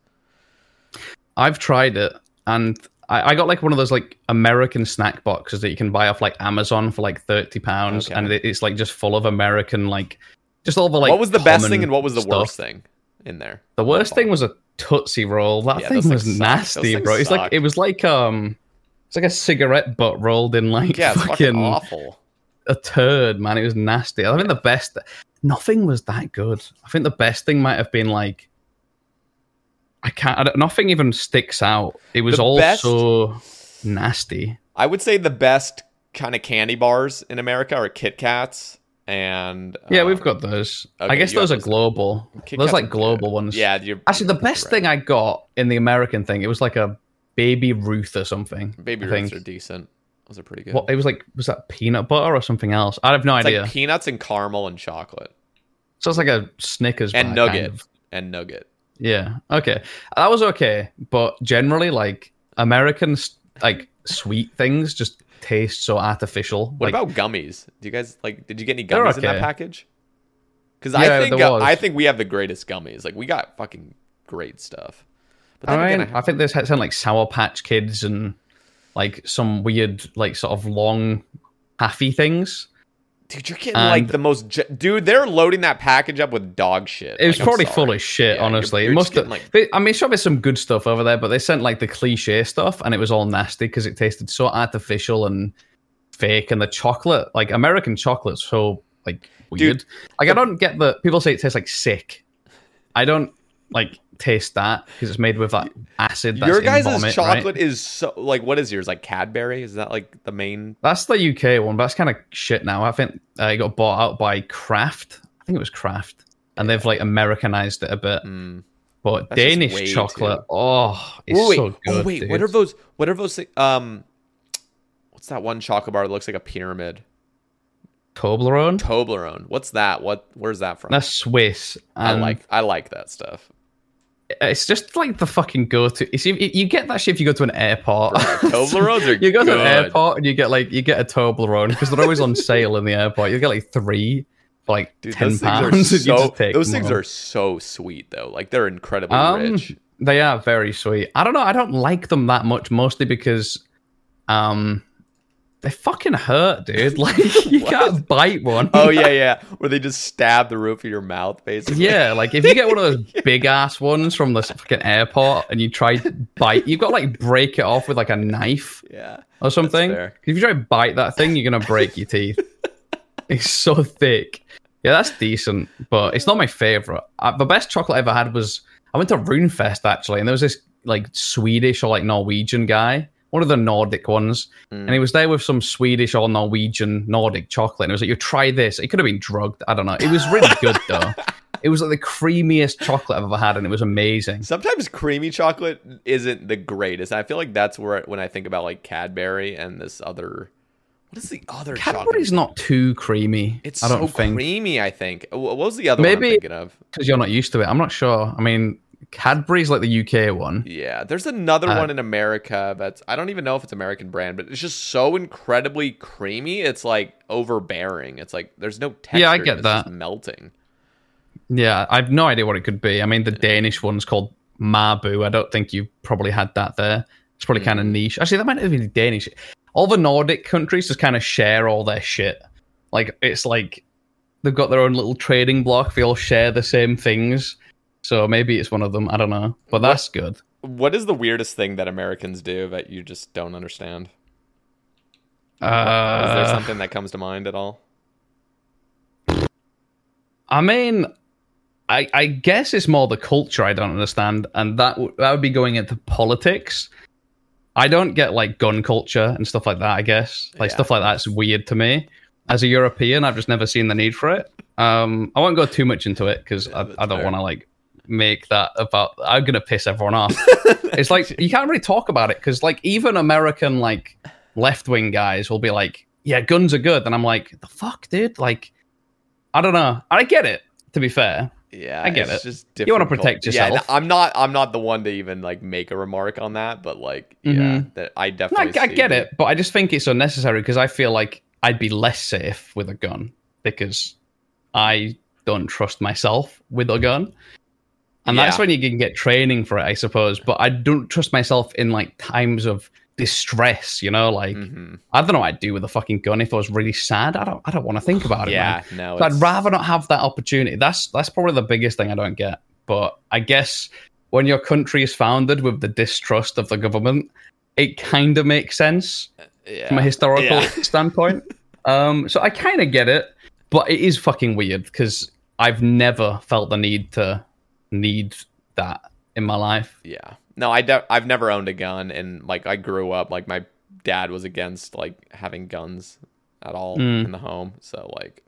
I've tried it, and I, I got like one of those like American snack boxes that you can buy off like Amazon for like thirty pounds, Okay. and it, it's like just full of American like just all the like. what was the best thing and what was the stuff. worst thing in there? The worst thing was a Tootsie Roll. That Yeah, thing was nasty, bro. It's like it was like um, it's like a cigarette butt rolled in like Yeah, fucking fucking awful. a turd, man. It was nasty. I think the best, nothing was that good. I think the best thing might have been like, I can't. I nothing even sticks out. It was all so nasty. I would say the best kind of candy bars in America are Kit Kats and Yeah, um, we've got those. I guess those are global. Kit those Kats like global good. ones. Yeah, you're Actually, the best right. thing I got in the American thing, it was like a baby Ruth or something. Baby Ruths are decent. Those are pretty good. What it was like? Was that peanut butter or something else? I have no it's idea. like peanuts and caramel and chocolate so it's like a Snickers and nugget kind of. and nugget. Yeah. Okay. That was okay, but generally, like American like sweet things just taste so artificial. What like, about gummies? Do you guys like? Did you get any gummies in that package? Because Yeah, I think uh. I think we have the greatest gummies. Like we got fucking great stuff. But then I mean, again, I think there's sound like Sour Patch Kids and like some weird, like sort of long, taffy things. Dude, you're getting like the most. ge- Dude, they're loading that package up with dog shit. It was Like, probably full of shit, Yeah, you're- honestly. you're it must have. like- they- I mean, sure, there's some good stuff over there, but they sent like the cliche stuff, and it was all nasty because it tasted so artificial and fake. And the chocolate, like American chocolate's so like weird. like I don't get the people say it tastes like sick. I don't like taste that because it's made with that acid. That's Your guys' vomit, right? chocolate is so like. What is yours? Like Cadbury? Is that like the main? That's the UK one, but that's kind of shit now. I think uh, it got bought out by Kraft. I think it was Kraft, and they've like Americanized it a bit. Mm. But That's Danish chocolate, too- oh, it's Oh, wait, so good. oh wait, dude. what are those? What are those? Um, what's that one chocolate bar that looks like a pyramid? Toblerone? Toblerone. What's that? What? Where's that from? That's Swiss. I like. I like that stuff. It's just like the fucking go-to. You you you get that shit if you go to an airport. Toblerones are you go to an airport and you get like you get a Toblerone because they're always on sale in the airport. You get like three for like Dude, ten pounds. so. Those things are so sweet though. Like they're incredibly Um, rich. They are very sweet. I don't know. I don't like them that much, mostly because, um, they fucking hurt, dude. Like you can't bite one. Oh yeah, yeah. Where they just stab the roof of your mouth, basically. Yeah, like if you get one of those big ass ones from the fucking airport and you try to bite, you've got to like break it off with like a knife Yeah. or something. If you try to bite that thing, you're gonna break your teeth. It's so thick. Yeah, that's decent, but it's not my favorite. Uh, the best chocolate I ever had was I went to Runefest actually, and there was this like Swedish or like Norwegian guy, one of the Nordic ones, hmm. and he was there with some Swedish or Norwegian Nordic chocolate. And it was like, "You try this." It could have been drugged. I don't know. It was really good though. It was like the creamiest chocolate I've ever had, and it was amazing. Sometimes creamy chocolate isn't the greatest. I feel like that's where when I think about like Cadbury and this other. What is the other Cadbury's chocolate? not too creamy. It's I don't so think creamy. I think. What was the other one Maybe- I'm thinking of? because you're not used to it. I'm not sure. I mean, Cadbury's like the UK one. Yeah, there's another Uh, one in America that's I don't even know if it's American brand, but it's just so incredibly creamy. It's like overbearing. It's like there's no texture. Yeah, I get it's that. just melting. Yeah, I've no idea what it could be. I mean, the Danish one's called Marabou. I don't think you probably had that there. It's probably kind of niche. Actually, that might have been Danish. All the Nordic countries just kind of share all their shit. Like it's like they've got their own little trading block. They all share the same things. So maybe it's one of them. I don't know, but that's good. What is the weirdest thing that Americans do that you just don't understand? Uh, is there something that comes to mind at all? I mean, I I guess it's more the culture I don't understand, and that w- that would be going into politics. I don't get like gun culture and stuff like that. I guess like Yeah. stuff like that's weird to me. As a European, I've just never seen the need for it. Um, I won't go too much into it because I, I don't want to like make that about. I'm gonna piss everyone off. it's like you can't really talk about it because like even American like left wing guys will be like, "Yeah, guns are good," and I'm like, "The fuck, dude!" Like, I don't know. I get it. To be fair, Yeah, I get it. Just You wanna protect cul- Yeah, yourself. I'm not. I'm not the one to even like make a remark on that, but like, yeah, Mhm. that I No, definitely. I, I get the- it, but I just think it's unnecessary because I feel like I'd be less safe with a gun because I don't trust myself with a gun. And that's when you can get training for it, I suppose. But I don't trust myself in like times of distress, you know, like Mhm. I don't know what I'd do with a fucking gun if I was really sad. I don't I don't want to think about it. Yeah, man. no. So I'd rather not have that opportunity. That's that's probably the biggest thing I don't get. But I guess when your country is founded with the distrust of the government, it kind of makes sense yeah. from a historical Yeah. standpoint. Um, so I kind of get it, but it is fucking weird because I've never felt the need to need that in my life. Yeah. No, I de- I've never owned a gun, and like I grew up like my dad was against like having guns at all Mm. in the home. So like,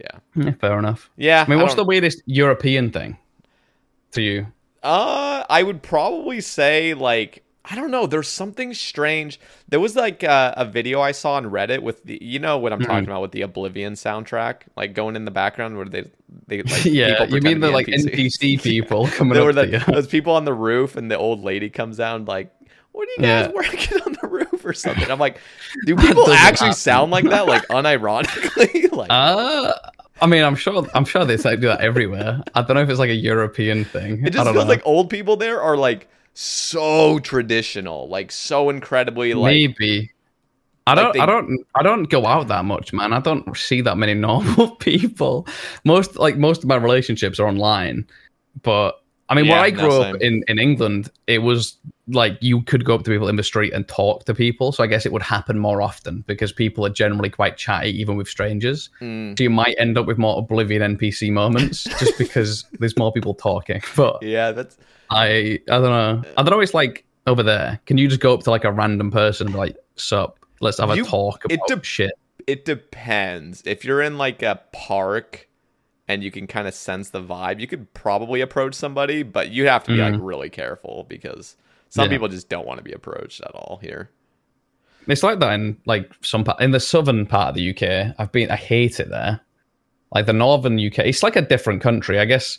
yeah, Yeah, fair enough. yeah. I mean, what's the weirdest European thing to you? Uh, I would probably say like I don't know. There's something strange. There was like uh, a video I saw on Reddit with the you know what I'm Mm-hmm. talking about with the Oblivion soundtrack, like going in the background where they they like yeah, people you mean the like NPC people coming there up were the, those people on the roof, and the old lady comes down like, "What are you guys Yeah. working on the roof or something?" I'm like, "Do people actually happen. sound like that? Like unironically? like, Uh, I mean, I'm sure. I'm sure they say do that everywhere. I don't know if it's like a European thing. it just feels know. like old people there are like so traditional, like so incredibly like." maybe. I don't. they- I don't. I don't go out that much, man. I don't see that many normal people. Most like most of my relationships are online, but I mean, Yeah, when I no, grew up in in England, it was like you could go up to people in the street and talk to people. So I guess it would happen more often because people are generally quite chatty, even with strangers. Mm, So you might end up with more Oblivion NPC moments just because there's more people talking. But yeah, that's I I don't know. I don't know. It's like over there. Can you just go up to like a random person and be like, "Sup? Let's have a You- talk it about de- shit." it depends. If you're in like a park and you can kind of sense the vibe, you could probably approach somebody, but you have to be like really careful because some Mm-hmm. Yeah. people just don't want to be approached at all here. It's like that in like some part in the southern part of the UK. I've been. I hate it there. Like the northern UK, it's like a different country. I guess.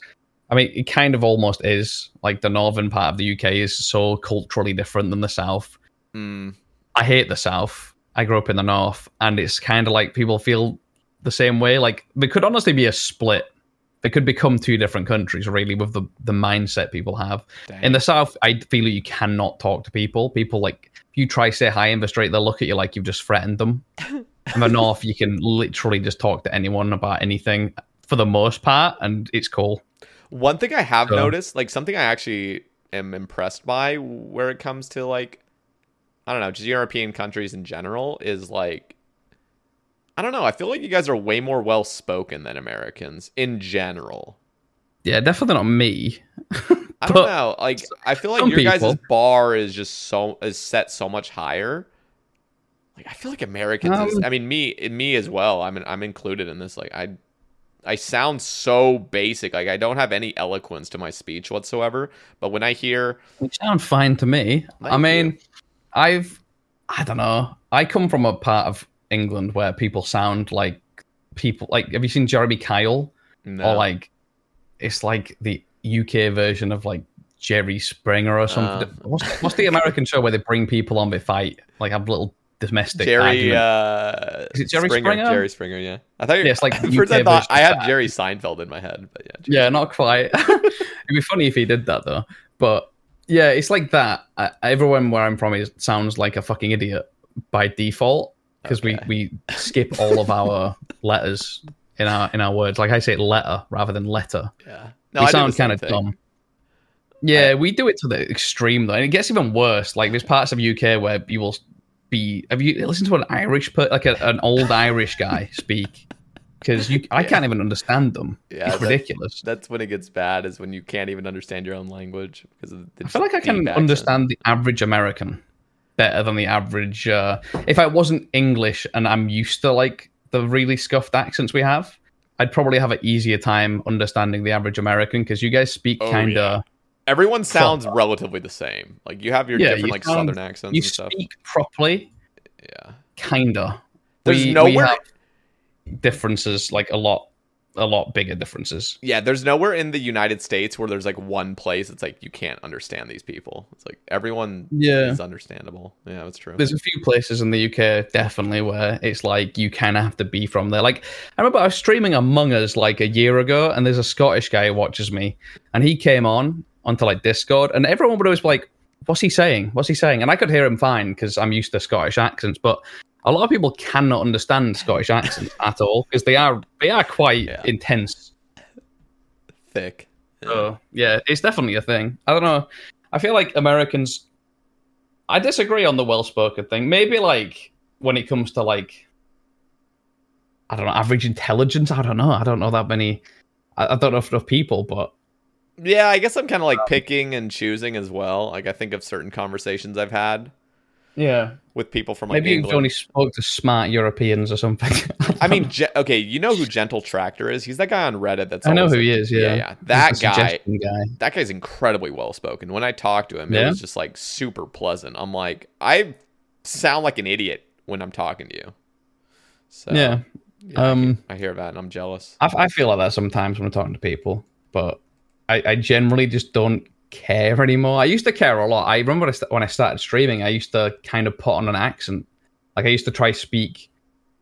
I mean, it kind of almost is. Like the northern part of the UK is so culturally different than the south. Mm, I hate the south. I grew up in the north, and it's kind of like people feel the same way. Like there could honestly be a split they could become two different countries really with the the mindset people have. Dang. In the south, I feel you cannot talk to people. People like if you try say hi in the street, they'll look at you like you've just threatened them. in the north, you can literally just talk to anyone about anything for the most part, and it's cool. One thing I have So- noticed, like something I actually am impressed by where it comes to like I don't know, just European countries in general is like I don't know, I feel like you guys are way more well spoken than Americans in general. Yeah, definitely not me. I don't know. Like I feel like your guys' bar is just so is set so much higher. Like I feel like Americans is, Um, I mean me me as well. I'm I'm included in this. Like I I sound so basic. Like I don't have any eloquence to my speech whatsoever. But when I hear You sound fine to me. I mean, you. I've, I don't know. I come from a part of England where people sound like people. Like, have you seen Jeremy Kyle? no, Or like, it's like the UK version of like Jerry Springer or something. Uh. what's, what's the American show where they bring people on, they fight, like have little domestic Jerry uh Is it Jerry Springer? Jerry Springer, yeah. I thought you Yeah, it's like first I thought I had. Jerry Seinfeld in my head, but yeah. Jerry Yeah, not quite. It'd be funny if he did that though. But yeah, it's like that. I, everyone where I'm from is sounds like a fucking idiot by default because Okay. we we skip all of our letters in our in our words. Like I say letter rather than letter. Yeah. we I sound kind of thing. dumb. Yeah, we do it to the extreme though, and it gets even worse. Like there's parts of UK where you will be. Have you listened to an Irish, per, like a, an old Irish guy speak? Because you, I can't even understand them. Yeah, it's that- ridiculous. That's when it gets bad, is when you can't even understand your own language because of the I feel like I can accent. understand the average American better than the average. Uh, if I wasn't English and I'm used to like the really scuffed accents we have, I'd probably have an easier time understanding the average American because you guys speak Oh, kind yeah. of. Everyone sounds relatively the same. Like you have your Yeah, different you like sound- southern accents You and stuff. speak properly, Yeah. kinda. There's we, we nowhere have differences, like a lot, a lot bigger differences. Yeah, there's nowhere in the United States where there's like one place it's like you can't understand these people. It's like everyone Yeah. is understandable. Yeah, that's true. There's a few places in the UK definitely where it's like you kind of have to be from there. Like I remember I was streaming Among Us like a year ago, and there's a Scottish guy who watches me, and he came on onto like Discord, and everyone would always be like, "What's he saying? What's he saying?" And I could hear him fine because I'm used to Scottish accents, but a lot of people cannot understand Scottish accents at all because they are they are quite Yeah. intense. Thick. So yeah, it's definitely a thing. I don't know. I feel like Americans. I disagree on the well-spoken thing. Maybe like when it comes to like, I don't know, average intelligence. I don't know. I don't know that many. I, I don't know if enough people, but Yeah, I guess I'm kind of Um, like picking and choosing as well. Like I think of certain conversations I've had yeah, with people from like maybe you've England. only spoke to smart Europeans or something. I mean, Ge- okay, you know who Gentle Tractor is? He's that guy on Reddit. That's I know who like- he is. Yeah, yeah, That guy. guy. That guy's incredibly well spoken. When I talked to him, it was just like super pleasant. I'm like, I sound like an idiot when I'm talking to you. So Yeah. yeah, I Um, hear- I hear that and I'm jealous. I, I feel like that sometimes when I'm talking to people, but I, I generally just don't care anymore. I used to care a lot. I remember when I started streaming, I used to kind of put on an accent. Like I used to try speak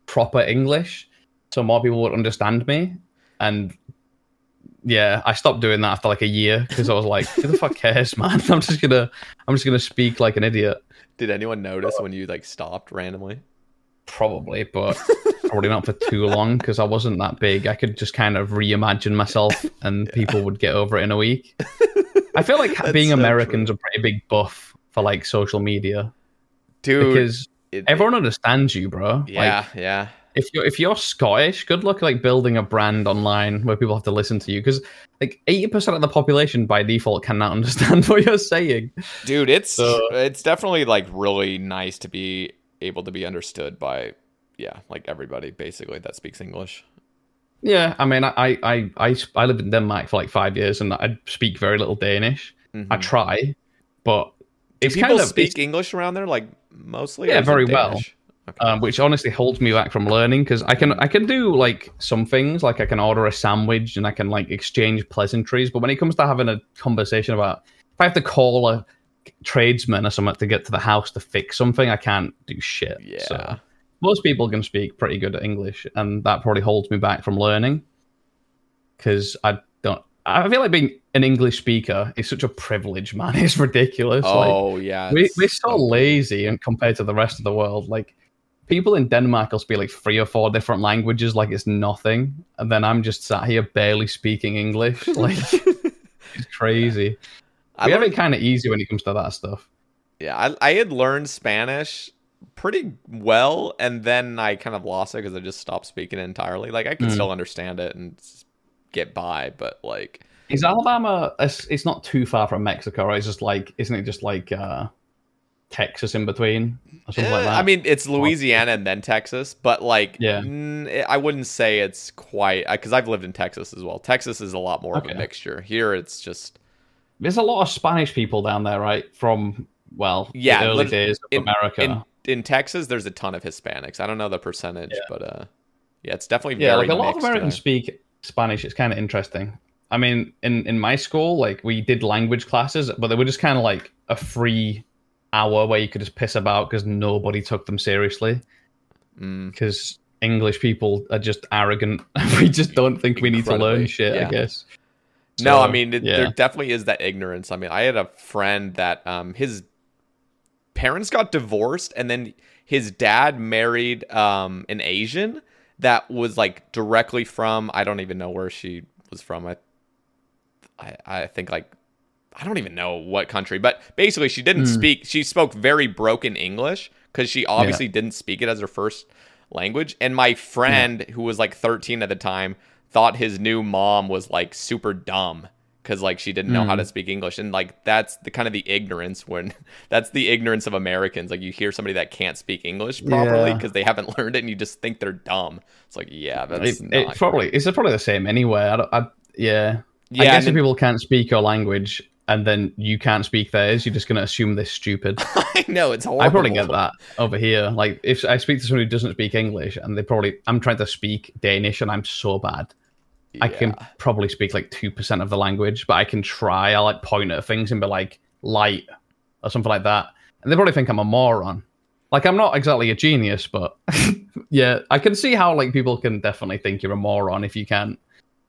proper English so more people would understand me. And yeah, I stopped doing that after like a year because I was like, who the fuck cares, man? I'm just gonna I'm just gonna speak like an idiot. Did anyone notice when you like stopped randomly? Probably, but probably not for too long because I wasn't that big. I could just kind of reimagine myself, and people would get over it in a week. I feel like That's being so American's a pretty big buff for like social media Dude, because it- everyone understands you, bro. Yeah, Like, yeah. if you're if you're Scottish, good luck like building a brand online where people have to listen to you because like eighty percent of the population by default cannot understand what you're saying. Dude, it's So- it's definitely like really nice to be able to be understood by yeah, like everybody basically that speaks English. Yeah, I mean, I I I I, lived in Denmark for like five years, and I speak very little Danish. I try, but it's Mm-hmm. People kind of speak English around there like mostly Yeah, or is it very well. Okay. um, which honestly holds me back from learning because I can I can do like some things, like I can order a sandwich and I can like exchange pleasantries. But when it comes to having a conversation about if I have to call a tradesman or something to get to the house to fix something, I can't do shit. yeah. So most people can speak pretty good English, and that probably holds me back from learning. because I don't. I feel like being an English speaker is such a privilege, man. It's ridiculous. Oh like, yeah, we we're so lazy and compared to the rest of the world. Like people in Denmark will speak like three or four different languages, like it's nothing, and then I'm just sat here barely speaking English. Like it's crazy. I we have it kind of easy when it comes to that stuff. Yeah, I, I had learned Spanish pretty well, and then I kind of lost it because I just stopped speaking entirely. Like I can Mm. still understand it and get by, but like Is Alabama? It's, it's not too far from Mexico, right? It's just like, isn't it just like uh, Texas in between or something like Eh, that? I mean, it's Louisiana and then Texas, but like, Yeah. mm, it- I wouldn't say it's quite because I've lived in Texas as well. Texas is a lot more of a mixture. Here, it's just there's a lot of Spanish people down there, right? From well, yeah, the early days of in, America. In, in Texas, there's a ton of Hispanics. I don't know the percentage, but uh, yeah, it's definitely yeah, very like a lot of Americans there. speak Spanish. It's kind of interesting. I mean, in in my school, like we did language classes, but they were just kind of like a free hour where you could just piss about because nobody took them seriously. Mm. Because English people are just arrogant. we just don't think we need to learn shit. yeah. I guess. No, I mean it, yeah. there definitely is that ignorance. I mean, I had a friend that um his parents got divorced and then his dad married um an Asian that was like directly from I don't even know where she was from. I I, I think like I don't even know what country, but basically she didn't Hmm. speak she spoke very broken English cuz she obviously didn't speak it as her first language and my friend who was like 13 at the time thought his new mom was like super dumb because like she didn't know how Hmm. to speak english and like that's the kind of the ignorance when that's the ignorance of americans like you hear somebody that can't speak english properly Yeah. because they haven't learned it and you just think they're dumb it's like yeah that's It, not it's probably it's probably the same anyway. I, don't- I, yeah. Yeah, I guess if people can't speak your language and then you can't speak theirs, you're just gonna assume they're stupid. i know it's horrible I probably get that over here. Like if I speak to someone who doesn't speak English and they probably I'm trying to speak Danish and I'm so bad. I can probably speak like two percent of the language, but I can try. I like point at things and be like light or something like that, and they probably think I'm a moron. Like I'm not exactly a genius, but yeah, I can see how like people can definitely think you're a moron if you can't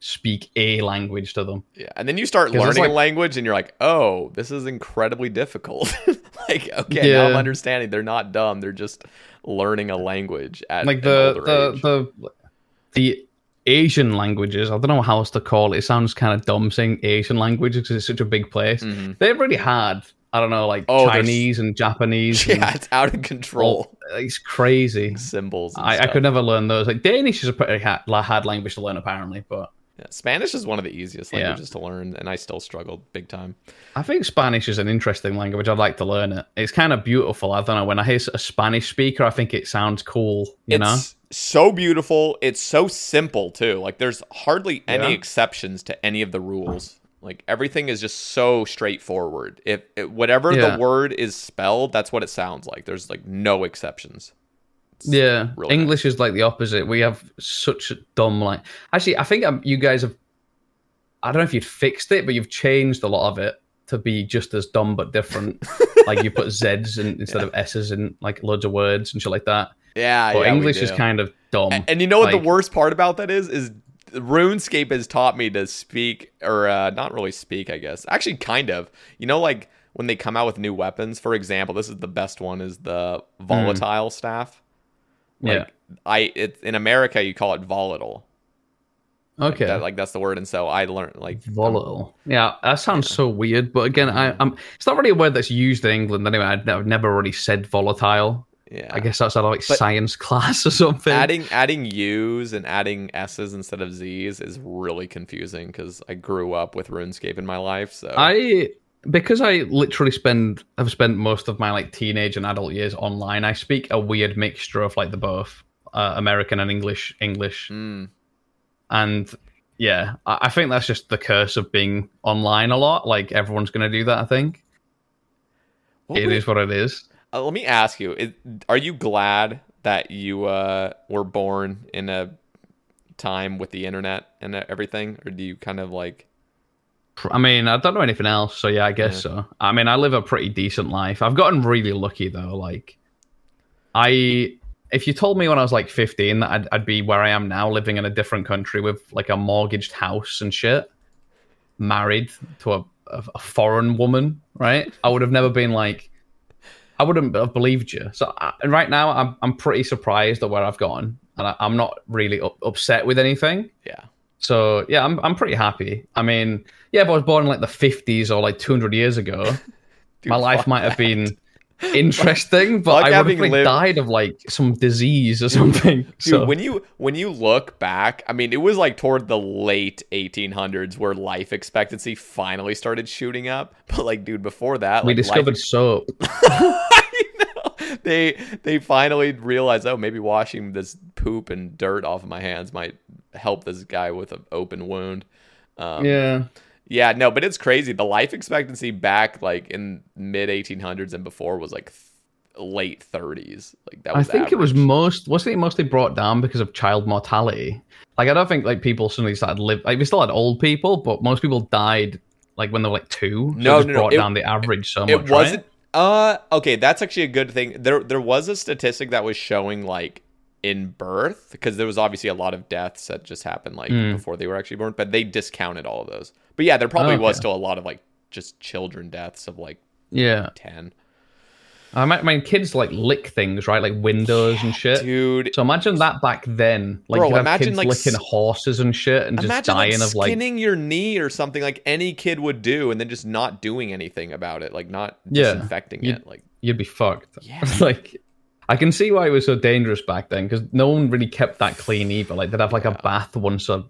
speak a language to them. yeah and then you start learning a language and you're like oh this is incredibly difficult. Like okay now i'm understanding. They're not dumb. They're just learning a language at like the the, the the Asian languages. I don't know how else to call it. It sounds kind of dumb saying Asian languages because it's such a big place. Mhm. They're really hard. I don't know, like Oh, there's- Chinese and Japanese. yeah and it's out of control all- it's crazy. symbols I, I could never learn those. Like Danish is a pretty hard, hard language to learn, apparently. But Yeah, Spanish is one of the easiest Yeah. languages to learn, and I still struggled big time. I think Spanish is an interesting language. I'd like to learn it. It's kind of beautiful. I don't know. When I hear a Spanish speaker, I think it sounds cool. You know? So beautiful. It's so simple too. Like there's hardly any Yeah. exceptions to any of the rules. Like everything is just so straightforward. If, if whatever Yeah. the word is spelled, that's what it sounds like. There's like no exceptions. It's Yeah, really English is like the opposite. We have such a dumb like. Actually, I think um, you guys have. I don't know if you've fixed it, but you've changed a lot of it to be just as dumb but different. like you put Z's in, instead of S's in like loads of words and shit like that. Yeah, But yeah, English is kind of dumb. And, and you know what Like, the worst part about that is? Is RuneScape has taught me to speak, or uh, not really speak, I guess. Actually, kind of. You know, like when they come out with new weapons. For example, this is the best one: is the volatile staff. Like, Yeah. I it, in America you call it volatile. Like, Okay. that, like that's the word, and so I learned like Volatile. Yeah, that sounds so weird. But again, I, I'm. It's not really a word that's used in England anyway. I've never really said volatile. Yeah. I guess that's out of like But science class or something. adding adding U's and adding S's instead of Z's is really confusing because I grew up with RuneScape in my life. So I because I literally spend have spent most of my like teenage and adult years online. I speak a weird mixture of like the both uh, American and English English, Mm. and yeah, I, I think that's just the curse of being online a lot. Like everyone's gonna do that. I think What it were- is what it is. Uh, let me ask you: is, Are you glad that you uh, were born in a time with the internet and everything, or do you kind of like? I mean, I don't know anything else, so yeah, I guess Yeah. so. I mean, I live a pretty decent life. I've gotten really lucky though. Like, I if you told me when I was like 15 that I'd, I'd be where I am now, living in a different country with like a mortgaged house and shit, married to a, a, a foreign woman, right? I would have never been like, I wouldn't have believed you. So I, and right now, I'm I'm pretty surprised at where I've gone, and I, I'm not really up, upset with anything. Yeah. So yeah, I'm I'm pretty happy. I mean, yeah, if I was born in like the 50s or like 200 years ago, Dude, my life might have been interesting, but Fuck I would have like, lived- died of like some disease or something. Dude, so when you when you look back, I mean, it was like toward the late 1800s where life expectancy finally started shooting up. But like, dude, before that, we like, life discovered soap. They they finally realized, oh, maybe washing this poop and dirt off of my hands might help this guy with an open wound. Um, yeah. Yeah, no, but it's crazy. The life expectancy back like in mid 1800s and before was like th- late 30s. Like that was I think it was most wasn't it mostly brought down because of child mortality. Like I don't think like people suddenly started live like we still had old people, but most people died like when they were like two. So No, it just no, no, brought it- down the average so much. it wasn't uh okay that's actually a good thing there there was a statistic that was showing like in birth because there was obviously a lot of deaths that just happened like Mm. before they were actually born but they discounted all of those but yeah there probably was Okay. still a lot of like just children deaths of like Yeah. 10 I mean, mean, kids like lick things, right? Like windows and shit. dude So imagine that back then. Like Bro, have imagine, kids like, licking horses and shit and just dying like of like skinning your knee or something like any kid would do and then just not doing anything about it like not Yeah, disinfecting it like you'd be fucked. Yeah. like I can see why it was so dangerous back then because no one really kept that clean either. Like they'd have like a bath once a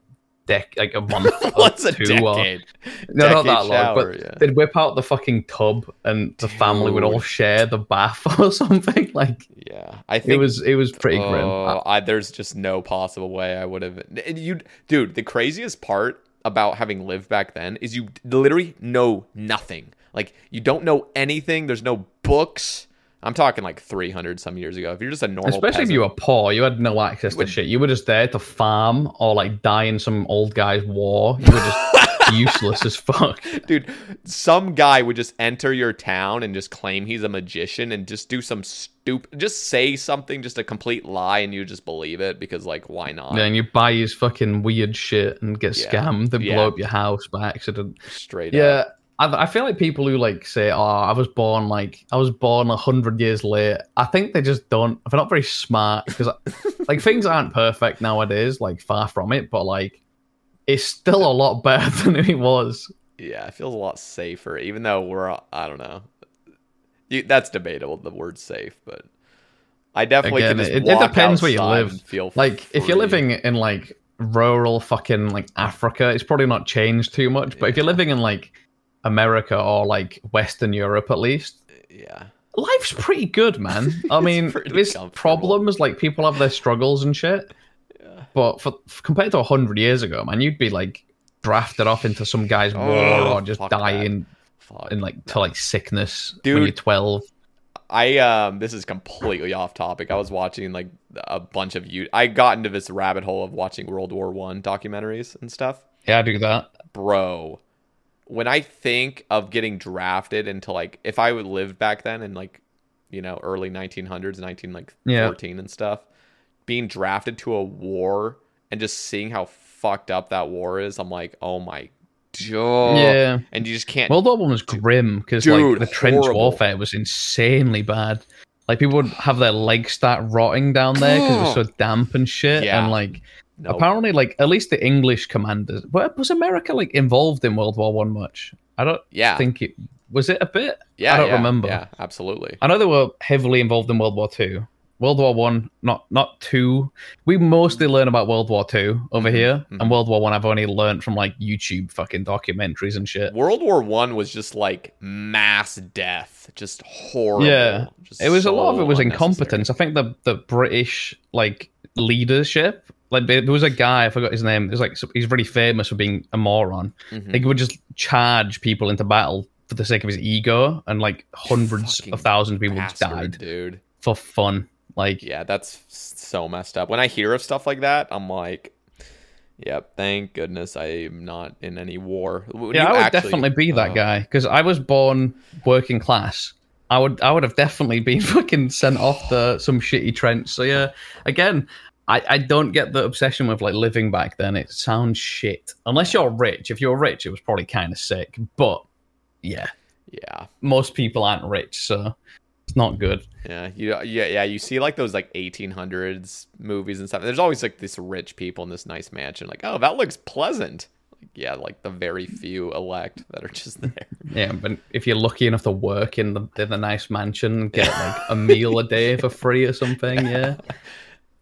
dec, like a month, what's a two or- decade no, not Decade that long. But yeah. they'd whip out the fucking tub and the family would all share the bath or something. Like yeah i think it was, it was pretty oh, grim. Oh, I, there's just no possible way I would have. You, dude, the craziest part about having lived back then is you literally know nothing. Like you don't know anything. There's no books. I'm talking like 300 some years ago. If you're just a normal, Especially if you were poor, you had no access to shit. You were just there to farm or like die in some old guy's war. You were just useless as fuck. dude, some guy would just enter your town and just claim he's a magician and just do some stupid, just say something, just a complete lie, and you just believe it because like why not? Then you buy his fucking weird shit and get Yeah. scammed and Yeah. blow up your house by accident. Straight up. Yeah, up. I, I feel like people who like say, "Oh, I was born like I was born a hundred years late." I think they just don't. They're not very smart because like things aren't perfect nowadays. Like far from it, but like it's still a lot better than it was. Yeah, it feels a lot safer, even though we're all- I don't know. You, that's debatable. The word safe, but I definitely Again, it, it depends where you live. Feel like if you're living in like rural fucking like Africa, it's probably not changed too much. But if you're living in like America or like Western Europe, at least yeah, life's pretty good, man. I mean, there's problems like people have their struggles and shit. Yeah. But for, compared to hundred years ago, man, you'd be like drafted off into some guy's war Oh, or just dying in like to like sickness Dude. when you're twelve. I um this is completely off topic. I was watching like a bunch of you. I got into this rabbit hole of watching World War One documentaries and stuff. Yeah, I do that. Bro, when I think of getting drafted into like if I would lived back then in like you know early 1900s, 19 like Yeah. 14 and stuff, being drafted to a war and just seeing how fucked up that war is, I'm like, oh my god. Yeah. and you just can't. World War One was grim because like the trench horrible. warfare was insanely bad. Like people would have their legs start rotting down there because it was so damp and shit. Yeah. And like apparently, like at least the English commanders. Was America like involved in World War One much? I don't Yeah. think it was. It a bit. yeah, I don't yeah, remember. Yeah, absolutely. I know they were heavily involved in World War Two. World War One, not not two. We mostly learn about World War Two over Mhm, here, mhm. and World War One I've only learned from like YouTube fucking documentaries and shit. World War One was just like mass death, just horrible. Yeah. Just It was a lot of it was incompetence. I think the the British like leadership, like there was a guy I forgot his name. It was like he's really famous for being a moron. Mhm. Like he would just charge people into battle for the sake of his ego, and like hundreds Fucking of thousands of people Bastard, died dude. for fun. Like Yeah, that's so messed up. When I hear of stuff like that, I'm like, "Yep, thank goodness I'm not in any war." Would yeah, you I would actually- definitely be that Oh, guy because I was born working class. I would I would have definitely been fucking sent off the some shitty trench. So yeah, again, I, I don't get the obsession with like living back then. It sounds shit. Unless you're rich. If you're rich, it was probably kind of sick. But yeah, Yeah. most people aren't rich, so it's not good. Yeah, you yeah yeah you see like those like 1800s movies and stuff. There's always like this rich people in this nice mansion. Like, oh, that looks pleasant. Like, yeah, like the very few elect that are just there. Yeah, but if you're lucky enough to work in the in the nice mansion, get like a meal a day for free or something, yeah.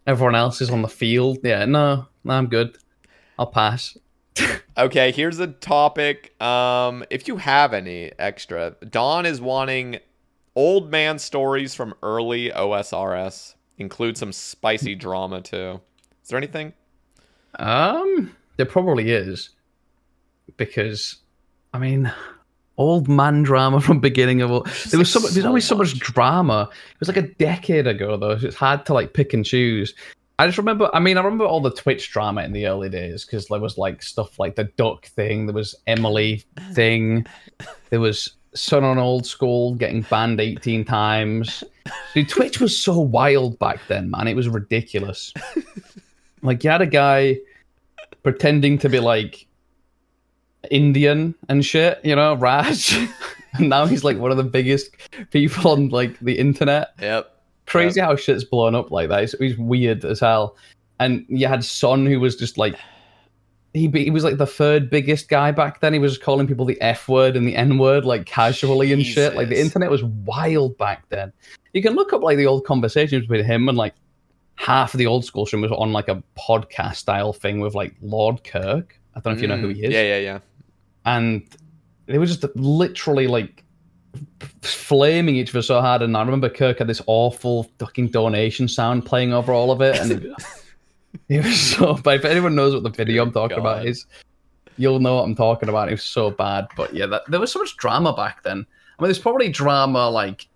Everyone else is on the field. Yeah, no, no, I'm good. I'll pass. Okay, here's a topic. Um, if you have any extra, Don is wanting old man stories from early OSRS. Include some spicy drama too. Is there anything? Um, there probably is because, I mean, old man drama from beginning of all. There was so much, there's so always so much drama. It was like a decade ago though. So it's hard to like pick and choose. I just remember. I mean, I remember all the Twitch drama in the early days because there was like stuff like the duck thing. There was Emily thing. There was Son on Old School getting banned 18 times. Dude, Twitch was so wild back then, man. It was ridiculous. Like you had a guy pretending to be like Indian and shit, you know, Raj. and now he's like one of the biggest people on like the internet. Yep. Crazy how shit's blown up like that. It's, it's weird as hell. And you had Son who was just like he be- he was like the third biggest guy back then. He was calling people the F word and the N word like casually and shit. Like the internet was wild back then. You can look up like the old conversations between him and like half of the old school stream was on like a podcast style thing with like Lord Kirk. I don't know if you know who he is. Mm, Yeah, yeah, yeah. And they were just literally like flaming each other so hard. And I remember Kirk had this awful fucking donation sound playing over all of it. And it, it was so bad. If anyone knows what the video I'm talking about is, you'll know what I'm talking about. It was so bad. But yeah, that, there was so much drama back then. I mean, there's probably drama like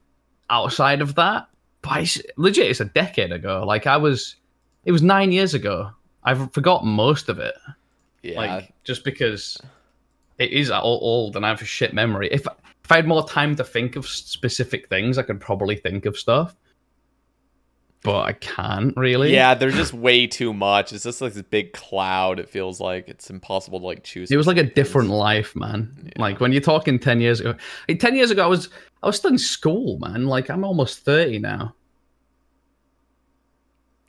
outside of that. But it's, legit, it's a decade ago. Like I was, it was nine years ago. I've forgotten most of it. Yeah. Like just because it is all old and I have a shit memory. If if I had more time to think of specific things, I could probably think of stuff. But I can't really. yeah, there's just way too much. It's just like this big cloud. It feels like it's impossible to like choose. It was like a specific different life, man. Like when you're talking ten years ago. Like, ten years ago, I was I was still in school, man. Like I'm almost thirty now.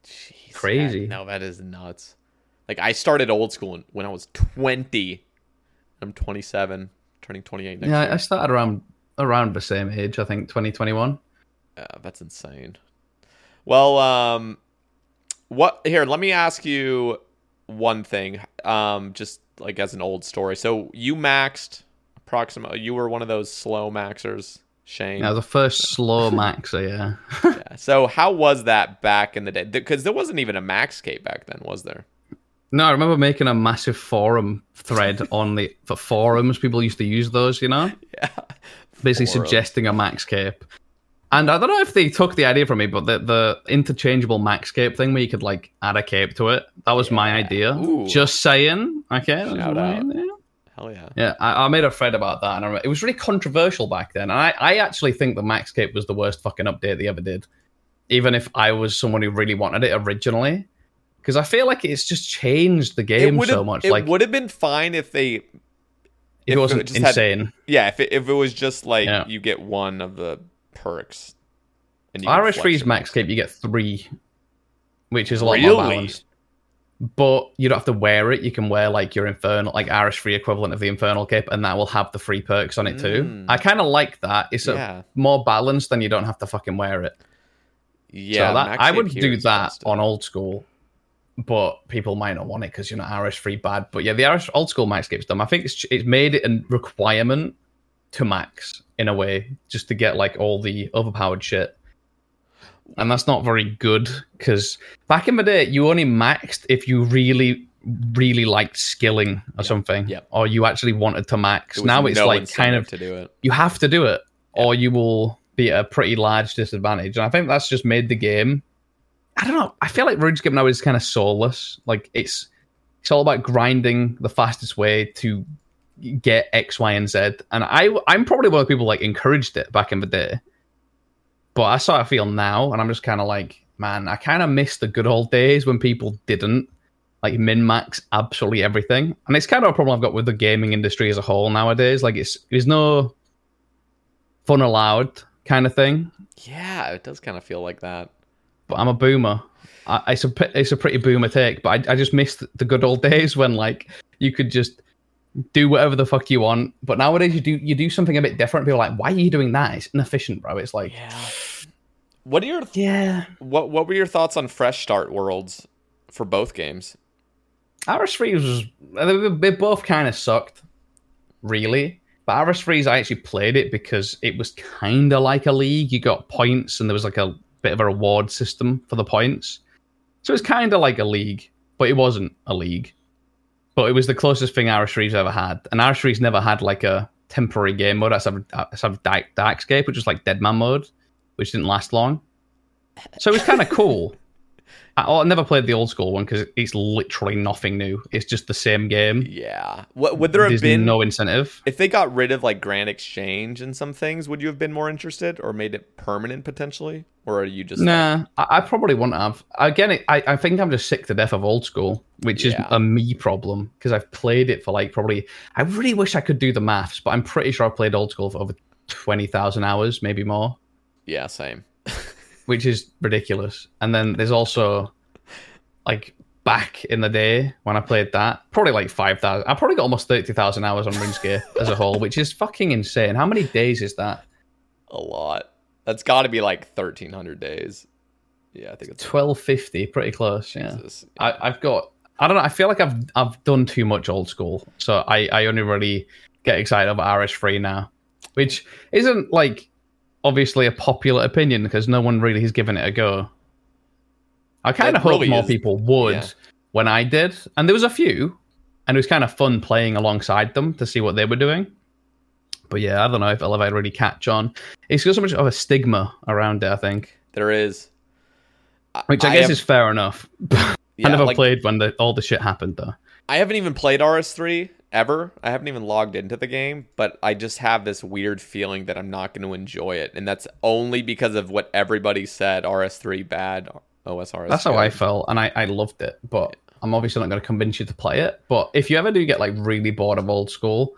Jeez, Crazy. that- no, that is nuts. Like I started old school when I was 20. I'm 27, turning 28 next yeah, year. I started around around the same age. I think 2021. Yeah, that's insane. Well, um, what here? Let me ask you one thing. Um, just like as an old story. So you maxed approximately. You were one of those slow maxers, Shane. Was the first slow maxer. Yeah. yeah. So how was that back in the day? Because there wasn't even a max Maxscape back then, was there? No, I remember making a massive forum thread on the for forums. People used to use those, you know. Yeah. basically Forums. suggesting a max cape. And I don't know if they took the idea from me, but the, the interchangeable max cape thing where you could like add a cape to it, that was my idea. Ooh. Just saying. Okay. Shout out. Hell yeah. Yeah, I, I made a thread about that, and I remember, it was really controversial back then. And I, I actually think the max cape was the worst fucking update they ever did, even if I was someone who really wanted it originally. Because I feel like it's just changed the game so much. It like would have been fine if they. it wasn't just had- insane. yeah, if it, if it was just like Yeah. you get one of the perks. And you RS3's Max Cape, you get three, which is a lot Really? more balanced. But you don't have to wear it. You can wear like your infernal, like RS3 equivalent of the infernal cape, and that will have the free perks on it too. Mm. I kind of like that. It's Yeah. more balanced, and you don't have to fucking wear it. Yeah, so that, I would do that on old school, but people might not want it because you're not RS3 bad. But yeah, the Irish old school Max Cape's dumb. I think it's it's made it a requirement to max in a way, just to get like all the overpowered shit. And that's not very good because back in the day, you only maxed if you really, really liked skilling or something, Yep. or you actually wanted to max. Was Now it's no like kind of to do it. you have to do it or you will be at a pretty large disadvantage. And I think that's just made the game. I don't know. I feel like RuneScape now is kind of soulless. Like it's it's all about grinding the fastest way to get X, Y, and Z. And I I'm probably one of the people like encouraged it back in the day. but I sort of feel now, and I'm just kind of like, man, I kind of miss the good old days when people didn't like min max absolutely everything, and it's kind of a problem I've got with the gaming industry as a whole nowadays. Like, it's there's no fun allowed kind of thing. Yeah, it does kind of feel like that. But I'm a boomer. I, it's a it's a pretty boomer take, but I, I just miss the good old days when like you could just do whatever the fuck you want. But nowadays you do you do something a bit different. People are like, why are you doing that? It's inefficient, bro. It's like, Yeah. What are your yeah. what What were your thoughts on fresh start worlds for both games? RS3 was they, they both kind of sucked, really. But RS3's I actually played it because it was kind of like a league. You got points, and there was like a bit of a reward system for the points. So it's kind of like a league, but it wasn't a league. But it was the closest thing RS3's ever had, and RS3's never had like a temporary game mode. A dark, Darkscape, which was like Deadman mode, which didn't last long. So it was kind of cool. I, oh, I never played the old school one because it's literally nothing new. It's just the same game. Yeah. What would there have There's been no incentive. if they got rid of like Grand Exchange and some things? Would you have been more interested or made it permanent potentially? Or are you just Nah, I, I probably wouldn't have. Again, it, I, I think I'm just sick to death of old school, which Yeah. is a me problem because I've played it for like probably. I really wish I could do the maths, but I'm pretty sure I've played old school for over twenty thousand hours, maybe more, yeah, same. Which is ridiculous. And then there's also like back in the day when I played that, probably like five thousand. I probably got almost thirty thousand hours on RuneScape as a whole, which is fucking insane. How many days is that? A lot. That's got to be like thirteen hundred days. Yeah, I think it's Twelve fifty, pretty close. Yeah. Jesus. I, I've got. I don't know. I feel like I've I've done too much old school, so I I only really get excited about RS3 now, which isn't like obviously a popular opinion because no one really has given it a go. I kind of hope more is- people would yeah. when I did, and there was a few, and it was kind of fun playing alongside them to see what they were doing. But yeah, I don't know if it'll ever really catch on. It's got so much of a stigma around it, I think, There is. which I, guess have- is fair enough. Yeah, I never like- played when the, all the shit happened though. I haven't even played RS3 ever. I haven't even logged into the game, but I just have this weird feeling that I'm not going to enjoy it, and that's only because of what everybody said. RS3 bad, OSRS. That's how I felt, and I, I loved it. But I'm obviously not going to convince you to play it. But if you ever do get like really bored of old school,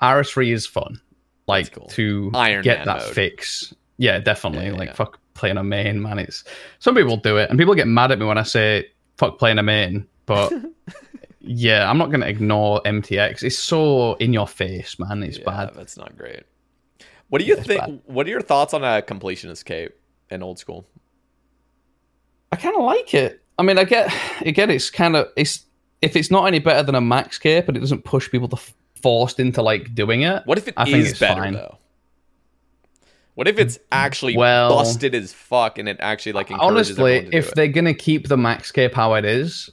RS3 is fun. Like cool. to Iron get Man that mode. fix. Yeah, definitely. Yeah, yeah, like yeah. fuck playing a main, man. It's some people do it, and people get mad at me when I say fuck playing a main. But yeah, I'm not going to ignore MTX. It's so in your face, man. It's Yeah, bad. That's not great. What do you It's think? bad. What are your thoughts on a completionist cape in old school? I kind of like it. I mean, I get, again, it's kind of it's if it's not any better than a max cape and it doesn't push people to f- forced into like doing it. What if it is I think it's better fine. though? What if it's actually Well- busted as fuck and it actually like encourages Honestly, if it? they're gonna keep the max cape how it is,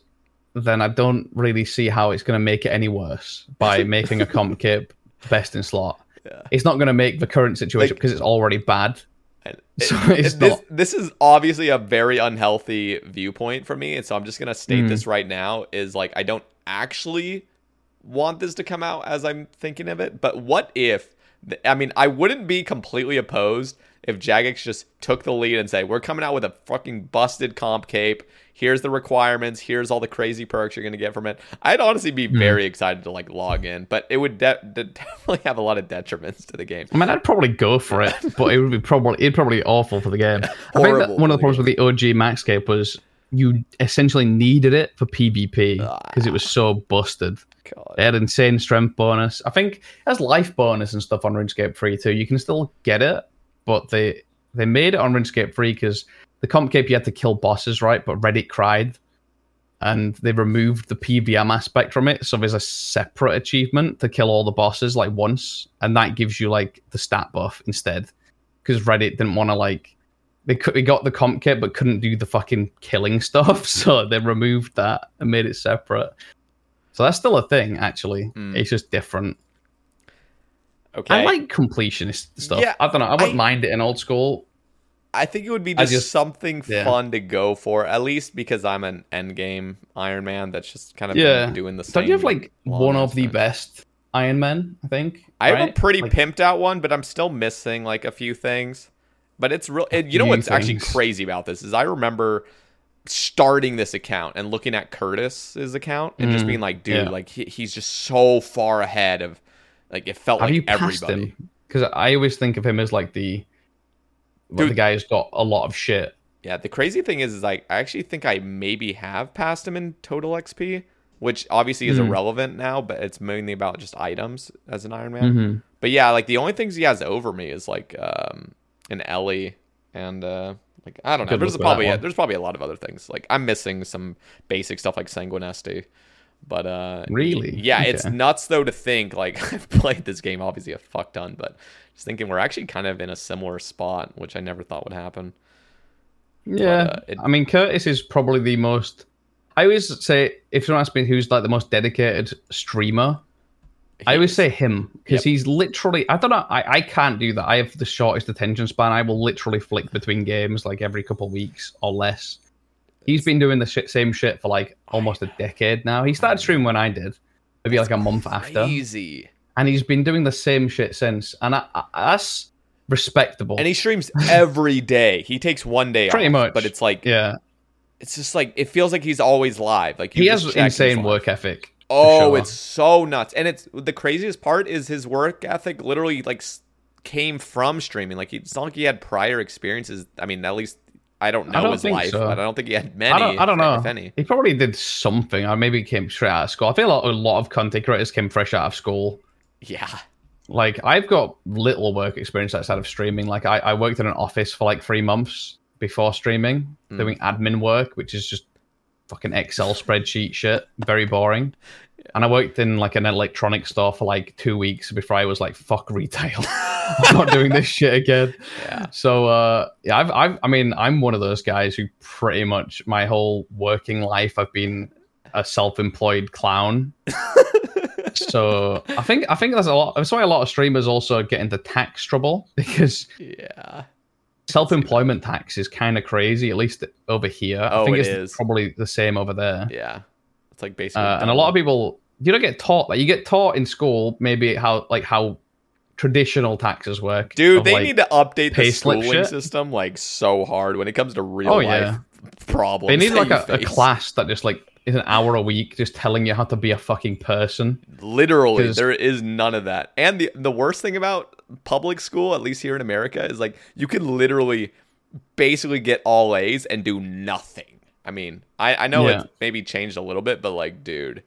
then I don't really see how it's gonna make it any worse by making a comp cape best in slot. Yeah. It's not gonna make the current situation Like- because it's already bad. And So it's it- this, this is obviously a very unhealthy viewpoint for me, and so I'm just gonna state Mm. this right now: is like I don't actually want this to come out as I'm thinking of it. But what if? I mean, I wouldn't be completely opposed if Jagex just took the lead and say, "We're coming out with a fucking busted comp cape. Here's the requirements. Here's all the crazy perks you're gonna get from it." I'd honestly Hmm. be very excited to like log in, but it would de- de- definitely have a lot of detriments to the game. I mean, I'd probably go for it, but it would be probably it'd probably be awful for the game. I think that one of the problems with the OG Max Cape was you essentially needed it for PvP because it was so busted. God. They had insane strength bonus. I think it has life bonus and stuff on RuneScape 3 too. You can still get it, but they they made it on RuneScape 3 because the comp cape you had to kill bosses, right? But Reddit cried, and they removed the PVM aspect from it. So there's a separate achievement to kill all the bosses like once, and that gives you like the stat buff instead. Because Reddit didn't want to like they could they got the comp kit but couldn't do the fucking killing stuff, so they removed that and made it separate. So that's still a thing, actually. Mm. It's just different. Okay. I like completionist stuff. Yeah, I don't know. I wouldn't I- mind it in old school. I think it would be just, just- something yeah. fun to go for, at least because I'm an endgame Iron Man that's just kind of Yeah. doing the same. Don't you have like one of the best Iron Men? I think. I have a pretty Like- pimped out one, but I'm still missing like a few things. But it's real. And you know what's actually crazy about this is I remember starting this account and looking at Curtis's account and just Mm, being like, dude, yeah. like he, he's just so far ahead of like it felt Have like everybody. Because I always think of him as like the well, the guy who's got a lot of shit. Yeah, the crazy thing is, is like I actually think I maybe have passed him in total XP, which obviously is Mhm. irrelevant now, but it's mainly about just items as an Iron Man. Mhm. But yeah, like the only things he has over me is like um an Ellie and uh like I don't know. There's probably a, there's probably a lot of other things. Like I'm missing some basic stuff like Sanguinesti. But uh Really? Yeah, it's nuts though to think like I've played this game obviously a fuck ton, but just thinking we're actually kind of in a similar spot, which I never thought would happen. Yeah, uh, it- I mean Curtis is probably the most. I always say if someone asks me who's like the most dedicated streamer, I always say him because he's literally. I don't know. I, I can't do that. I have the shortest attention span. I will literally flick between games like every couple weeks or less. He's been doing the shit, same shit for like almost a decade now. He started streaming when I did, maybe like a month after, Crazy. and he's been doing the same shit since. And I, I, that's respectable. And he streams every day. He takes one day Pretty off, much. but it's like yeah, it's just like it feels like he's always live. Like he has insane work ethic. Oh, sure. it's so nuts. And it's the craziest part is his work ethic literally like came from streaming. Like he- it's not like he had prior experiences. I mean, at least I don't know I don't his think life, so. but I don't think he had many. I don't, I don't know. if any. He probably did something, or maybe he came straight out of school. I feel like a lot of content creators came fresh out of school. Yeah. Like I've got little work experience outside of streaming. Like I, I worked in an office for like three months before streaming, Mm. doing admin work, which is just fucking Excel spreadsheet shit, very boring. And I worked in like an electronics store for like two weeks before I was like, "Fuck retail, I'm not doing this shit again." Yeah. So uh, yeah, I've, I've, I mean, I'm one of those guys who pretty much my whole working life I've been a self-employed clown. so I think I think there's a lot. That's why a lot of streamers also get into tax trouble because Yeah. self-employment tax is kind of crazy. At least over here, Oh, I think it it's is. probably the same over there. Yeah. It's like basically Uh, and a lot of people you don't get taught like you get taught in school maybe how like how traditional taxes work. Dude, they like, need to update the schooling system like so hard when it comes to real Oh, life yeah. problems. They need like a, a class that just like is an hour a week just telling you how to be a fucking person. Literally, 'Cause- there is none of that. And the the worst thing about public school, at least here in America, is like you can literally basically get all A's and do nothing. I mean, I, I know Yeah. it's maybe changed a little bit, but like, dude,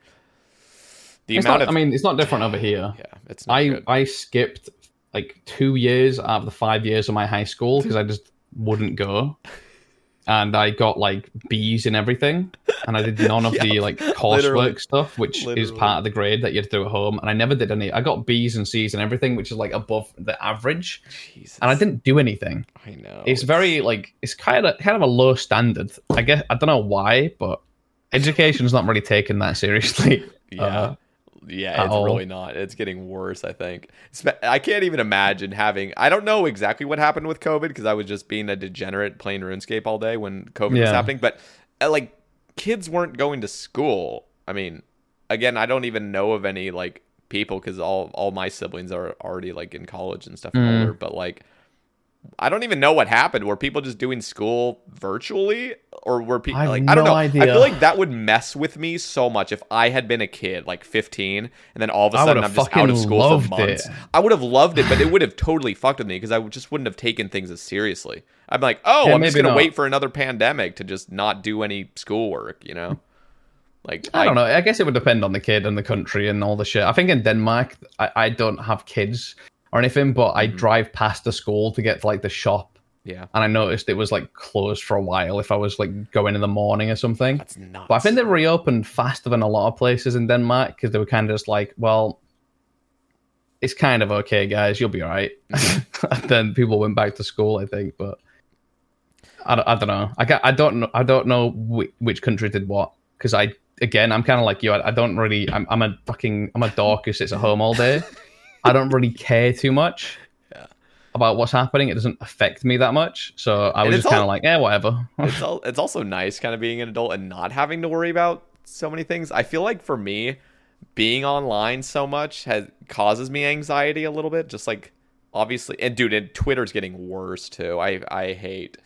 the It's amount not, of I mean, it's not different over here. yeah, it's not I good. I skipped like two years out of the five years of my high school because I just wouldn't go, and I got like B's in everything, and I did none of the like literally. coursework stuff, which is part of the grade that you to do at home, and I never did any. I got B's and C's and everything, which is like above the average, Jesus, and I didn't do anything. I know it's very like it's kind of kind of a low standard. I guess I don't know why, but education's not really taken that seriously. Yeah. Uh, yeah, at it's all. really not. It's getting worse, I think. I can't even imagine having. I don't know exactly what happened with COVID because I was just being a degenerate playing RuneScape all day when COVID was happening. But uh, like, kids weren't going to school. I mean, again, I don't even know of any like people because all all my siblings are already like in college and stuff Mm. older. But like, I don't even know what happened. Were people just doing school virtually, or were people I have like I don't no know? I feel like that would mess with me so much if I had been a kid, like 15, and then all of a sudden I'm just out of school for months. it. I would have loved it, but it would have totally fucked with me because I just wouldn't have taken things as seriously. I'm like, oh, Yeah, I'm just gonna not. wait for another pandemic to just not do any schoolwork, you know? Like I don't know. I guess it would depend on the kid and the country and all the shit. I think in Denmark, I, I don't have kids or anything, but I Mm-hmm. drive past the school to get to like the shop, Yeah, and I noticed it was like closed for a while if I was like going in the morning or something. that's nuts. But I think they reopened faster than a lot of places in Denmark because they were kind of just like, well, it's kind of okay, guys. You'll be all right. Mm-hmm. and then people went back to school, I think. But I, don't- I don't know. I, I don't know. I don't know which, which country did what because I again I'm kind of like you. I, I don't really. I'm, I'm a fucking I'm a dork who sits at home all day. I don't really care too much. About what's happening, it doesn't affect me that much. So I was just kind of like, yeah, whatever. it's al- it's also nice kind of being an adult and not having to worry about so many things. I feel like for me, being online so much has causes me anxiety a little bit. Just like obviously, and dude, and Twitter's getting worse too. I I hate.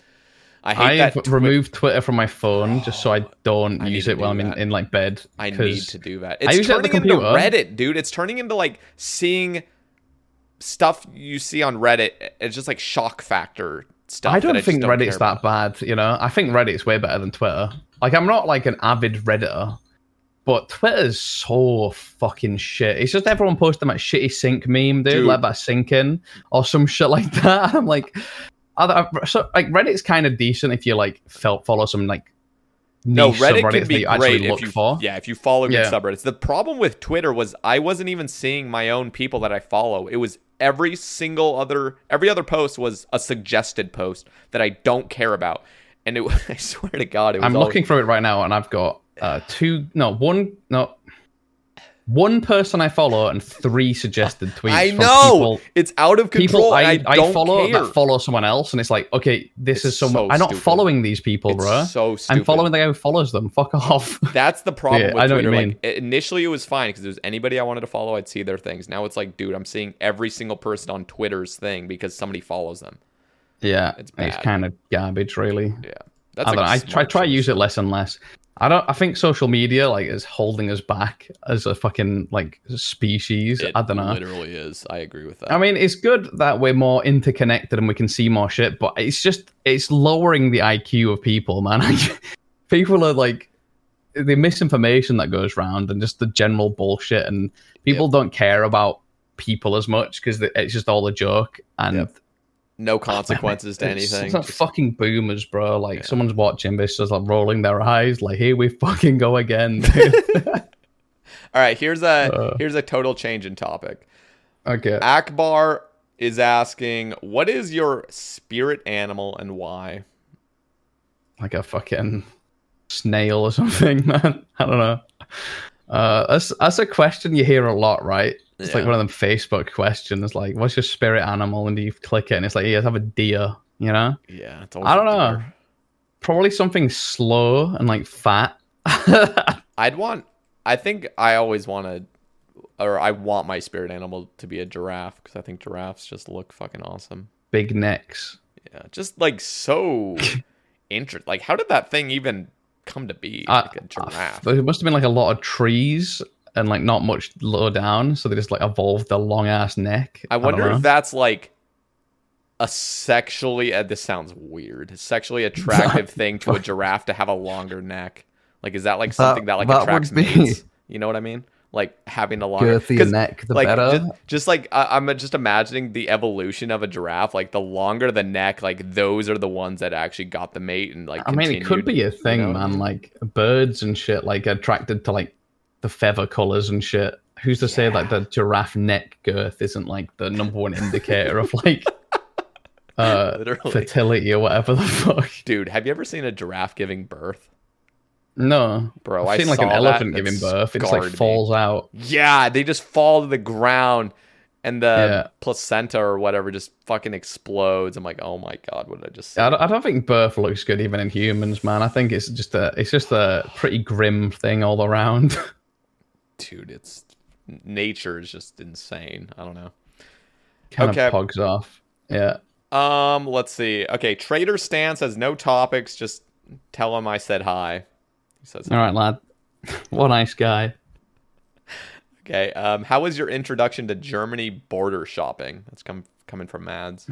I hate I've that. Twi- removed Twitter from my phone just so I oh, don't I need use to it while I'm in, that. in like bed. I need to do that. I It's use it on the turning into computer. Reddit, dude. It's turning into like seeing stuff you see on Reddit. It's just like shock factor stuff. I that don't just think Reddit's care that bad, you know. I think Reddit's way better than Twitter. Like I'm not like an avid redditor, but Twitter's so fucking shit. It's just everyone posting that shitty sync meme, dude. Dude. Let that sink in or some shit like that. I'm like, other, so like Reddit's kind of decent if you like felt follow some like No, Reddit subreddits can be great if you for. yeah if you follow good Yeah. subreddits. The problem with Twitter was I wasn't even seeing my own people that I follow. It was every single other every other post was a suggested post that I don't care about, and it I swear to God it was. I'm looking through it right now, and I've got uh, two, no, one, no, one person I follow and three suggested tweets. I from know people, it's out of control. people I, I, I, follow care. that follow someone else, and it's like, okay, this It's is someone. so I'm not stupid. following these people, It's bro. so stupid. I'm following the guy who follows them. Fuck off. That's the problem Yeah, with I know what you Twitter. mean. Like initially, it was fine because was anybody I wanted to follow, I'd see their things. Now it's like, dude, I'm seeing every single person on Twitter's thing because somebody follows them. yeah, It's it's, kind of garbage, really. Yeah, that's I like don't know. a I try try use it less and less. I don't. I think social media like is holding us back as a fucking like species. It I don't know. Literally is. I agree with that. I mean, it's good that we're more interconnected and we can see more shit, but it's just it's lowering the IQ of people, man. people are like the misinformation that goes around and just the general bullshit, and people don't care about people as much because it's just all a joke and. Yep. No consequences to anything. It's fucking boomers, bro. Like Yeah. someone's watching this, just like rolling their eyes, like here we fucking go again. All right, here's a Uh. here's a total change in topic. okay. Akbar is asking, "What is your spirit animal and why?" like a fucking snail or something, man. I don't know. Uh, that's that's a question you hear a lot, right? It's like one of them Facebook questions, like, "What's your spirit animal?" And you click it, and it's like, i have a deer," you know? Yeah, I don't know. deer. Probably something slow and like fat. I'd want. I think I always want to, or I want my spirit animal to be a giraffe because I think giraffes just look fucking awesome. Big necks. Yeah, just like so interesting. Like, how did that thing even come to be? Uh, Like a giraffe. There must have been like a lot of trees and like not much low down, so they just like evolved the long ass neck. I wonder know. if that's like a sexually. Uh, this sounds weird. Sexually attractive thing to a giraffe to have a longer neck. Like, is that like something that, like that attracts be- mates? You know what I mean? Like having a longer neck, the like, better. Just, just like I, I'm just imagining the evolution of a giraffe. Like the longer the neck, like those are the ones that actually got the mate and like. I mean, it could be a thing, you know? man. Like birds and shit, like attracted to like the feather colors and shit. Who's to say like the giraffe neck girth isn't like the number one indicator of like uh Literally. fertility or whatever the fuck? Dude, have you ever seen a giraffe giving birth? No, Bro, I've I seen like an elephant giving birth. It just like me. falls out. Yeah, they just fall to the ground and the Yeah. placenta or whatever just fucking explodes. I'm like, oh my god, what did I just say? I don't, I don't think birth looks good even in humans, man. I think it's just a it's just a pretty grim thing all around. Dude, it's nature is just insane. I don't know. kind Okay. of pogs off. Yeah. Um, let's see. Okay, Trader Stan says no topics, just tell him I said hi. He says All right, lad. what a nice guy. Okay. Um, how was your introduction to Germany border shopping? That's come coming from Mads.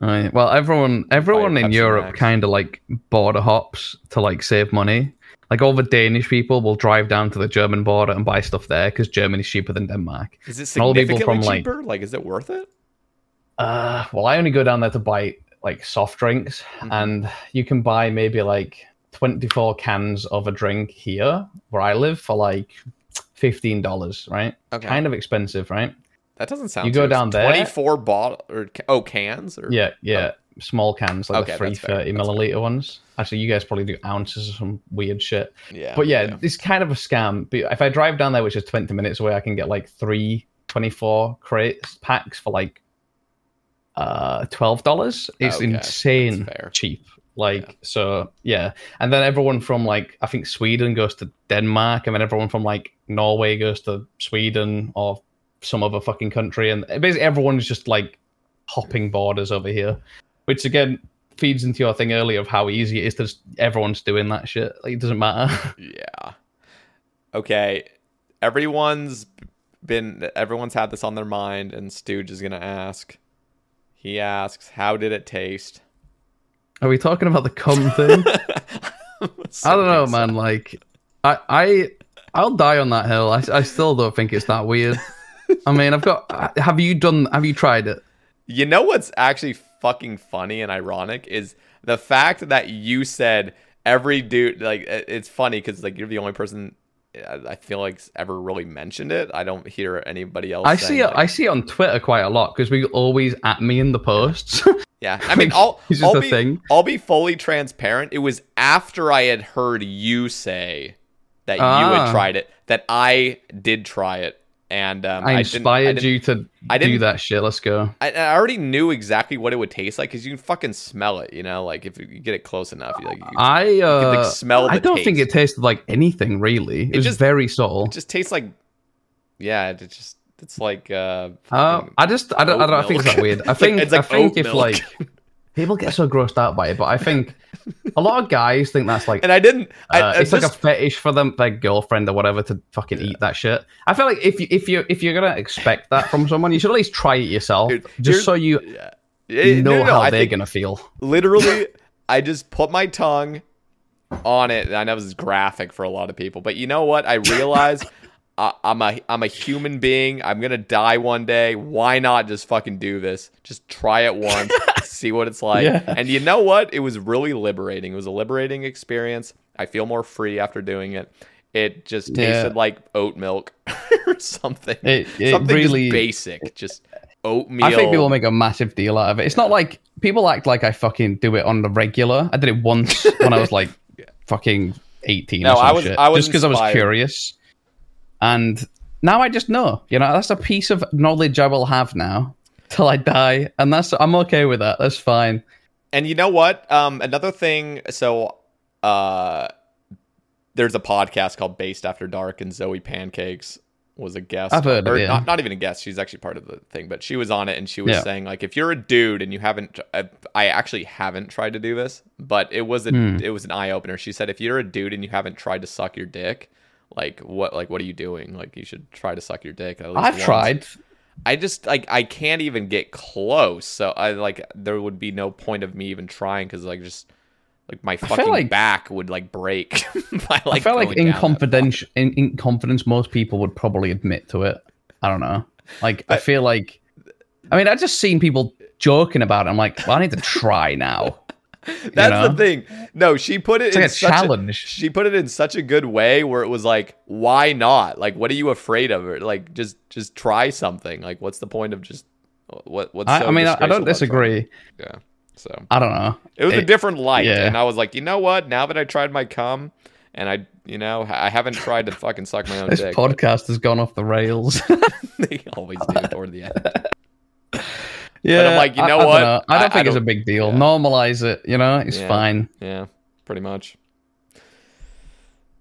Right. Well, everyone everyone in Europe kind of like border hops to like save money. Like all the Danish people will drive down to the German border and buy stuff there because Germany's cheaper than Denmark. Is it And all the people significantly from, cheaper? Like, is it worth it? Uh, well, I only go down there to buy like soft drinks, Mm-hmm. and you can buy maybe like 24 cans of a drink here where I live for like $15, right? Okay. Kind of expensive, right? That doesn't sound. You go down there- Twenty-four bottle or oh cans or Yeah, yeah. Small cans, like Okay, the 330 that's fair. milliliter ones. Actually, you guys probably do ounces or some weird shit. yeah. But yeah, it's kind of a scam. But if I drive down there, which is 20 minutes away, I can get like three 24 crates packs for like uh $12. It's Okay, insane cheap. Like, so yeah. And then everyone from like, I think Sweden goes to Denmark, and then everyone from like Norway goes to Sweden or some other fucking country. And basically, everyone's just like hopping borders over here, which again feeds into your thing earlier of how easy it is to just, everyone's doing that shit. Like it doesn't matter. Yeah. Okay. Everyone's been everyone's had this on their mind, and Stooge is gonna ask. He asks, "How did it taste?" Are we talking about the cum thing? I don't know, man. Like, I, I, I'll die on that hill. I, I still don't think it's that weird. I mean, I've got. Have you done? Have you tried it? You know what's actually fucking funny and ironic is the fact that you said every dude like it's funny because like you're the only person I feel like's ever really mentioned it. I don't hear anybody else. I see it. like- I see it on Twitter quite a lot because we always at me in the posts. Yeah, I mean, I'll, I'll a be, thing. I'll be fully transparent. It was after I had heard you say that you Ah. had tried it that I did try it, and um, I inspired didn't- you to I do that shit. Let's go. I, I already knew exactly what it would taste like because you can fucking smell it. You know, like if you get it close enough, you like you, I uh, like, smell I don't think it tasted like anything really. It, was just- very subtle. it just tastes like, yeah, it just it's like uh, Uh, I just I don't, I don't oat think it's that weird. I like- think it's like I think if milk. like people get so grossed out by it, but I think a lot of guys think that's like and I didn't. I, uh, I it's like a fetish for them, their girlfriend or whatever, to fucking eat that shit. I feel like if you if you if you're gonna expect that from someone, you should at least try it yourself, Dude, just so you know no, no, how I they're gonna feel. literally i just put my tongue on it and i know this is graphic for a lot of people but you know what i realize I, i'm a i'm a human being. I'm gonna die one day. Why not just fucking do this? Just try it once see what it's like. Yeah. and you know what? It was really liberating. It was a liberating experience. I feel more free after doing it. It just tasted Yeah. like oat milk or something. It- it something really- basic just oatmeal. I think people make a massive deal out of it. It's not like people act like I fucking do it on the regular. I did it once when I was like fucking eighteen No, or some I was- shit, I was just because I was curious. And now I just know. You know, that's a piece of knowledge I will have now till I die, and that's I'm okay with that. That's fine. And you know what? Um, another thing. So, uh, there's a podcast called Based After Dark, and Zoe Pancakes was a guest. I've heard of or it, yeah. Not, not even a guest. She's actually part of the thing, but she was on it, and she was Yeah. saying like, if you're a dude and you haven't, I, I actually haven't tried to do this, but it was a, Hmm. it was an eye opener. She said, if you're a dude and you haven't tried to suck your dick, like what, like what are you doing? Like you should try to suck your dick. At least I've once. tried. I just like I can't even get close. So I like there would be no point of me even trying because like just like my fucking like- back would like break. by, I felt like in confidence, in, in confidence, most people would probably admit to it. I don't know. Like I feel like, I mean, I just seen people joking about it. I'm like, well, I need to try now. That's know? the thing. No, she put it It's in like a such challenge. she put it in such a good way where it was like, why not? Like, what are you afraid of? Or like, just just try something. Like, what's the point of just what? What's I, so I mean, I, don't disagree. trying? Yeah. So I don't know. it was a different light, yeah. and I was like, you know what? Now that I tried my cum, and I, you know, I haven't tried to fucking suck my own This dick. but- podcast has gone off the rails. they always do toward the end. Yeah, I'm like, you I- know I, don't what? know. I don't I- I think it's a big deal. yeah. Normalize it. You know, it's Yeah. fine. Yeah, pretty much.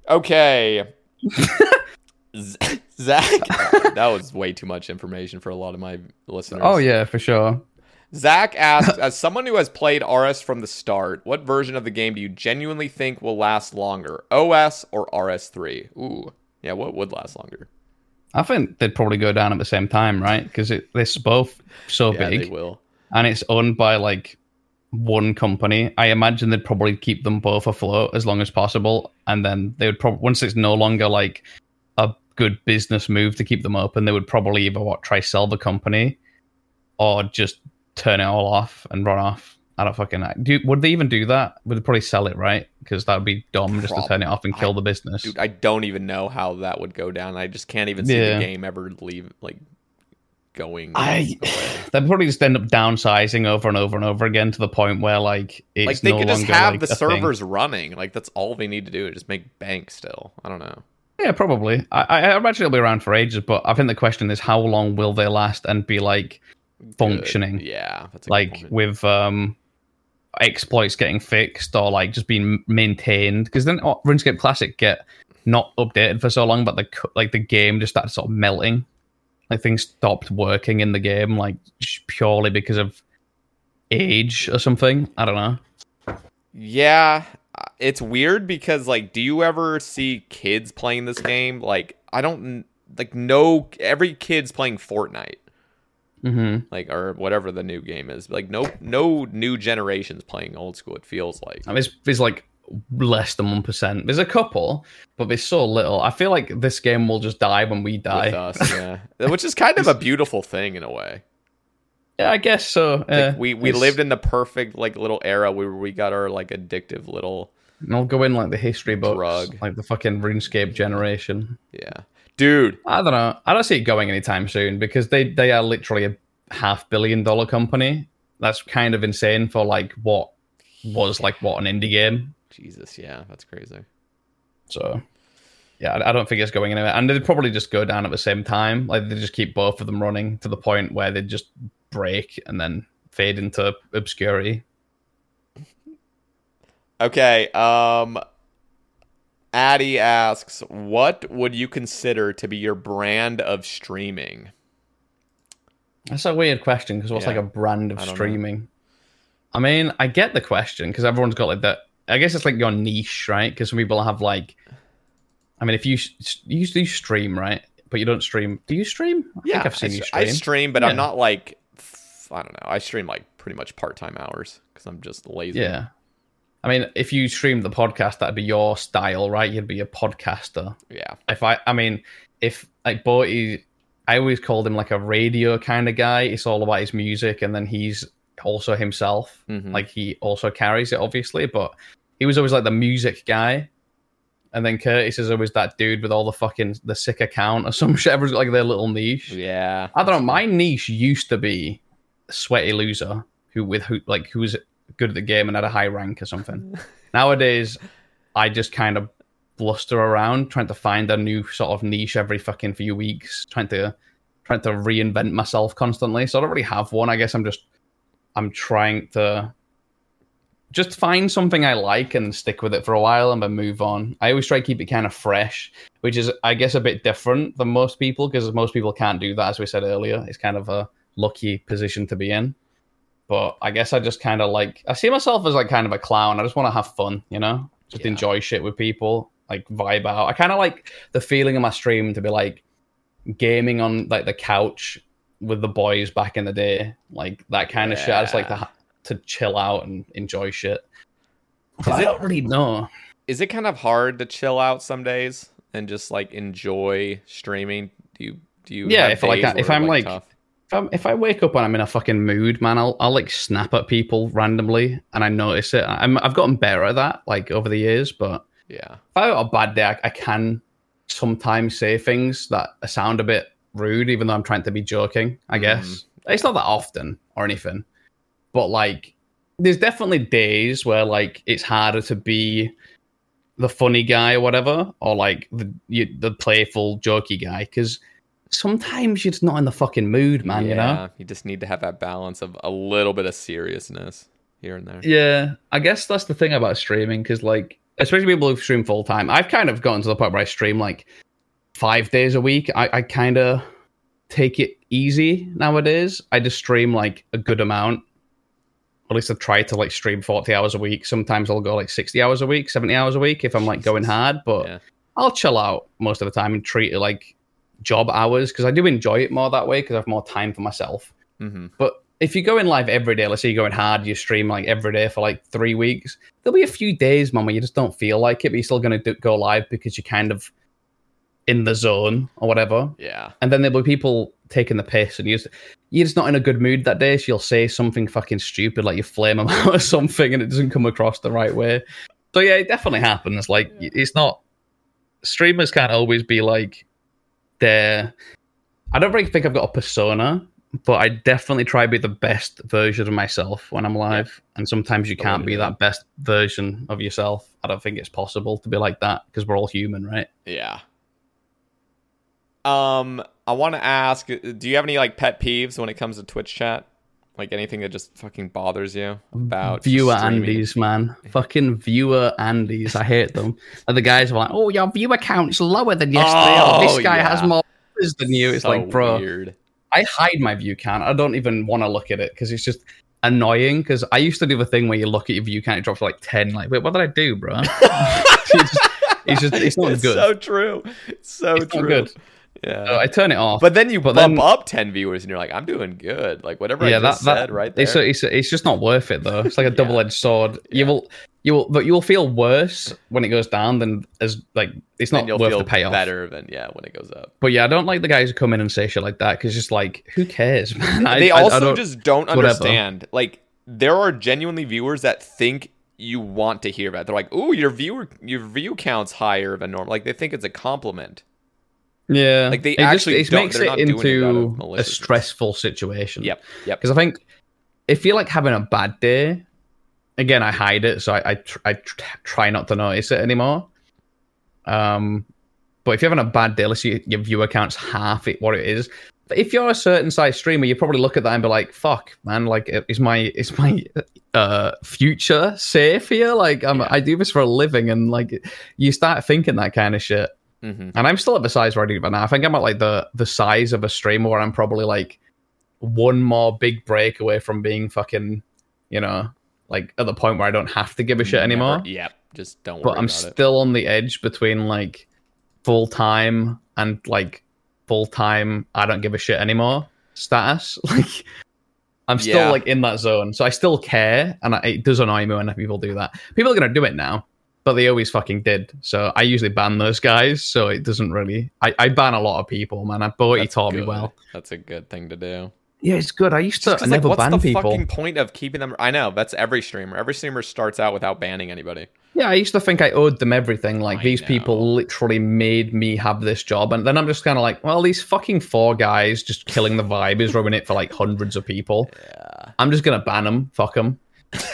Okay. Zach, that was way too much information for a lot of my listeners. Oh yeah, for sure. Zach asks, as someone who has played RS from the start, what version of the game do you genuinely think will last longer, OS or RS3? Ooh, yeah, what would last longer? I think they'd probably go down at the same time, right? Because they're both so Yeah, big. and it's owned by like one company. I imagine they'd probably keep them both afloat as long as possible, and then they would probably once it's no longer like a good business move to keep them open, they would probably either what try sell the company or just turn it all off and run off. I don't fucking know. Do would they even do that? Would they probably sell it, right? Because that would be dumb just to turn it off and kill the business. Dude, I don't even know how that would go down. I just can't even see Yeah. the game ever leave, like, going I they'd probably just end up downsizing over and over and over again to the point where like it's like they no could just longer, have like, the a thing. servers running. Like that's all they need to do. Is just make bank still. I don't know. Yeah, probably. I, I imagine it'll be around for ages, but I think the question is how long will they last and be like functioning? Good. Yeah, that's a good Like point. with um exploits getting fixed or like just being maintained because then oh, RuneScape Classic get not updated for so long, but the like the game just started sort of melting like things stopped working in the game, like purely because of age or something. I don't know. Yeah, uh, it's weird because like, do you ever see kids playing this game? Like, I don't like no every kid's playing Fortnite, Mm-hmm. like or whatever the new game is. Like, no no new generations playing old school. It feels like. I mean, it's, it's like less than one percent. There's a couple, but there's so little. I feel like this game will just die when we die. with us, yeah. Which is kind of a beautiful thing in a way. Yeah, I guess so. Like, Uh, we we it's- lived in the perfect like little era where we got our like addictive little and I'll go in like the history books, Drug. like the fucking RuneScape generation. yeah, dude. I don't know. I don't see it going anytime soon because they they are literally a half billion dollar company. That's kind of insane for like what was like what an indie game. Jesus, yeah, that's crazy. So yeah, I, I don't think it's going anywhere. And they'd probably just go down at the same time. Like they just keep both of them running to the point where they just break and then fade into obscurity. Okay, um Addy asks, "What would you consider to be your brand of streaming?" That's a weird question because what's Yeah. like a brand of I don't know. streaming? I mean, I get the question because everyone's got like that. I guess it's like your niche, right? Because some people have like, I mean, if you you do stream, right? But you don't stream. Do you stream? I Yeah, think I've seen I, you stream. I stream, but Yeah. I'm not like I don't know. I stream like pretty much part-time hours cuz I'm just lazy. Yeah. I mean, if you streamed the podcast, that'd be your style, right? You'd be a podcaster. Yeah. If I, I mean, if like Boaty, I always called him like a radio kind of guy. It's all about his music, and then he's also himself. Mhm. Like he also carries it, obviously, but he was always like the music guy. And then Curtis is always that dude with all the fucking the sick account or some shit. Everyone's got like their little niche. Yeah. I don't know. My niche used to be sweaty loser who with who like who was good at the game and had a high rank or something. Nowadays, I just kind of bluster around trying to find a new sort of niche every fucking few weeks, trying to trying to reinvent myself constantly. So I don't really have one. I guess I'm just I'm trying to just find something I like and stick with it for a while and then move on. I always try to keep it kind of fresh, which is, I guess, a bit different than most people because most people can't do that, as we said earlier. It's kind of a lucky position to be in. But I guess I just kind of like, I see myself as like kind of a clown. I just want to have fun, you know? Just Yeah. enjoy shit with people, like vibe out. I kind of like the feeling of my stream to be like gaming on like the couch with the boys back in the day, like that kind of shit. I just like to to chill out and enjoy shit. Is I it- don't really know. Is it kind of hard to chill out some days and just like enjoy streaming? Do you do you Yeah, if, like, days if I'm, like- tough? If, I'm, if I wake up and I'm in a fucking mood, man, I'll I'll like snap at people randomly and I notice it. I'm I've gotten better at that like over the years, but Yeah. if I have a bad day, I, I can sometimes say things that sound a bit rude, even though I'm trying to be joking. I mm-hmm. guess it's not that often or anything, but like, there's definitely days where like it's harder to be the funny guy or whatever, or like the you, the playful, jokey guy, because sometimes you're just not in the fucking mood, man. You know. You just need to have that balance of a little bit of seriousness here and there. Yeah, I guess that's the thing about streaming because, like, especially people who stream full time, I've kind of gotten to the point where I stream like five days a week. I, I kind of take it easy nowadays. I just stream like a good amount. At least I try to like stream 40 hours a week. Sometimes I'll go like 60 hours a week, 70 hours a week if I'm like going hard, but Yeah. I'll chill out most of the time and treat it like job hours because I do enjoy it more that way because I have more time for myself. hmm But if you go in live every day, let's say you're going hard, you stream like every day for like three weeks, there'll be a few days, man, where you just don't feel like it, but you're still going to go live because you're kind of in the zone or whatever. Yeah. And then there'll be people taking the piss and you're just, you're just not in a good mood that day. So you'll say something fucking stupid, like you flame them out or something, and it doesn't come across the right way. So yeah, it definitely happens. Like it's not, streamers can't always be like, they're, I don't really think I've got a persona, but I definitely try to be the best version of myself when I'm live. And sometimes you can't be that best version of yourself. I don't think it's possible to be like that because we're all human, right? Yeah. Um, I want to ask, do you have any like pet peeves when it comes to Twitch chat? Like anything that just fucking bothers you about viewer? Andes, man. Fucking viewer Andes. I hate them. And the guys are like, oh, your viewer count's lower than yesterday. Oh, Oh, this guy yeah. has more is the new. It's So like, bro, weird. I hide my view count. I don't even want to look at it because it's just annoying. Because I used to do the thing where you look at your view count, it drops to like ten. Like, wait, what did I do, bro? it's, just, it's just, it's not it's good. so true. It's so It's not true. Good. Yeah. So I turn it off. but then you but bump then- up 10 viewers and you're like, I'm doing good. Like whatever I just said right there. It's, it's it's just not worth it though. It's like a double edged sword. You will you will but you will feel worse when it goes down than as like it's not you'll worth feel the payoff. better than yeah when it goes up. But yeah, I don't like the guys who come in and say shit like that because just like who cares, man? I- they I- I also don't- just don't whatever. understand. Like there are genuinely viewers that think you want to hear that. They're like, "Ooh, your viewer your view count's higher than normal." Like they think it's a compliment. Yeah, Like, they it just actually it don't- makes it it into a stressful situation. Yep. Yep. Because I think if you're like having a bad day, again, I hide it, so I I, tr- I tr- try not to notice it anymore. Um, but if you're having a bad day, let's say your viewer count's half it what it is. But if you're a certain size streamer, you probably look at that and be like, "Fuck, man! Like, is my is my uh future safe here? Like, I'm, I do this for a living, and like, you start thinking that kind of shit." Hmm And I'm still at the size where I do but now. I think I'm at like the the size of a streamer where I'm probably like one more big break away from being fucking, you know, like at the point where I don't have to give a shit anymore. Yep. Just don't. But I'm about it. still on the edge between like full time and like full time I don't give a shit anymore status. Like I'm still Yeah. like in that zone, so I still care, and I, it does annoy me when people do that. People are gonna do it now, but they always fucking did. So I usually ban those guys. So it doesn't really. I, I ban a lot of people, man. I Boaty That's taught me well. That's a good thing to do. Yeah, it's good. I used to Just 'cause, never like, what's the fucking point of keeping them? I know that's every streamer. Every streamer starts out without banning anybody. Yeah, I used to think I owed them everything. Like I these know. people literally made me have this job, and then I'm just kind of like, well, these fucking four guys just killing the vibe is ruining it for like hundreds of people. Yeah. I'm just gonna ban them. Fuck them.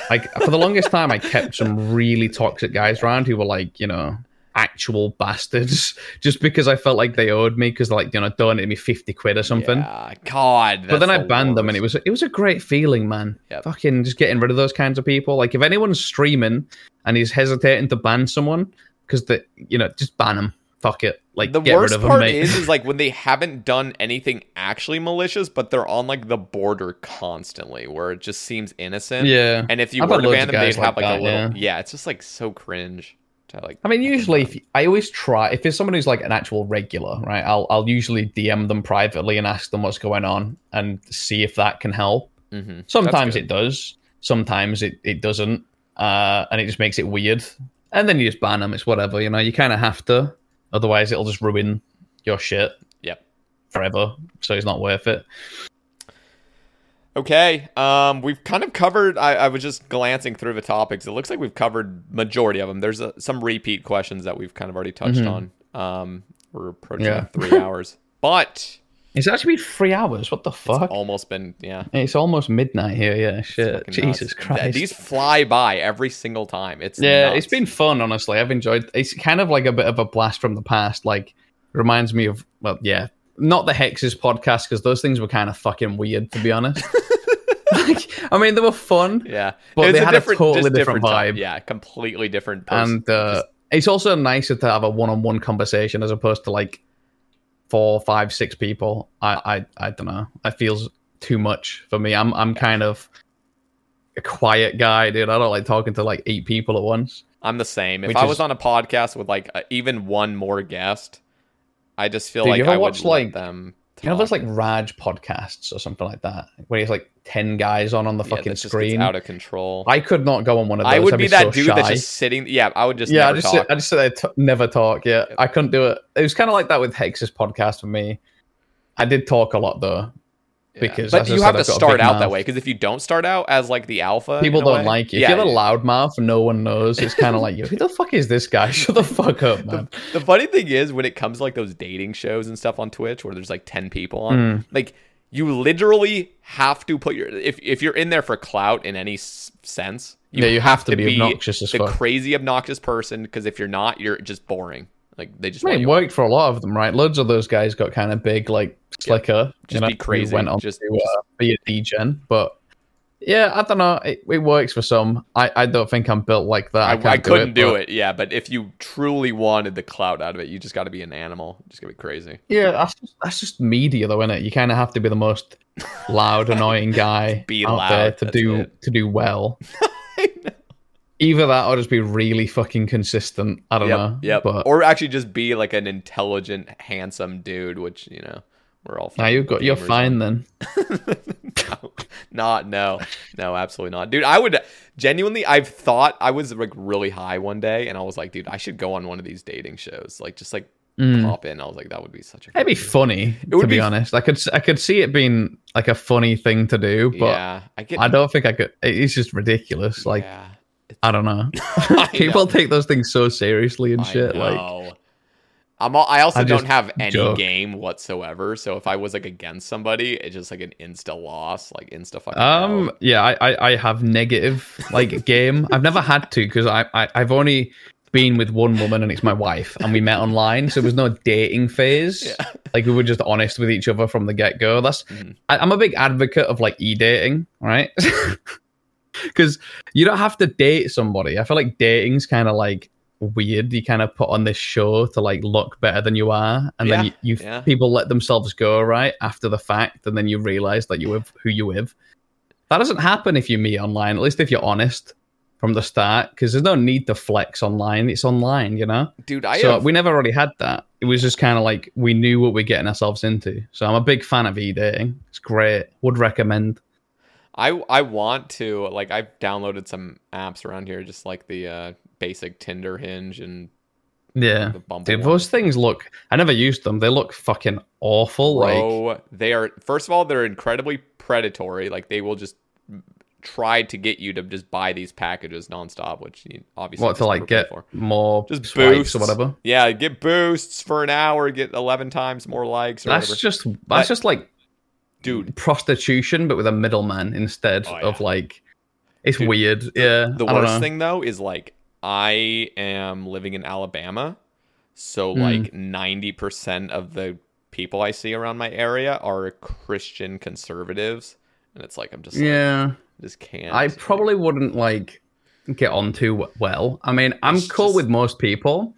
Like for the longest time, I kept some really toxic guys around who were like, you know, actual bastards, just because I felt like they owed me because like you know donated me fifty quid or something. Yeah, God. But then I banned them, and it was it was a great feeling, man. Yep. Fucking just getting rid of those kinds of people. Like if anyone's streaming and he's hesitating to ban someone because the you know just ban him. Fuck it. Like the get worst rid of him, part mate. is, is like when they haven't done anything actually malicious, but they're on like the border constantly, where it just seems innocent. yeah. And if you I've were to ban them, they'd have like like a little. yeah. Yeah. it's just like so cringe. To like. I mean, usually, if I always try, if it's someone who's like an actual regular, right, I'll I'll usually DM them privately and ask them what's going on and see if that can help. Mhm. Sometimes it does, sometimes it, it doesn't, uh, and it just makes it weird. And then you just ban them. It's whatever, you know. You kind of have to, otherwise it'll just ruin your shit Yep. forever. So it's not worth it. Okay. Um, we've kind of covered. I, I was just glancing through the topics. It looks like we've covered majority of them. There's uh some repeat questions that we've kind of already touched on. Um, we're approaching Mm-hmm. Yeah. three hours, but It's actually been three hours. What the fuck? almost been yeah. It's almost midnight here. Yeah, shit. Jesus nuts. Christ. These fly by every single time. It's Yeah, nuts. it's been fun. Honestly, I've enjoyed. It's kind of like a bit of a blast from the past. Like reminds me of well, yeah, not the Hexis podcast because those things were kind of fucking weird to be honest. like, I mean, they were fun, yeah, but It's they had a totally just different time. vibe. Yeah, completely different. Person. and uh, it's also nicer to have a one-on-one conversation as opposed to like four, five, six people. I, I, I don't know. It feels too much for me. I'm, I'm kind of a quiet guy, dude. I don't like talking to like eight people at once. I'm the same. If I is- was on a podcast with like uh, even one more guest, I just feel Dude, like I would watch, let like- them. You know, there's like Raj podcasts or something like that, where he's like ten guys on on the Yeah, fucking screen. out of control. I could not go on one of those. I would I'd be so that dude that's just sitting. Yeah, I would just yeah, I just sit, I just sit there, t- never talk. Yeah, I couldn't do it. It was kind of like that with Hexis podcast for me. I did talk a lot though, Yeah. because but you said, have to a start out that way because if you don't start out as like the alpha, People don't way- like you. Yeah, if you're a yeah. loudmouth, no one knows. It's kind of like, you. who the fuck is this guy? Shut the fuck up, man. The funny thing is, when it comes to like those dating shows and stuff on Twitch, where there's like ten people on, Mm. like you literally have to put your if if you're in there for clout in any s- sense, Yeah, you have to be obnoxious as the fuck. crazy obnoxious person. Because if you're not, you're just boring. Like they just I mean, it worked for a lot of them, right? Loads of those guys got kind of big, like slicker. Just you know, be crazy, Went on just- to uh, be a degen, but Yeah, I don't know. It, it works for some. I, I don't think I'm built like that. I, I, I, couldn't do but- it, yeah. But if you truly wanted the clout out of it, you just got to be an animal. You just got to be crazy. Yeah, that's just, that's just media, though, isn't it? You kind of have to be the most loud, annoying guy Be out loud, there to do it. to do well. Either that, or just be really fucking consistent. I don't Yep, know. yep. But Or actually just be like an intelligent, handsome dude, which you know we're all. now you've got you're fine then. no, not no, no, absolutely not, dude. I would genuinely. I've thought I was like really high one day, and I was like, dude, I should go on one of these dating shows, like just like Mm. pop in. I was like, that would be such a. It'd be fun funny, It would to be, be- honest. I could I could see it being like a funny thing to do, but yeah, I get. I don't think I could. It's just ridiculous. Like yeah, I don't know. I People know. take those things so seriously and I shit. Like. I'm. al- I also I don't have any joke. game whatsoever. So if I was like against somebody, it's just like an insta loss, like insta fucking. Um. L. Yeah. I, I. I have negative like game. I've never had to because I, I. I've only been with one woman and it's my wife, and we met online, so there was no dating phase. Yeah. Like we were just honest with each other from the get go. That's. Mhm. I, I'm a big advocate of like e dating, right? Because you don't have to date somebody. I feel like dating's kind of like weird. You kind of put on this show to like look better than you are, and then you, you yeah. people let themselves go right after the fact, and then you realize that you with who you with. That doesn't happen if you meet online. At least if you're honest from the start, because there's no need to flex online. It's online, you know. dude, I so have, we never really had that. It was just kind of like we knew what we're getting ourselves into. So I'm a big fan of e dating. It's great. Would recommend. I I want to like I've downloaded some apps around here, just like the uh, basic Tinder, Hinge, and Yeah. the Bumble. Dude, those things look. I never used them. They look fucking awful. Like, they are first of all they're incredibly predatory. Like they will just try to get you to just buy these packages nonstop, which you obviously what to like get for. more just boosts or whatever. Yeah, get boosts for an hour, get eleven times more likes. Or That's whatever. just that's But- just like dude. prostitution, but with a middleman instead Oh, of like. It's Dude, weird. yeah. The worst know. thing though is like I am living in Alabama, so Hmm. like ninety percent of the people I see around my area are Christian conservatives, and it's like I'm just like, Yeah. just can't. I probably wouldn't like get on too well. I mean, I'm It's cool just- with most people,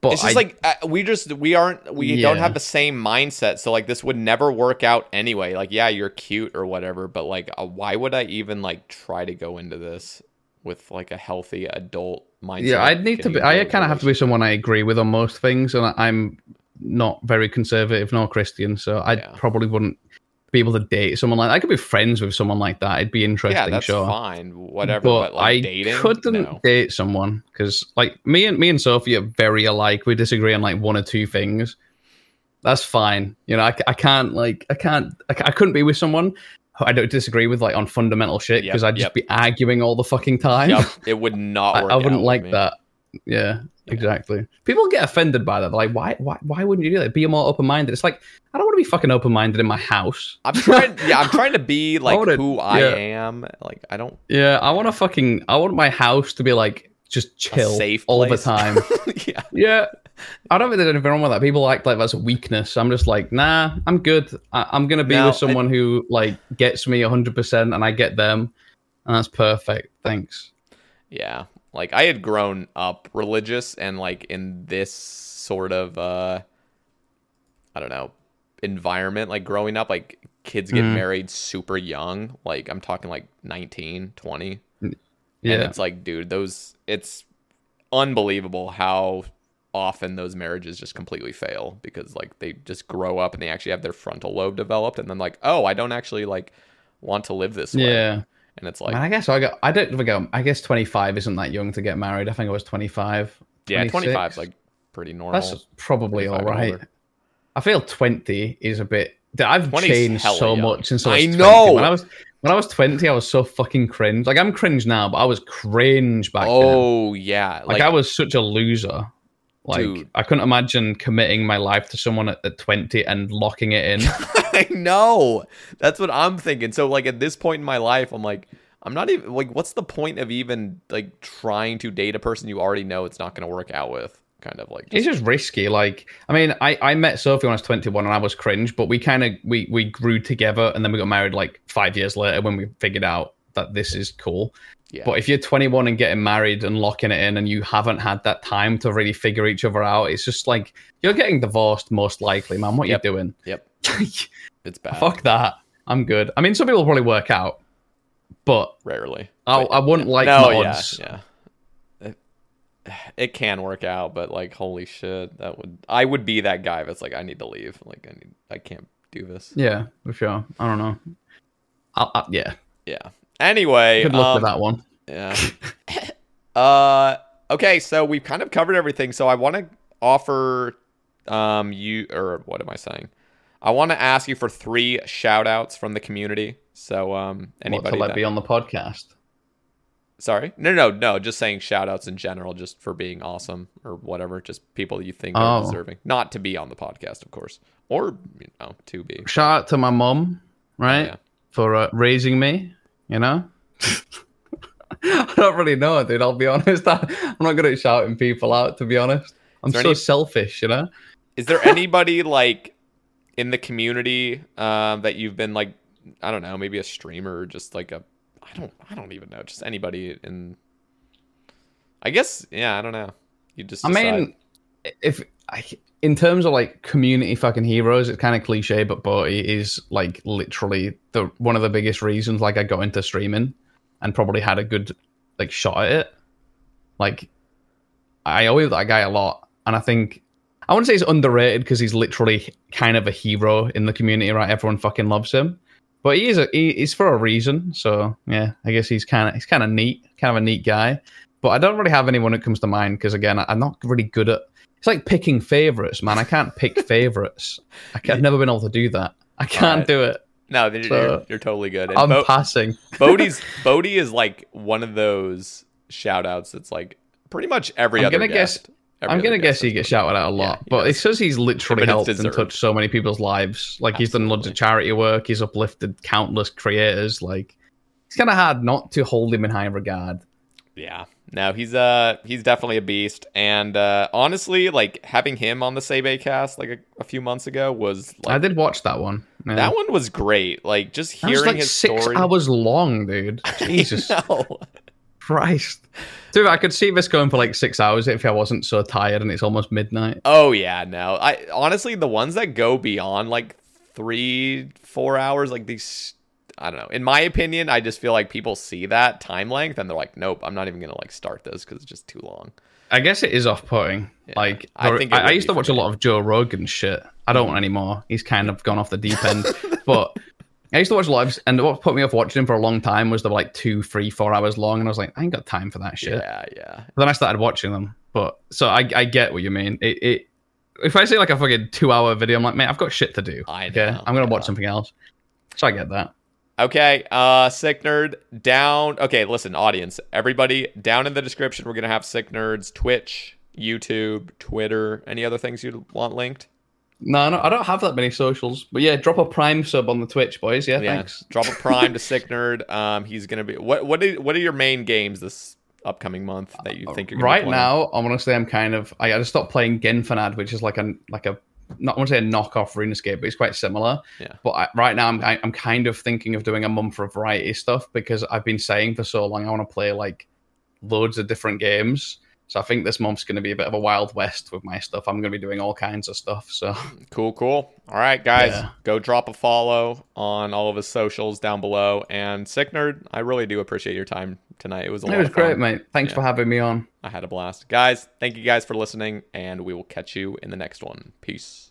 but it's just I, like uh, we just we aren't we don't have the same mindset so like this would never work out anyway like yeah you're cute or whatever but like uh, why would i even like try to go into this with like a healthy adult mindset yeah, I'd need to be. I kind of have to be someone I agree with on most things, and I'm not very conservative nor Christian, so I Yeah. probably wouldn't be able to date someone like. that. I could be friends with someone like that. It'd be interesting. yeah that's sure. fine whatever but, but, like I dating couldn't no. date someone because, like, me and me and Sophie are very alike. We disagree on like one or two things. That's fine. You know, I, I can't like I can't I, I couldn't be with someone who I don't disagree with like on fundamental shit Yep, because I'd just yep. be arguing all the fucking time. Yep, it would not I, I wouldn't like that. Yeah, exactly. People get offended by that. They're like, why, why, why wouldn't you do that? Be more open minded. It's like I don't want to be fucking open minded in my house. i'm trying yeah i'm trying to be like wanna- who i yeah. am like i don't Yeah, I want to fucking. I want my house to be like just chill safe all place. the time. yeah yeah, I don't think there's anything wrong with that. People act like that's a weakness. I'm just like, nah, I'm good. I, I'm gonna be No, with someone who like gets me 100, percent and I get them, and that's perfect. Thanks. Yeah. Like I had grown up religious and like in this sort of uh I don't know, environment like growing up like kids get Mhm. married super young, like I'm talking like 19, 20. And Yeah, it's like dude, those it's unbelievable how often those marriages just completely fail because like they just grow up and they actually have their frontal lobe developed and then like, "Oh, I don't actually like want to live this way." yeah. And it's Man, like I guess I got. I don't think I'm, guess 25 isn't that young to get married. I think I was 25. yeah, 25 is like pretty normal. That's probably all 25 and right. I feel 20 is a bit. I've changed so young. much since I was I 20. know! When I was when I was 20, I was so fucking cringe. Like I'm cringe now, but I was cringe back then. Oh yeah, Like, I was such a loser. Like Dude. I couldn't imagine committing my life to someone at, at 20 and locking it in. I know. That's what I'm thinking. So like at this point in my life, I'm like, I'm not even like, what's the point of even like trying to date a person you already know it's not going to work out with? Kind of like, it's just, just risky. Like I mean, I, I met Sophie when I was 21 and I was cringe, but we kind of we we grew together and then we got married like five years later when we figured out that this is cool. Yeah. But if you're 21 and getting married and locking it in, and you haven't had that time to really figure each other out, it's just like you're getting divorced most likely, man. What Yep. you doing? Yep. It's bad. Fuck that. I'm good. I mean, some people probably work out, but Rarely. I, I wouldn't like no, my yeah, odds. yeah. It, it can work out, but like, holy shit, that would I would be that guy that's like, I need to leave. Like, I need, I can't do this. Yeah, for sure. I don't know. I'll, I, yeah, Yeah. Anyway, good luck um, with that one. Yeah. uh. Okay, so we've kind of covered everything. So I want to offer, um, you or what am I saying? I want to ask you for three shout outs from the community. So, um, What, anybody to let that- be on the podcast? Sorry. No, no, no. Just saying shout outs in general, just for being awesome or whatever. Just people you think are Oh. deserving. Not to be on the podcast, of course. Or, you know, to be. Shout out to my mom, right, Yeah. for uh, raising me. You know. I don't really know, dude. I'll be honest. I, I'm not good at shouting people out, to be honest. I'm so any- selfish, you know. Is there anybody like in the community um, that you've been like, I don't know, maybe a streamer or just like a, I don't, I don't even know, just anybody in. I guess, yeah, I don't know. You just. I mean, if I, in terms of like community fucking heroes, it's kind of cliche, but Boaty is like literally the one of the biggest reasons like I got into streaming and probably had a good like shot at it. Like, I owe that guy a lot, and I think I wouldn't say he's underrated because he's literally kind of a hero in the community, right? Everyone fucking loves him, but he is a he, he's for a reason. So yeah, I guess he's kind of he's kind of neat, kind of a neat guy. But I don't really have anyone that comes to mind because again, I'm not really good at. It's like picking favorites, man. I can't pick favorites. I can, I've never been able to do that. I can't Alright. do it. no, you're, so- you're, you're totally good. And I'm Bo- passing. Boaty's Boaty is like one of those shout outs that's like pretty much every I'm other gonna guest. guess- every I'm gonna guess he gets shouted out a lot, he but it's because he's literally helped and touched so many people's lives. Like he's done loads of charity work. He's uplifted countless creators. Like it's kind of hard not to hold him in high regard. Yeah. No, he's uh he's definitely a beast. And uh honestly, like having him on the Sebe cast like a, a few months ago was like I did watch that one. Yeah. that one was great. Like just That was hearing like his six story. hours long, dude. Jesus. Christ. Dude, I could see this going for like six hours if I wasn't so tired and it's almost midnight. Oh yeah, no. I honestly the ones that go beyond like three, four hours, like these I don't know. In my opinion, I just feel like people see that time length and they're like, nope, I'm not even gonna like start this because it's just too long. I guess it is off putting. Like I I, think it I, used to watch for a lot of Joe Rogan shit. I don't mm. anymore. He's kind of gone off the deep end. but I used to watch lives, and what put me off watching him for a long time was they were like two, three, four hours long, and I was like, I ain't got time for that shit. Yeah, yeah. Then I started watching them. But so I, I get what you mean. It, it if I see like a fucking two hour video, I'm like, mate, I've got shit to do. I Okay, know, I'm gonna watch something else. So I get that. Okay, uh Sick Nerd down. Okay, listen, audience, everybody down in the description we're gonna have Sick Nerd's Twitch, YouTube, Twitter, any other things you'd want linked? No, no, I don't have that many socials. But yeah, drop a prime sub on the Twitch, boys. Yeah, Yeah, thanks. drop a prime to Sick Nerd. Um, he's gonna be what? What are, what are your main games this upcoming month that you think you're gonna right now, I'm gonna say I'm kind of I, I just stopped playing Genfanad, which is like a like a not I want to say a knockoff RuneScape, but it's quite similar. Yeah. But I, right now, I'm I, I'm kind of thinking of doing a month of variety stuff because I've been saying for so long I want to play like loads of different games. So I think this month's going to be a bit of a wild west with my stuff. I'm going to be doing all kinds of stuff. So Cool, cool. All right, guys, Yeah. go drop a follow on all of his socials down below. And Sick Nerd, I really do appreciate your time tonight. It was a it lot was of fun. great, mate. Thanks Yeah. for having me on. I had a blast. Guys, thank you guys for listening, and we will catch you in the next one. Peace.